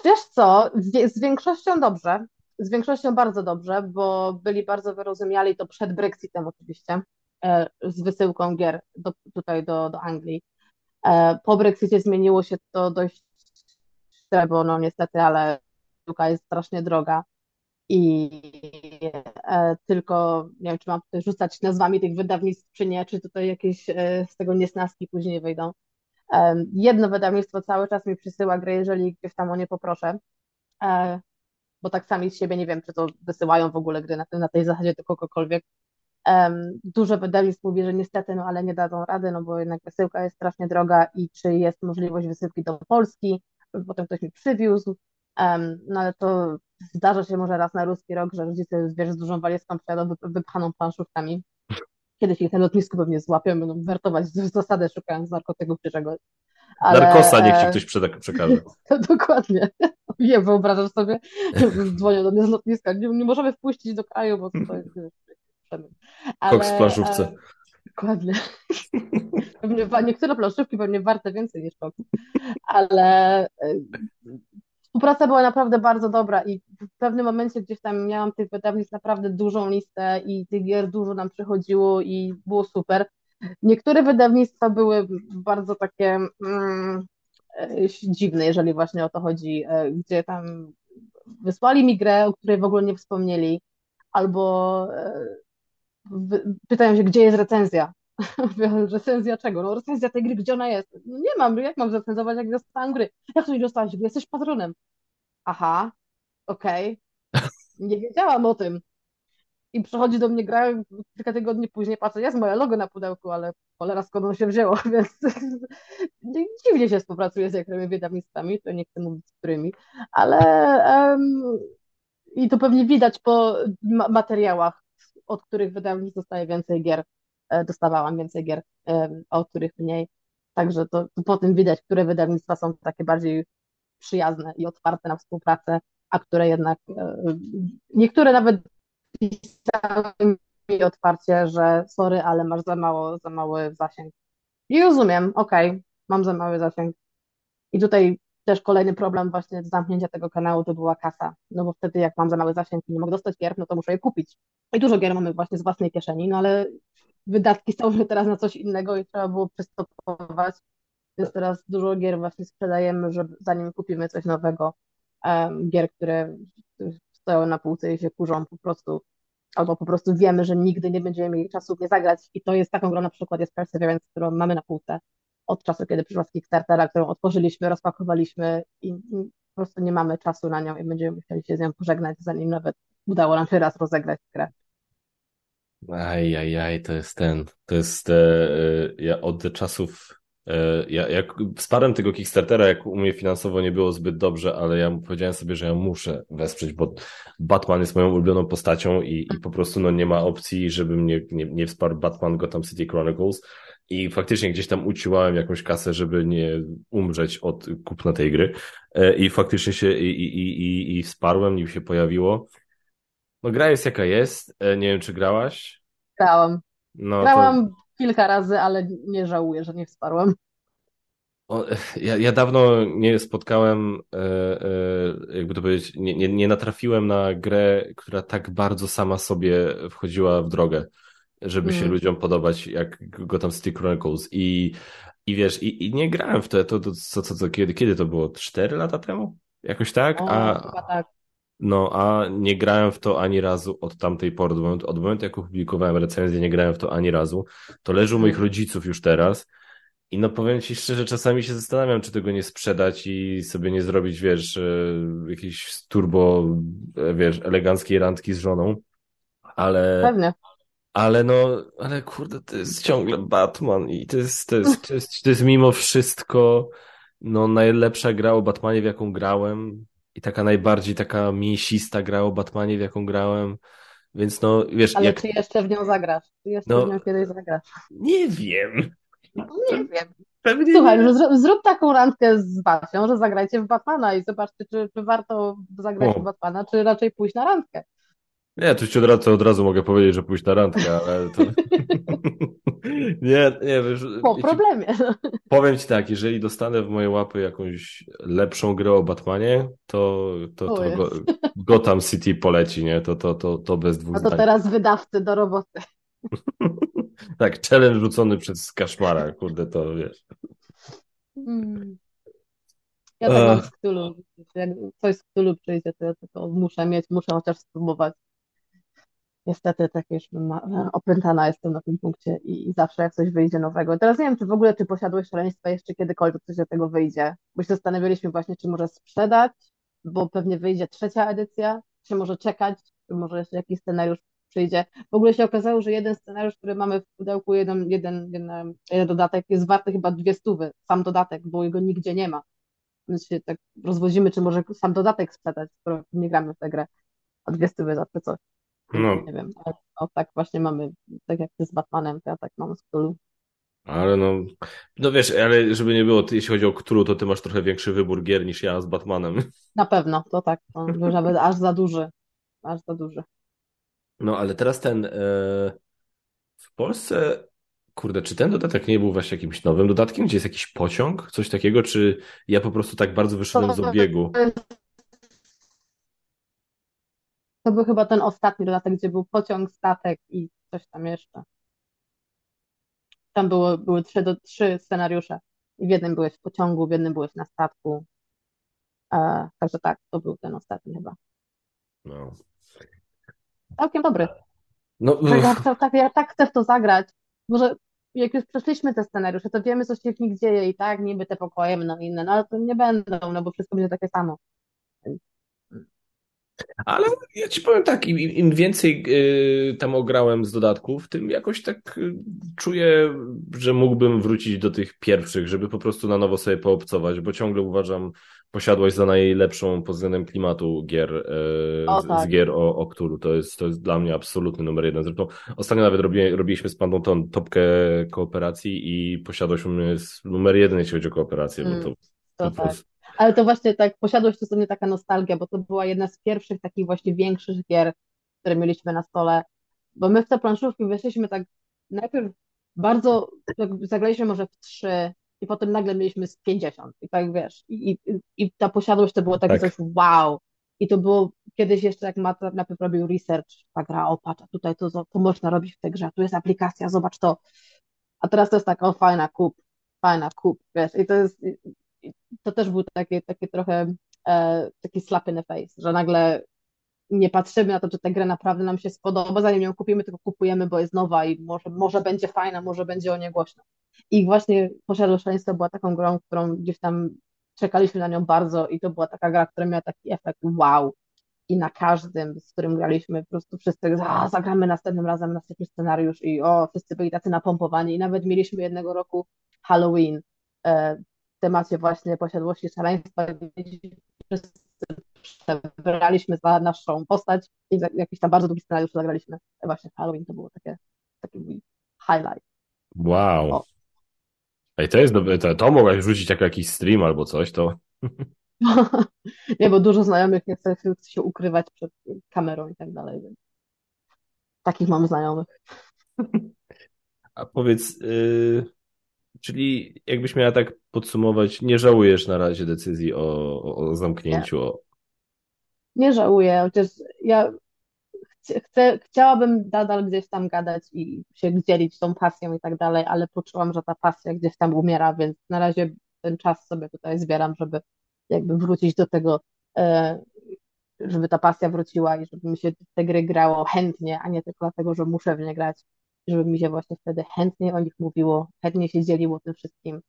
Wiesz co, z większością dobrze, z większością bardzo dobrze, bo byli bardzo wyrozumiali to przed Brexitem oczywiście, e, z wysyłką gier do, tutaj do, do Anglii. E, po Brexicie zmieniło się to dość bo no niestety, ale sztuka jest strasznie droga i e, tylko, nie wiem, czy mam tutaj rzucać nazwami tych wydawnictw, czy nie, czy tutaj jakieś e, z tego niesnaski później wyjdą. Jedno wydawnictwo cały czas mi przysyła gry, jeżeli gdzieś tam o nie poproszę, e, bo tak sami z siebie nie wiem, czy to wysyłają w ogóle gry na, na tej zasadzie do kogokolwiek. Dużo wydawnictw mówi, że niestety, no ale nie dadzą rady, no bo jednak wysyłka jest strasznie droga i czy jest możliwość wysyłki do Polski, potem ktoś mi przywiózł, no ale to zdarza się może raz na ruski rok, że rodzice wiesz, z dużą walizką przyjadą wypchaną planszówkami. Kiedyś ich na lotnisku pewnie złapią, będą wertować z zasady szukając narkotyków czy czegoś. Ale, Narkosa niech ci ktoś przekaże. To dokładnie. Nie wyobrażam sobie, dzwonią do mnie z lotniska, nie, nie możemy wpuścić do kraju, bo to jest Ale, Koks w planszówce. E, dokładnie. Pewnie, niektóre planszówki pewnie warte więcej niż koks. Ale e, współpraca była naprawdę bardzo dobra i w pewnym momencie gdzieś tam miałam tych wydawnictw naprawdę dużą listę i tych gier dużo nam przychodziło i było super. Niektóre wydawnictwa były bardzo takie mm, e, dziwne, jeżeli właśnie o to chodzi, e, gdzie tam wysłali mi grę, o której w ogóle nie wspomnieli, albo pytają się, gdzie jest recenzja Recenzja czego? No recenzja tej gry, gdzie ona jest? No nie mam, jak mam recenzować, jak dostałam gry? Jak to nie dostałeś gry? Jesteś patronem. Aha, okej. Nie wiedziałam o tym. I przychodzi do mnie gra, kilka tygodni później patrzę, jest moje logo na pudełku, ale cholera skąd on się wzięło, więc dziwnie się współpracuje z niektórymi wydawnictwami, to nie chcę mówić z którymi, ale um, i to pewnie widać po ma materiałach, od których wydawnictw dostaje więcej gier, e, dostawałam więcej gier, a od których mniej. Także to, to po tym widać, które wydawnictwa są takie bardziej przyjazne i otwarte na współpracę, a które jednak, e, niektóre nawet pisały mi otwarcie, że sorry, ale masz za mało, za mały zasięg. I rozumiem, okej, okay, mam za mały zasięg. I tutaj też kolejny problem właśnie zamknięcia tego kanału to była kasa. No bo wtedy jak mam za mały zasięg i nie mogę dostać gier, no to muszę je kupić. I dużo gier mamy właśnie z własnej kieszeni, no ale wydatki są teraz na coś innego i trzeba było przystopować. Więc teraz dużo gier właśnie sprzedajemy, żeby zanim kupimy coś nowego, um, gier, które stoją na półce i się kurzą po prostu, albo po prostu wiemy, że nigdy nie będziemy mieli czasu nie zagrać i to jest taką grą na przykład jest Perseverance, którą mamy na półce od czasu, kiedy przyszła z Kickstartera, którą otworzyliśmy, rozpakowaliśmy i po prostu nie mamy czasu na nią i będziemy musieli się z nią pożegnać, zanim nawet udało nam się raz rozegrać grę. Aj, aj, aj, to jest ten, to jest, e, ja od czasów E, ja, jak wsparłem tego Kickstartera, jak u mnie finansowo nie było zbyt dobrze, ale ja powiedziałem sobie, że ja muszę wesprzeć, bo Batman jest moją ulubioną postacią i, i po prostu no, nie ma opcji, żebym nie, nie wsparł Batman Gotham City Chronicles. I faktycznie gdzieś tam uciłałem jakąś kasę, żeby nie umrzeć od kupna tej gry. E, I faktycznie się i, i, i, i wsparłem, nim się pojawiło. No gra jest jaka jest. E, nie wiem, czy grałaś? Grałam. No, Grałam to kilka razy, ale nie żałuję, że nie wsparłam. O, ja, ja dawno nie spotkałem, e, e, jakby to powiedzieć, nie, nie, nie natrafiłem na grę, która tak bardzo sama sobie wchodziła w drogę, żeby mm. się ludziom podobać, jak Gotham City Chronicles. I, i wiesz, i, i nie grałem w to, to, to co, co, co, kiedy, kiedy to było? Cztery lata temu? Jakoś tak? O, A, tak. No, a nie grałem w to ani razu od tamtej pory, od momentu, od momentu jak opublikowałem recenzję, nie grałem w to ani razu. To leży u moich mhm. rodziców już teraz. I no powiem ci szczerze, czasami się zastanawiam, czy tego nie sprzedać i sobie nie zrobić, wiesz, e, jakiejś turbo, e, wiesz, eleganckiej randki z żoną. Ale. Pewnie. Ale no, ale kurde, to jest ciągle Batman i to jest, to jest, to jest, to jest mimo wszystko no najlepsza gra o Batmanie, w jaką grałem i taka najbardziej taka mięsista gra o Batmanie, w jaką grałem. Więc no, wiesz... Ale jak... czy jeszcze w nią zagrasz? Czy jeszcze no, w nią kiedyś zagrasz? Nie wiem. No, nie wiem. Pewnie Słuchaj, nie. Zrób, zrób taką randkę z Basią, że zagrajcie w Batmana i zobaczcie, czy, czy warto zagrać o. w Batmana, czy raczej pójść na randkę. Nie, to ci od razu, od razu mogę powiedzieć, że pójść na randkę, ale to... nie, nie, wiesz... Po problemie. Powiem ci tak, jeżeli dostanę w moje łapy jakąś lepszą grę o Batmanie, to, to, to go, Gotham City poleci, nie? To, to, to, to bez dwóch zdań. No to teraz wydawcy do roboty. tak, challenge rzucony przez Kaszmara, kurde, to wiesz. Hmm. Ja tak mam z Cthulhu. Jak coś z Cthulhu przyjdzie, to ja to muszę mieć, muszę chociaż spróbować niestety tak już ma, opętana jestem na tym punkcie i, zawsze jak coś wyjdzie nowego. Teraz nie wiem, czy w ogóle, czy posiadłeś szaleństwa jeszcze kiedykolwiek coś do tego wyjdzie, bo się zastanawialiśmy właśnie, czy może sprzedać, bo pewnie wyjdzie trzecia edycja, czy może czekać, czy może jeszcze jakiś scenariusz przyjdzie. W ogóle się okazało, że jeden scenariusz, który mamy w pudełku, jeden, jeden, jeden, jeden dodatek jest warty chyba dwie stówy, sam dodatek, bo jego nigdzie nie ma. Więc się tak rozwozimy, czy może sam dodatek sprzedać, skoro nie gramy w tę grę, a dwie stówy za to coś. No. Nie wiem, ale no, tak właśnie mamy, tak jak ty z Batmanem, to ja tak mam z Cthulhu. Ale no, no wiesz, ale żeby nie było, jeśli chodzi o Cthulhu, to ty masz trochę większy wybór gier niż ja z Batmanem. Na pewno, to tak, to nawet aż za duży, aż za duży. No, ale teraz ten, e, w Polsce, kurde, czy ten dodatek nie był właśnie jakimś nowym dodatkiem, gdzie jest jakiś pociąg, coś takiego, czy ja po prostu tak bardzo wyszedłem z obiegu? To był chyba ten ostatni dodatek, gdzie był pociąg, statek i coś tam jeszcze. Tam było, były trzy, do, trzy scenariusze. I w jednym byłeś w pociągu, w jednym byłeś na statku. E, także tak, to był ten ostatni chyba. No. Całkiem dobry. No, ja, tak, ja tak chcę w to zagrać. Może jak już przeszliśmy te scenariusze, to wiemy, co się w nich dzieje i tak, niby te pokoje będą inne, no ale to nie będą, no bo wszystko będzie takie samo. Ale ja ci powiem tak, im, im więcej y, tam ograłem z dodatków, tym jakoś tak y, czuję, że mógłbym wrócić do tych pierwszych, żeby po prostu na nowo sobie poobcować, bo ciągle uważam posiadłość za najlepszą pod względem klimatu gier, y, o, z, tak. z, gier o, o Cthulhu. To jest, to jest dla mnie absolutny numer jeden. Zresztą ostatnio nawet robi, robiliśmy z Pandą tą topkę kooperacji i posiadłość u mnie jest numer jeden, jeśli chodzi o kooperację, mm, bo to, to, tak. Ale to właśnie tak, posiadłość to sobie taka nostalgia, bo to była jedna z pierwszych takich właśnie większych gier, które mieliśmy na stole. Bo my w te planszówki weszliśmy tak najpierw bardzo, tak zagraliśmy może w trzy i potem nagle mieliśmy z 50 i tak wiesz, i, i, i ta posiadłość to było takie tak. coś wow. I to było kiedyś jeszcze, jak Matt najpierw robił research, ta gra, o patrz, tutaj to, to można robić w tej grze, tu jest aplikacja, zobacz to. A teraz to jest tak, o fajna, kup, fajna, kup, wiesz, i to jest, to też był taki, taki trochę e, taki slap in the face, że nagle nie patrzymy na to, czy ta gra naprawdę nam się spodoba, zanim ją kupimy, tylko kupujemy, bo jest nowa i może, może będzie fajna, może będzie o niej głośno. I właśnie Posiadłość Szaleństwa była taką grą, którą gdzieś tam czekaliśmy na nią bardzo i to była taka gra, która miała taki efekt wow. I na każdym, z którym graliśmy, po prostu wszyscy a, zagramy następnym razem następny scenariusz i o, wszyscy byli tacy napompowani i nawet mieliśmy jednego roku Halloween, e, temacie właśnie posiadłości szaleństwa, wszyscy przebraliśmy za naszą postać i jakiś tam bardzo długi scenariusz zagraliśmy. Właśnie Halloween to było takie, taki mój highlight. Wow. O. Ej, to jest dobre, to, to mogłaś wrzucić jako jakiś stream albo coś, to... nie, bo dużo znajomych nie chce się ukrywać przed kamerą i tak dalej, więc takich mam znajomych. A powiedz, yy, Czyli jakbyś miała tak podsumować, nie żałujesz na razie decyzji o, o zamknięciu? Nie. nie żałuję, chociaż ja chcę, chciałabym nadal gdzieś tam gadać i się dzielić tą pasją i tak dalej, ale poczułam, że ta pasja gdzieś tam umiera, więc na razie ten czas sobie tutaj zbieram, żeby jakby wrócić do tego, e, żeby ta pasja wróciła i żeby mi się te gry grało chętnie, a nie tylko dlatego, że muszę w nie grać żeby mi się właśnie wtedy chętniej o nich mówiło, chętnie się dzieliło tym wszystkim,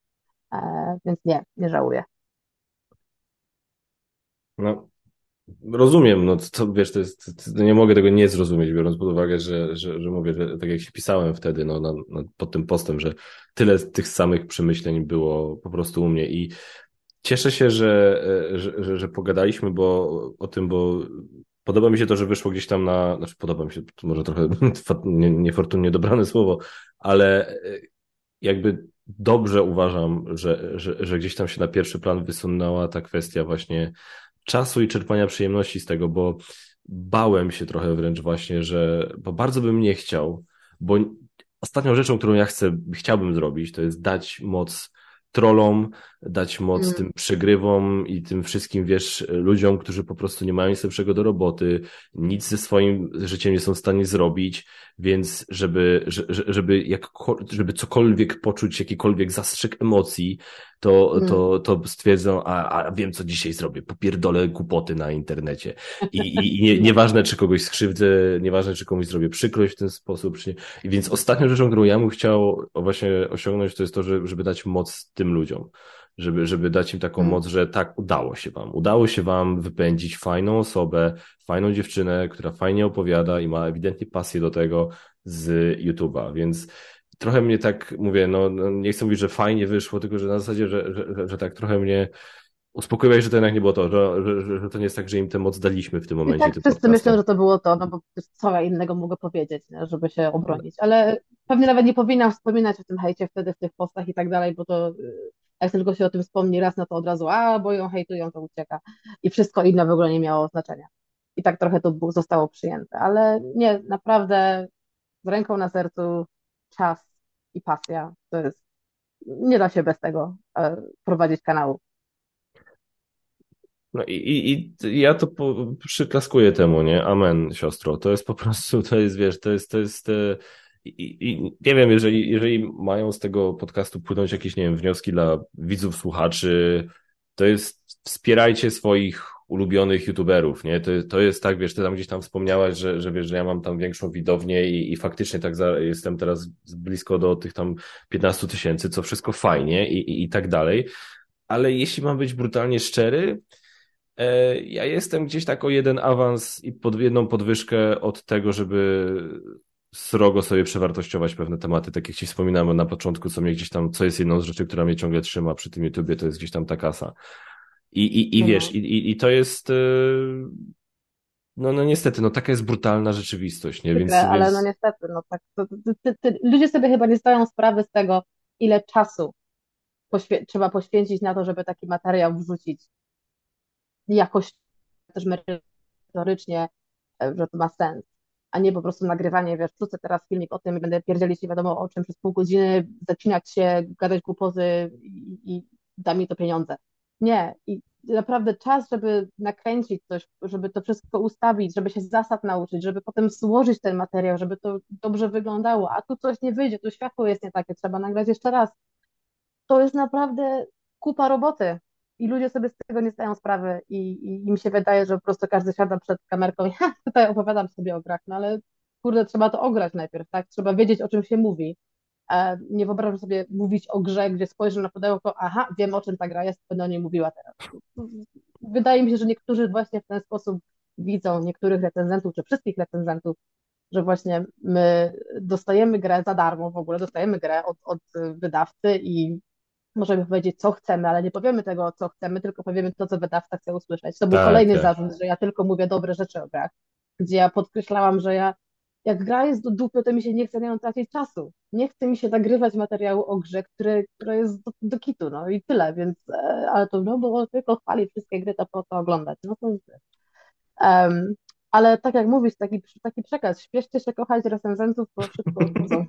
e, więc nie, nie żałuję. No, rozumiem, no to wiesz, to jest, to nie mogę tego nie zrozumieć, biorąc pod uwagę, że, że, że mówię, że, tak jak się pisałem wtedy, no, na, na, pod tym postem, że tyle tych samych przemyśleń było po prostu u mnie i cieszę się, że, e, że, że, że pogadaliśmy, bo o tym, bo Podoba mi się to, że wyszło gdzieś tam na, znaczy podoba mi się, to może trochę niefortunnie dobrane słowo, ale e, jakby dobrze uważam, że, że, że gdzieś tam się na pierwszy plan wysunęła ta kwestia właśnie czasu i czerpania przyjemności z tego, bo bałem się trochę wręcz właśnie, że, bo bardzo bym nie chciał, bo ostatnią rzeczą, którą ja chcę, chciałbym zrobić, to jest dać moc trollom, dać moc mm. tym przegrywom i tym wszystkim, wiesz, ludziom, którzy po prostu nie mają nic lepszego do roboty, nic ze swoim życiem nie są w stanie zrobić, więc żeby, żeby, jak, żeby cokolwiek poczuć, jakikolwiek zastrzyk emocji, to, mm. to, to stwierdzą, a, a wiem, co dzisiaj zrobię, popierdolę głupoty na internecie. I, i, i nie, nieważne, czy kogoś skrzywdzę, nieważne, czy komuś zrobię przykrość w ten sposób, czy nie. I więc ostatnią rzeczą, którą ja bym chciał właśnie osiągnąć, to jest to, żeby dać moc tym ludziom żeby, żeby dać im taką hmm. moc, że tak, udało się wam. Udało się wam wypędzić fajną osobę, fajną dziewczynę, która fajnie opowiada i ma ewidentnie pasję do tego z YouTube'a, więc trochę mnie tak, mówię, no, no nie chcę mówić, że fajnie wyszło, tylko że na zasadzie, że, że, że, że tak trochę mnie uspokoiłeś, że to jednak nie było to, że, że, że to nie jest tak, że im tę moc daliśmy w tym momencie. I tak wszyscy myślą, że to było to, no bo co ja innego mogę powiedzieć, żeby się obronić, ale pewnie nawet nie powinnam wspominać o tym hejcie wtedy w tych postach i tak dalej, bo to jak tylko się o tym wspomni raz, no to od razu, a, bo ją hejtują, to ucieka. I wszystko inne w ogóle nie miało znaczenia. I tak trochę to zostało przyjęte. Ale nie, naprawdę z ręką na sercu czas i pasja to jest, nie da się bez tego e, prowadzić kanału. No i, i, i ja to po, przyklaskuję temu, nie? Amen, siostro. To jest po prostu, to jest, wiesz, to jest, to jest, i, I, nie wiem, jeżeli, jeżeli mają z tego podcastu płynąć jakieś, nie wiem, wnioski dla widzów, słuchaczy, to jest wspierajcie swoich ulubionych youtuberów, nie? To, to jest tak, wiesz, ty tam gdzieś tam wspomniałaś, że, że wiesz, że ja mam tam większą widownię i, i faktycznie tak za, jestem teraz blisko do tych tam 15 tysięcy, co wszystko fajnie i, i, i tak dalej, ale jeśli mam być brutalnie szczery, ja jestem gdzieś tak o jeden awans i pod jedną podwyżkę od tego, żeby srogo sobie przewartościować pewne tematy, tak jak ci wspominałem na początku, co mnie gdzieś tam, co jest jedną z rzeczy, która mnie ciągle trzyma przy tym YouTubie, to jest gdzieś tam ta kasa. I, i, i mhm. wiesz, i, i to jest. Y, no, no niestety, no taka jest brutalna rzeczywistość, nie? Więc, ale więc... no niestety, no tak. To, to, to, ludzie sobie chyba nie zdają sprawy z tego, ile czasu poświę trzeba poświęcić na to, żeby taki materiał wrzucić jakoś też merytorycznie, e, że to ma sens, a nie po prostu nagrywanie, wiesz, wrzucę teraz filmik o tym i będę pierdzielić nie wiadomo o czym przez pół godziny, zacinać się, gadać głupoty i, i da mi to pieniądze. Nie. I naprawdę czas, żeby nakręcić coś, żeby to wszystko ustawić, żeby się zasad nauczyć, żeby potem złożyć ten materiał, żeby to dobrze wyglądało, a tu coś nie wyjdzie, tu światło jest nie takie, trzeba nagrać jeszcze raz. To jest naprawdę kupa roboty i ludzie sobie z tego nie zdają sprawy i, i im się wydaje, że po prostu każdy siada przed kamerką i ha, tutaj opowiadam sobie o grach, no ale kurde, trzeba to ograć najpierw, tak? Trzeba wiedzieć, o czym się mówi. E, nie wyobrażam sobie mówić o grze, gdzie spojrzę na pudełko, aha, wiem o czym ta gra jest, będę o niej mówiła teraz. Wydaje mi się, że niektórzy właśnie w ten sposób widzą, niektórych recenzentów, czy wszystkich recenzentów, że właśnie my dostajemy grę za darmo w ogóle, dostajemy grę od, od wydawcy i możemy powiedzieć, co chcemy, ale nie powiemy tego, co chcemy, tylko powiemy to, co wydawca chce usłyszeć. To był tak, kolejny tak. zarzut, że ja tylko mówię dobre rzeczy o grach, gdzie ja podkreślałam, że ja jak gra jest do dupy, to mi się nie chce na nią tracić czasu. Nie chce mi się nagrywać materiału o grze, który, który jest do, do kitu, no i tyle, więc, e, ale to no, bo tylko chwali wszystkie gry, to po to oglądać, no to um, ale tak jak mówisz, taki, taki przekaz, śpieszcie się kochać recenzentów, bo szybko odbudzą.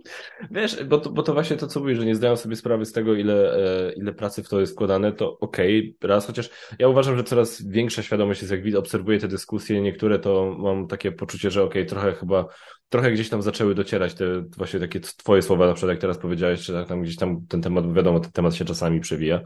Wiesz, bo to, bo to właśnie to, co mówisz, że nie zdają sobie sprawy z tego, ile, e, ile pracy w to jest wkładane, to okej, okay, raz, chociaż ja uważam, że coraz większa świadomość jest, jak widzę, obserwuję te dyskusje, niektóre to mam takie poczucie, że okej, okay, trochę chyba, trochę gdzieś tam zaczęły docierać te właśnie takie twoje słowa, na przykład jak teraz powiedziałeś, czy tak tam gdzieś tam ten temat, wiadomo, ten temat się czasami przewija.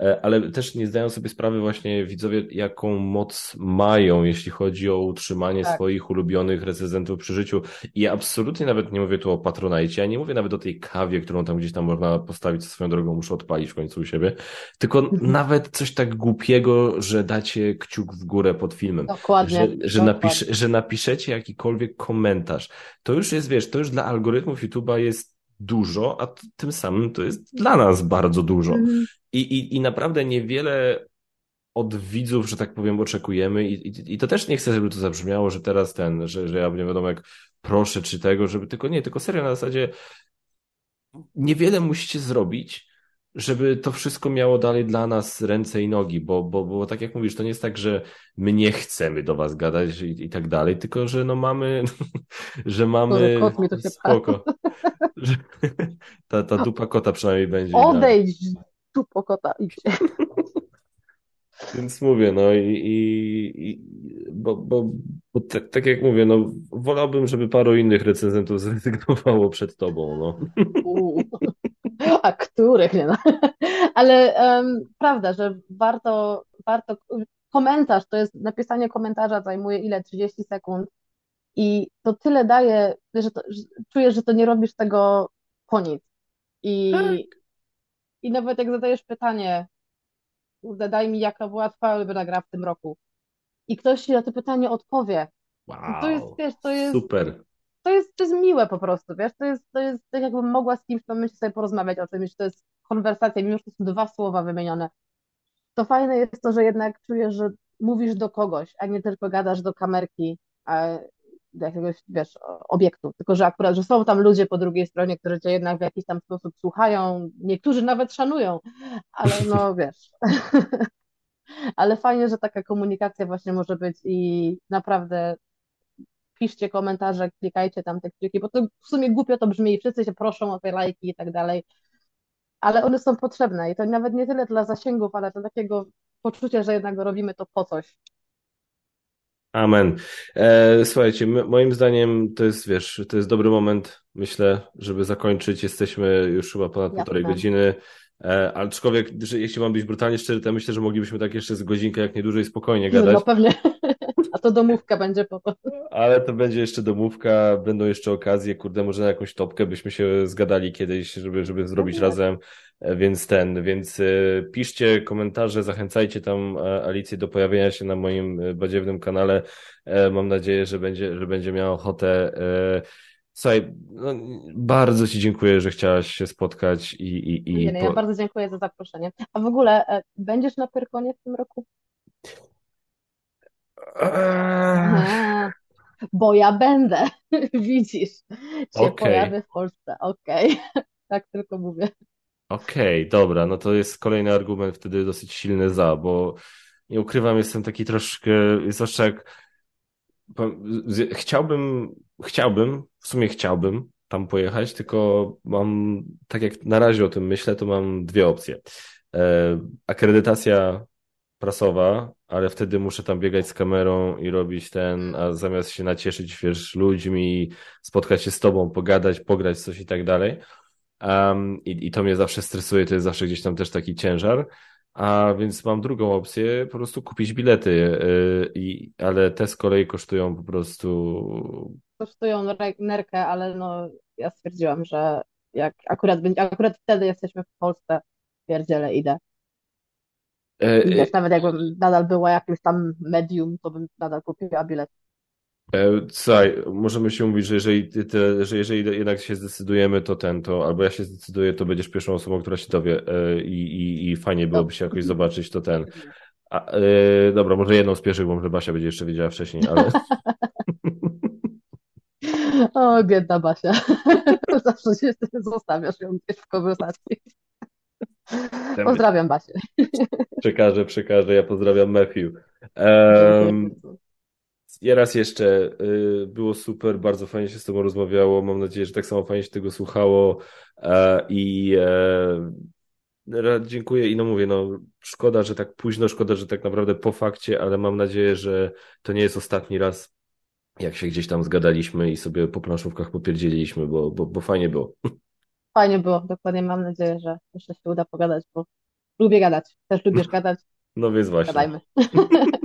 E, ale też nie zdają sobie sprawy właśnie widzowie, jaką moc mają, jeśli chodzi o utrzymanie tak. swoich ulubionych recenzentów przy życiu. I ja absolutnie nawet nie mówię tu o Patronite, ja nie mówię nawet o tej kawie, którą tam gdzieś tam można postawić swoją drogą, muszę odpalić w końcu u siebie, tylko mhm. nawet coś tak głupiego, że dacie kciuk w górę pod filmem. Dokładnie. Że, że, napisz, że napiszecie jakikolwiek komentarz. To już jest, wiesz, to już dla algorytmów YouTube'a jest dużo, a tym samym to jest dla nas bardzo dużo. Mm. I, i, I naprawdę niewiele od widzów, że tak powiem, oczekujemy I, i, i to też nie chcę, żeby to zabrzmiało, że teraz ten, że, że ja nie wiadomo jak proszę czy tego, żeby tylko nie, tylko serio na zasadzie niewiele musicie zrobić, żeby to wszystko miało dalej dla nas ręce i nogi, bo, bo, bo tak jak mówisz, to nie jest tak, że my nie chcemy do was gadać i, i tak dalej, tylko że no mamy, że mamy kot mi to się spoko. Że, ta, ta dupa kota przynajmniej będzie. Odejdź, dupo kota, idźcie. Więc mówię, no i, i, i bo, bo, bo tak, tak, jak mówię, no wolałbym, żeby paru innych recenzentów zrezygnowało przed tobą, no. A których, nie no. Ale um, prawda, że warto, warto, komentarz, to jest, napisanie komentarza zajmuje ile? 30 sekund i to tyle daje, że, to, że czujesz, że to nie robisz tego po nic. I, tak. i nawet jak zadajesz pytanie, kurde, daj mi jaka była twoja ulubiona gra w tym roku i ktoś ci na to pytanie odpowie, wow, to jest, wiesz, to jest super to jest, to jest miłe po prostu, wiesz, to jest, to jest tak jakbym mogła z kimś w momencie sobie porozmawiać o czymś, to jest konwersacja, mimo że to są dwa słowa wymienione. To fajne jest to, że jednak czujesz, że mówisz do kogoś, a nie tylko gadasz do kamerki, a do jakiegoś, wiesz, obiektu, tylko że akurat, że są tam ludzie po drugiej stronie, którzy cię jednak w jakiś tam sposób słuchają, niektórzy nawet szanują, ale no wiesz. ale fajnie, że taka komunikacja właśnie może być i naprawdę piszcie komentarze, klikajcie tam te kciuki, bo to w sumie głupio to brzmi, wszyscy się proszą o te lajki i tak dalej, ale one są potrzebne i to nawet nie tyle dla zasięgów, ale dla takiego poczucia, że jednak robimy to po coś. Amen. E, słuchajcie, moim zdaniem to jest, wiesz, to jest dobry moment, myślę, żeby zakończyć. Jesteśmy już chyba ponad Jasne. półtorej godziny. E, aczkolwiek, jeśli mam być brutalnie szczery, to myślę, że moglibyśmy tak jeszcze z godzinkę, jak nie dłużej, spokojnie No gadać. pewnie. To domówka będzie po to. Ale to będzie jeszcze domówka, będą jeszcze okazje, kurde, może na jakąś topkę byśmy się zgadali kiedyś, żeby, żeby zrobić Pewnie. razem, E, więc ten, więc e, piszcie komentarze, zachęcajcie tam e, Alicję do pojawienia się na moim badziewnym kanale. Mam nadzieję, że będzie, że będzie miała ochotę. Słuchaj, no, bardzo Ci dziękuję, że chciałaś się spotkać i, i, i Nie, no, ja po- bardzo dziękuję za zaproszenie. A w ogóle będziesz na Pyrkonie w tym roku? Eee, A, bo ja będę. Widzisz, się Okej. pojawię w Polsce. Okej. Tak tylko mówię. Okej, dobra, no to jest kolejny argument wtedy dosyć silny za, bo nie ukrywam, jestem taki troszkę, zwłaszcza jak chciałbym, chciałbym, w sumie chciałbym tam pojechać, tylko mam, tak jak na razie o tym myślę, to mam dwie opcje. E, akredytacja prasowa, ale wtedy muszę tam biegać z kamerą i robić ten, a zamiast się nacieszyć, wiesz, ludźmi, spotkać się z tobą, pogadać, pograć coś i tak dalej. Um, i, I to mnie zawsze stresuje, to jest zawsze gdzieś tam też taki ciężar. A więc mam drugą opcję, po prostu kupić bilety, yy, i, ale te z kolei kosztują po prostu. Kosztują nerkę, ale no ja stwierdziłam, że jak akurat akurat wtedy jesteśmy w Polsce, pierdzielę idę. I e, wiesz, nawet jakbym nadal była jakimś tam medium, to bym nadal kupiła bilet. e, słuchaj, możemy się mówić, że jeżeli, te, że jeżeli jednak się zdecydujemy, to ten, to albo ja się zdecyduję, to będziesz pierwszą osobą, która się dowie e, i, i, i fajnie byłoby się jakoś zobaczyć, to ten. A, dobra, może jedną z pierwszych, bo może Basia będzie jeszcze wiedziała wcześniej, ale. O, biedna Basia. Zawsze się zostawiasz ją gdzieś w konwersacji. Pozdrawiam Basię. Przekażę, przekażę. Ja pozdrawiam Matthew. Um, i raz jeszcze, y, było super, bardzo fajnie się z Tobą rozmawiało. Mam nadzieję, że tak samo fajnie się tego słuchało. E, I e, dziękuję. I no mówię, no szkoda, że tak późno, szkoda, że tak naprawdę po fakcie, ale mam nadzieję, że to nie jest ostatni raz, jak się gdzieś tam zgadaliśmy i sobie po planszówkach popierdzieliliśmy, bo, bo, bo fajnie było. Fajnie było, dokładnie. Mam nadzieję, że jeszcze się uda pogadać, bo lubię gadać. Też lubisz gadać. No więc właśnie. Gadajmy.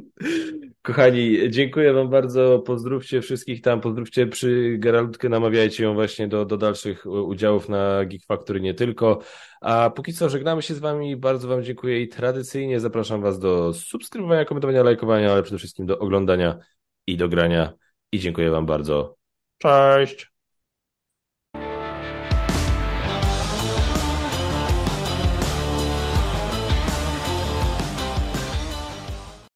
Kochani, dziękuję Wam bardzo. Pozdrówcie wszystkich tam, pozdrówcie przy Geraldkę, namawiajcie ją właśnie do, do dalszych udziałów na Geek Factory nie tylko. A póki co żegnamy się z Wami. Bardzo Wam dziękuję i tradycyjnie zapraszam Was do subskrybowania, komentowania, lajkowania, ale przede wszystkim do oglądania i do grania. I dziękuję Wam bardzo. Cześć!